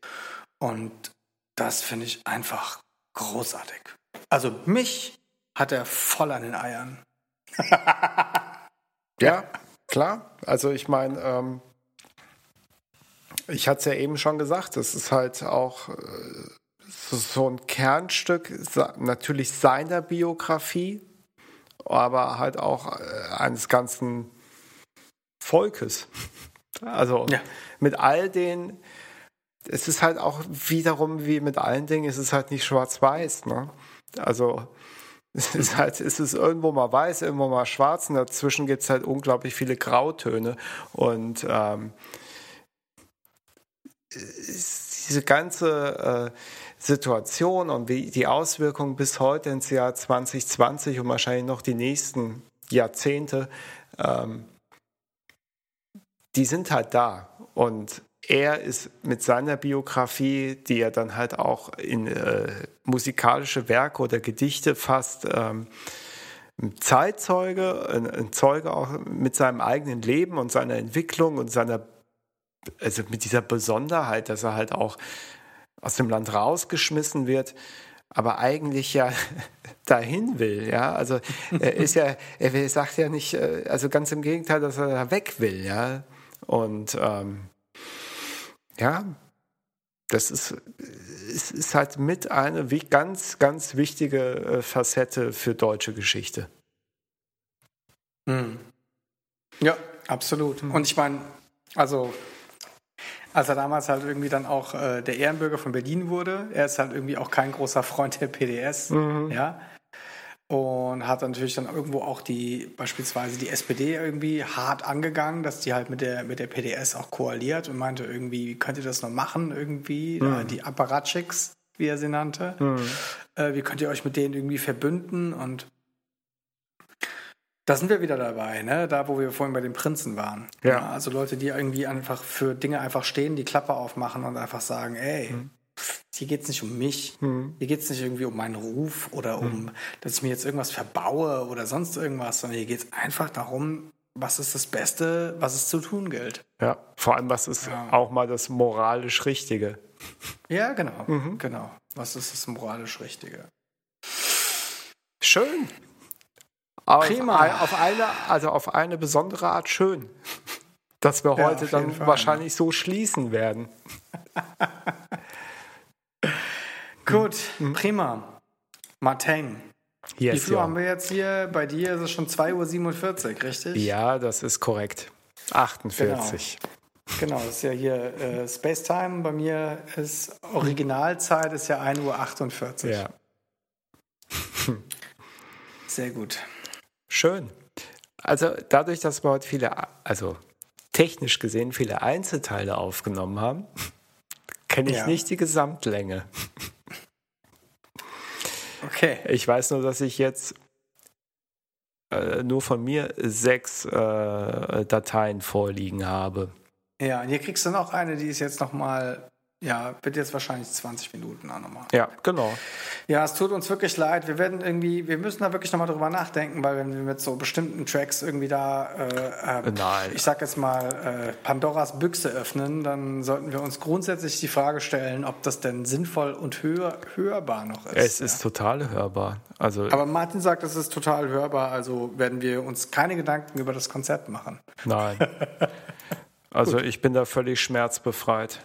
Und das finde ich einfach großartig. Also mich hat er voll an den Eiern. (laughs) ja, klar. Also ich meine, ähm, ich hatte es ja eben schon gesagt, das ist halt auch äh, so ein Kernstück natürlich seiner Biografie, aber halt auch äh, eines ganzen Volkes. Also ja. mit all den, es ist halt auch wiederum wie mit allen Dingen, es ist halt nicht schwarz-weiß. Ne? Also (laughs) es ist halt, es ist irgendwo mal weiß, irgendwo mal schwarz und dazwischen gibt es halt unglaublich viele Grautöne. Und ähm, diese ganze äh, Situation und wie die Auswirkungen bis heute ins Jahr 2020 und wahrscheinlich noch die nächsten Jahrzehnte, ähm, die sind halt da. Und er ist mit seiner Biografie, die er dann halt auch in äh, musikalische Werke oder Gedichte fasst, ähm, Zeitzeuge, ein, ein, Zeuge auch mit seinem eigenen Leben und seiner Entwicklung und seiner, also mit dieser Besonderheit, dass er halt auch aus dem Land rausgeschmissen wird, aber eigentlich ja (laughs) dahin will, ja. Also er ist ja, er sagt ja nicht, äh, also ganz im Gegenteil, dass er da weg will, ja. Und ähm, ja, das ist, es ist halt mit eine ganz, ganz wichtige äh, Facette für deutsche Geschichte. Mhm. Ja, absolut. Und ich meine, also als er damals halt irgendwie dann auch äh, der Ehrenbürger von Berlin wurde, er ist halt irgendwie auch kein großer Freund der PDS, mhm. ja. Und hat natürlich dann irgendwo auch die, beispielsweise die SPD irgendwie hart angegangen, dass die halt mit der, mit der PDS auch koaliert und meinte irgendwie, wie könnt ihr das noch machen irgendwie, mhm. die Apparatschicks, wie er sie nannte. Mhm. Äh, wie könnt ihr euch mit denen irgendwie verbünden und da sind wir wieder dabei, ne? Da, wo wir vorhin bei den Prinzen waren. Ja. also Leute, die irgendwie einfach für Dinge einfach stehen, die Klappe aufmachen und einfach sagen, ey, mhm. Hier geht es nicht um mich, mhm. hier geht es nicht irgendwie um meinen Ruf oder um, mhm. dass ich mir jetzt irgendwas verbaue oder sonst irgendwas, sondern hier geht es einfach darum, was ist das Beste, was es zu tun gilt. Ja, vor allem, was ist ja. auch mal das moralisch Richtige. Ja, genau, mhm. genau. Was ist das moralisch Richtige? Schön. Auf, Prima. Auf eine, also auf eine besondere Art schön, dass wir ja, heute dann Fall, wahrscheinlich ne? so schließen werden. (laughs) Gut, mhm. prima. Martin. Yes, Wie viel ja. haben wir jetzt hier? Bei dir ist es schon 2.47 Uhr, richtig? Ja, das ist korrekt. 48. Genau, genau das ist ja hier äh, Space Time. Bei mir ist Originalzeit ist ja 1.48 Uhr. Ja. Sehr gut. Schön. Also dadurch, dass wir heute viele, also technisch gesehen viele Einzelteile aufgenommen haben, kenne ich ja. nicht die Gesamtlänge. (laughs) Okay. Ich weiß nur, dass ich jetzt äh, nur von mir sechs äh, Dateien vorliegen habe. Ja, und hier kriegst du noch eine, die ist jetzt nochmal ja, wird jetzt wahrscheinlich 20 Minuten auch nochmal. Ja, genau. Ja, es tut uns wirklich leid. Wir werden irgendwie, wir müssen da wirklich nochmal drüber nachdenken, weil wenn wir mit so bestimmten Tracks irgendwie da, äh, äh, Nein. ich sag jetzt mal, äh, Pandoras Büchse öffnen, dann sollten wir uns grundsätzlich die Frage stellen, ob das denn sinnvoll und hör, hörbar noch ist. Es ist ja. total hörbar. Also Aber Martin sagt, es ist total hörbar, also werden wir uns keine Gedanken über das Konzept machen. Nein. (laughs) also ich bin da völlig schmerzbefreit.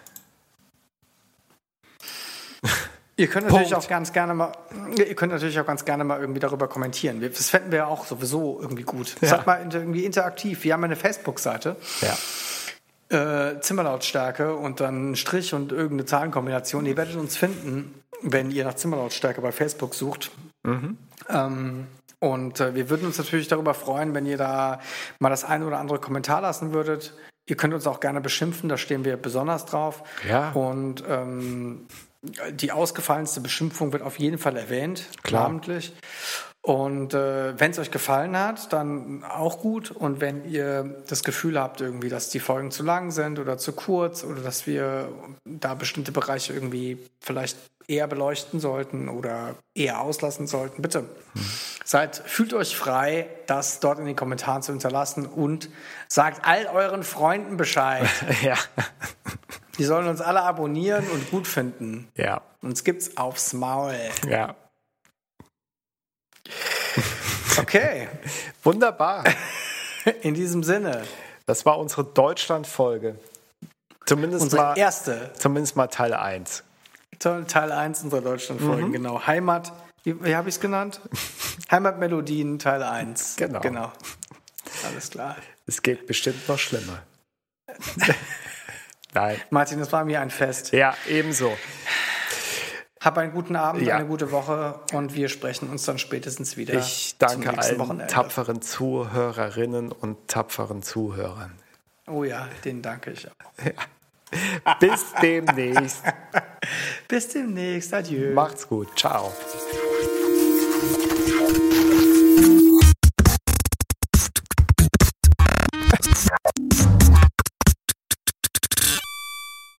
Ihr könnt natürlich Punkt. auch ganz gerne mal, ihr könnt natürlich auch ganz gerne mal irgendwie darüber kommentieren. Das fänden wir ja auch sowieso irgendwie gut. Ja. Seid mal irgendwie interaktiv. Wir haben eine Facebook-Seite. Ja. Äh, Zimmerlautstärke und dann Strich und irgendeine Zahlenkombination. Ihr werdet uns finden, wenn ihr nach Zimmerlautstärke bei Facebook sucht. Mhm. Ähm, und äh, wir würden uns natürlich darüber freuen, wenn ihr da mal das eine oder andere Kommentar lassen würdet. Ihr könnt uns auch gerne beschimpfen, da stehen wir besonders drauf. Ja. Und ähm, die ausgefallenste Beschimpfung wird auf jeden Fall erwähnt, Klar. namentlich. Und äh, wenn es euch gefallen hat, dann auch gut. Und wenn ihr das Gefühl habt, irgendwie, dass die Folgen zu lang sind oder zu kurz oder dass wir da bestimmte Bereiche irgendwie vielleicht eher beleuchten sollten oder eher auslassen sollten, bitte hm. seid, fühlt euch frei, das dort in den Kommentaren zu hinterlassen und sagt all euren Freunden Bescheid. (laughs) ja. Die sollen uns alle abonnieren und gut finden. Ja. Uns gibt's aufs Maul. Ja. Okay. (laughs) Wunderbar. In diesem Sinne. Das war unsere Deutschland-Folge. Zumindest unsere mal, erste. Zumindest mal Teil 1. Teil 1 unserer Deutschland-Folgen, mhm. genau. Heimat, wie, wie habe ich es genannt? (laughs) Heimatmelodien Teil 1. Genau. genau. Alles klar. Es geht bestimmt noch schlimmer. (laughs) Nein. Martin, es war mir ein Fest. Ja, ebenso. Hab einen guten Abend, ja. eine gute Woche und wir sprechen uns dann spätestens wieder. Ich danke allen Wochenende. tapferen Zuhörerinnen und tapferen Zuhörern. Oh ja, den danke ich auch. Ja. Bis demnächst. (laughs) Bis demnächst. Adieu. Macht's gut. Ciao.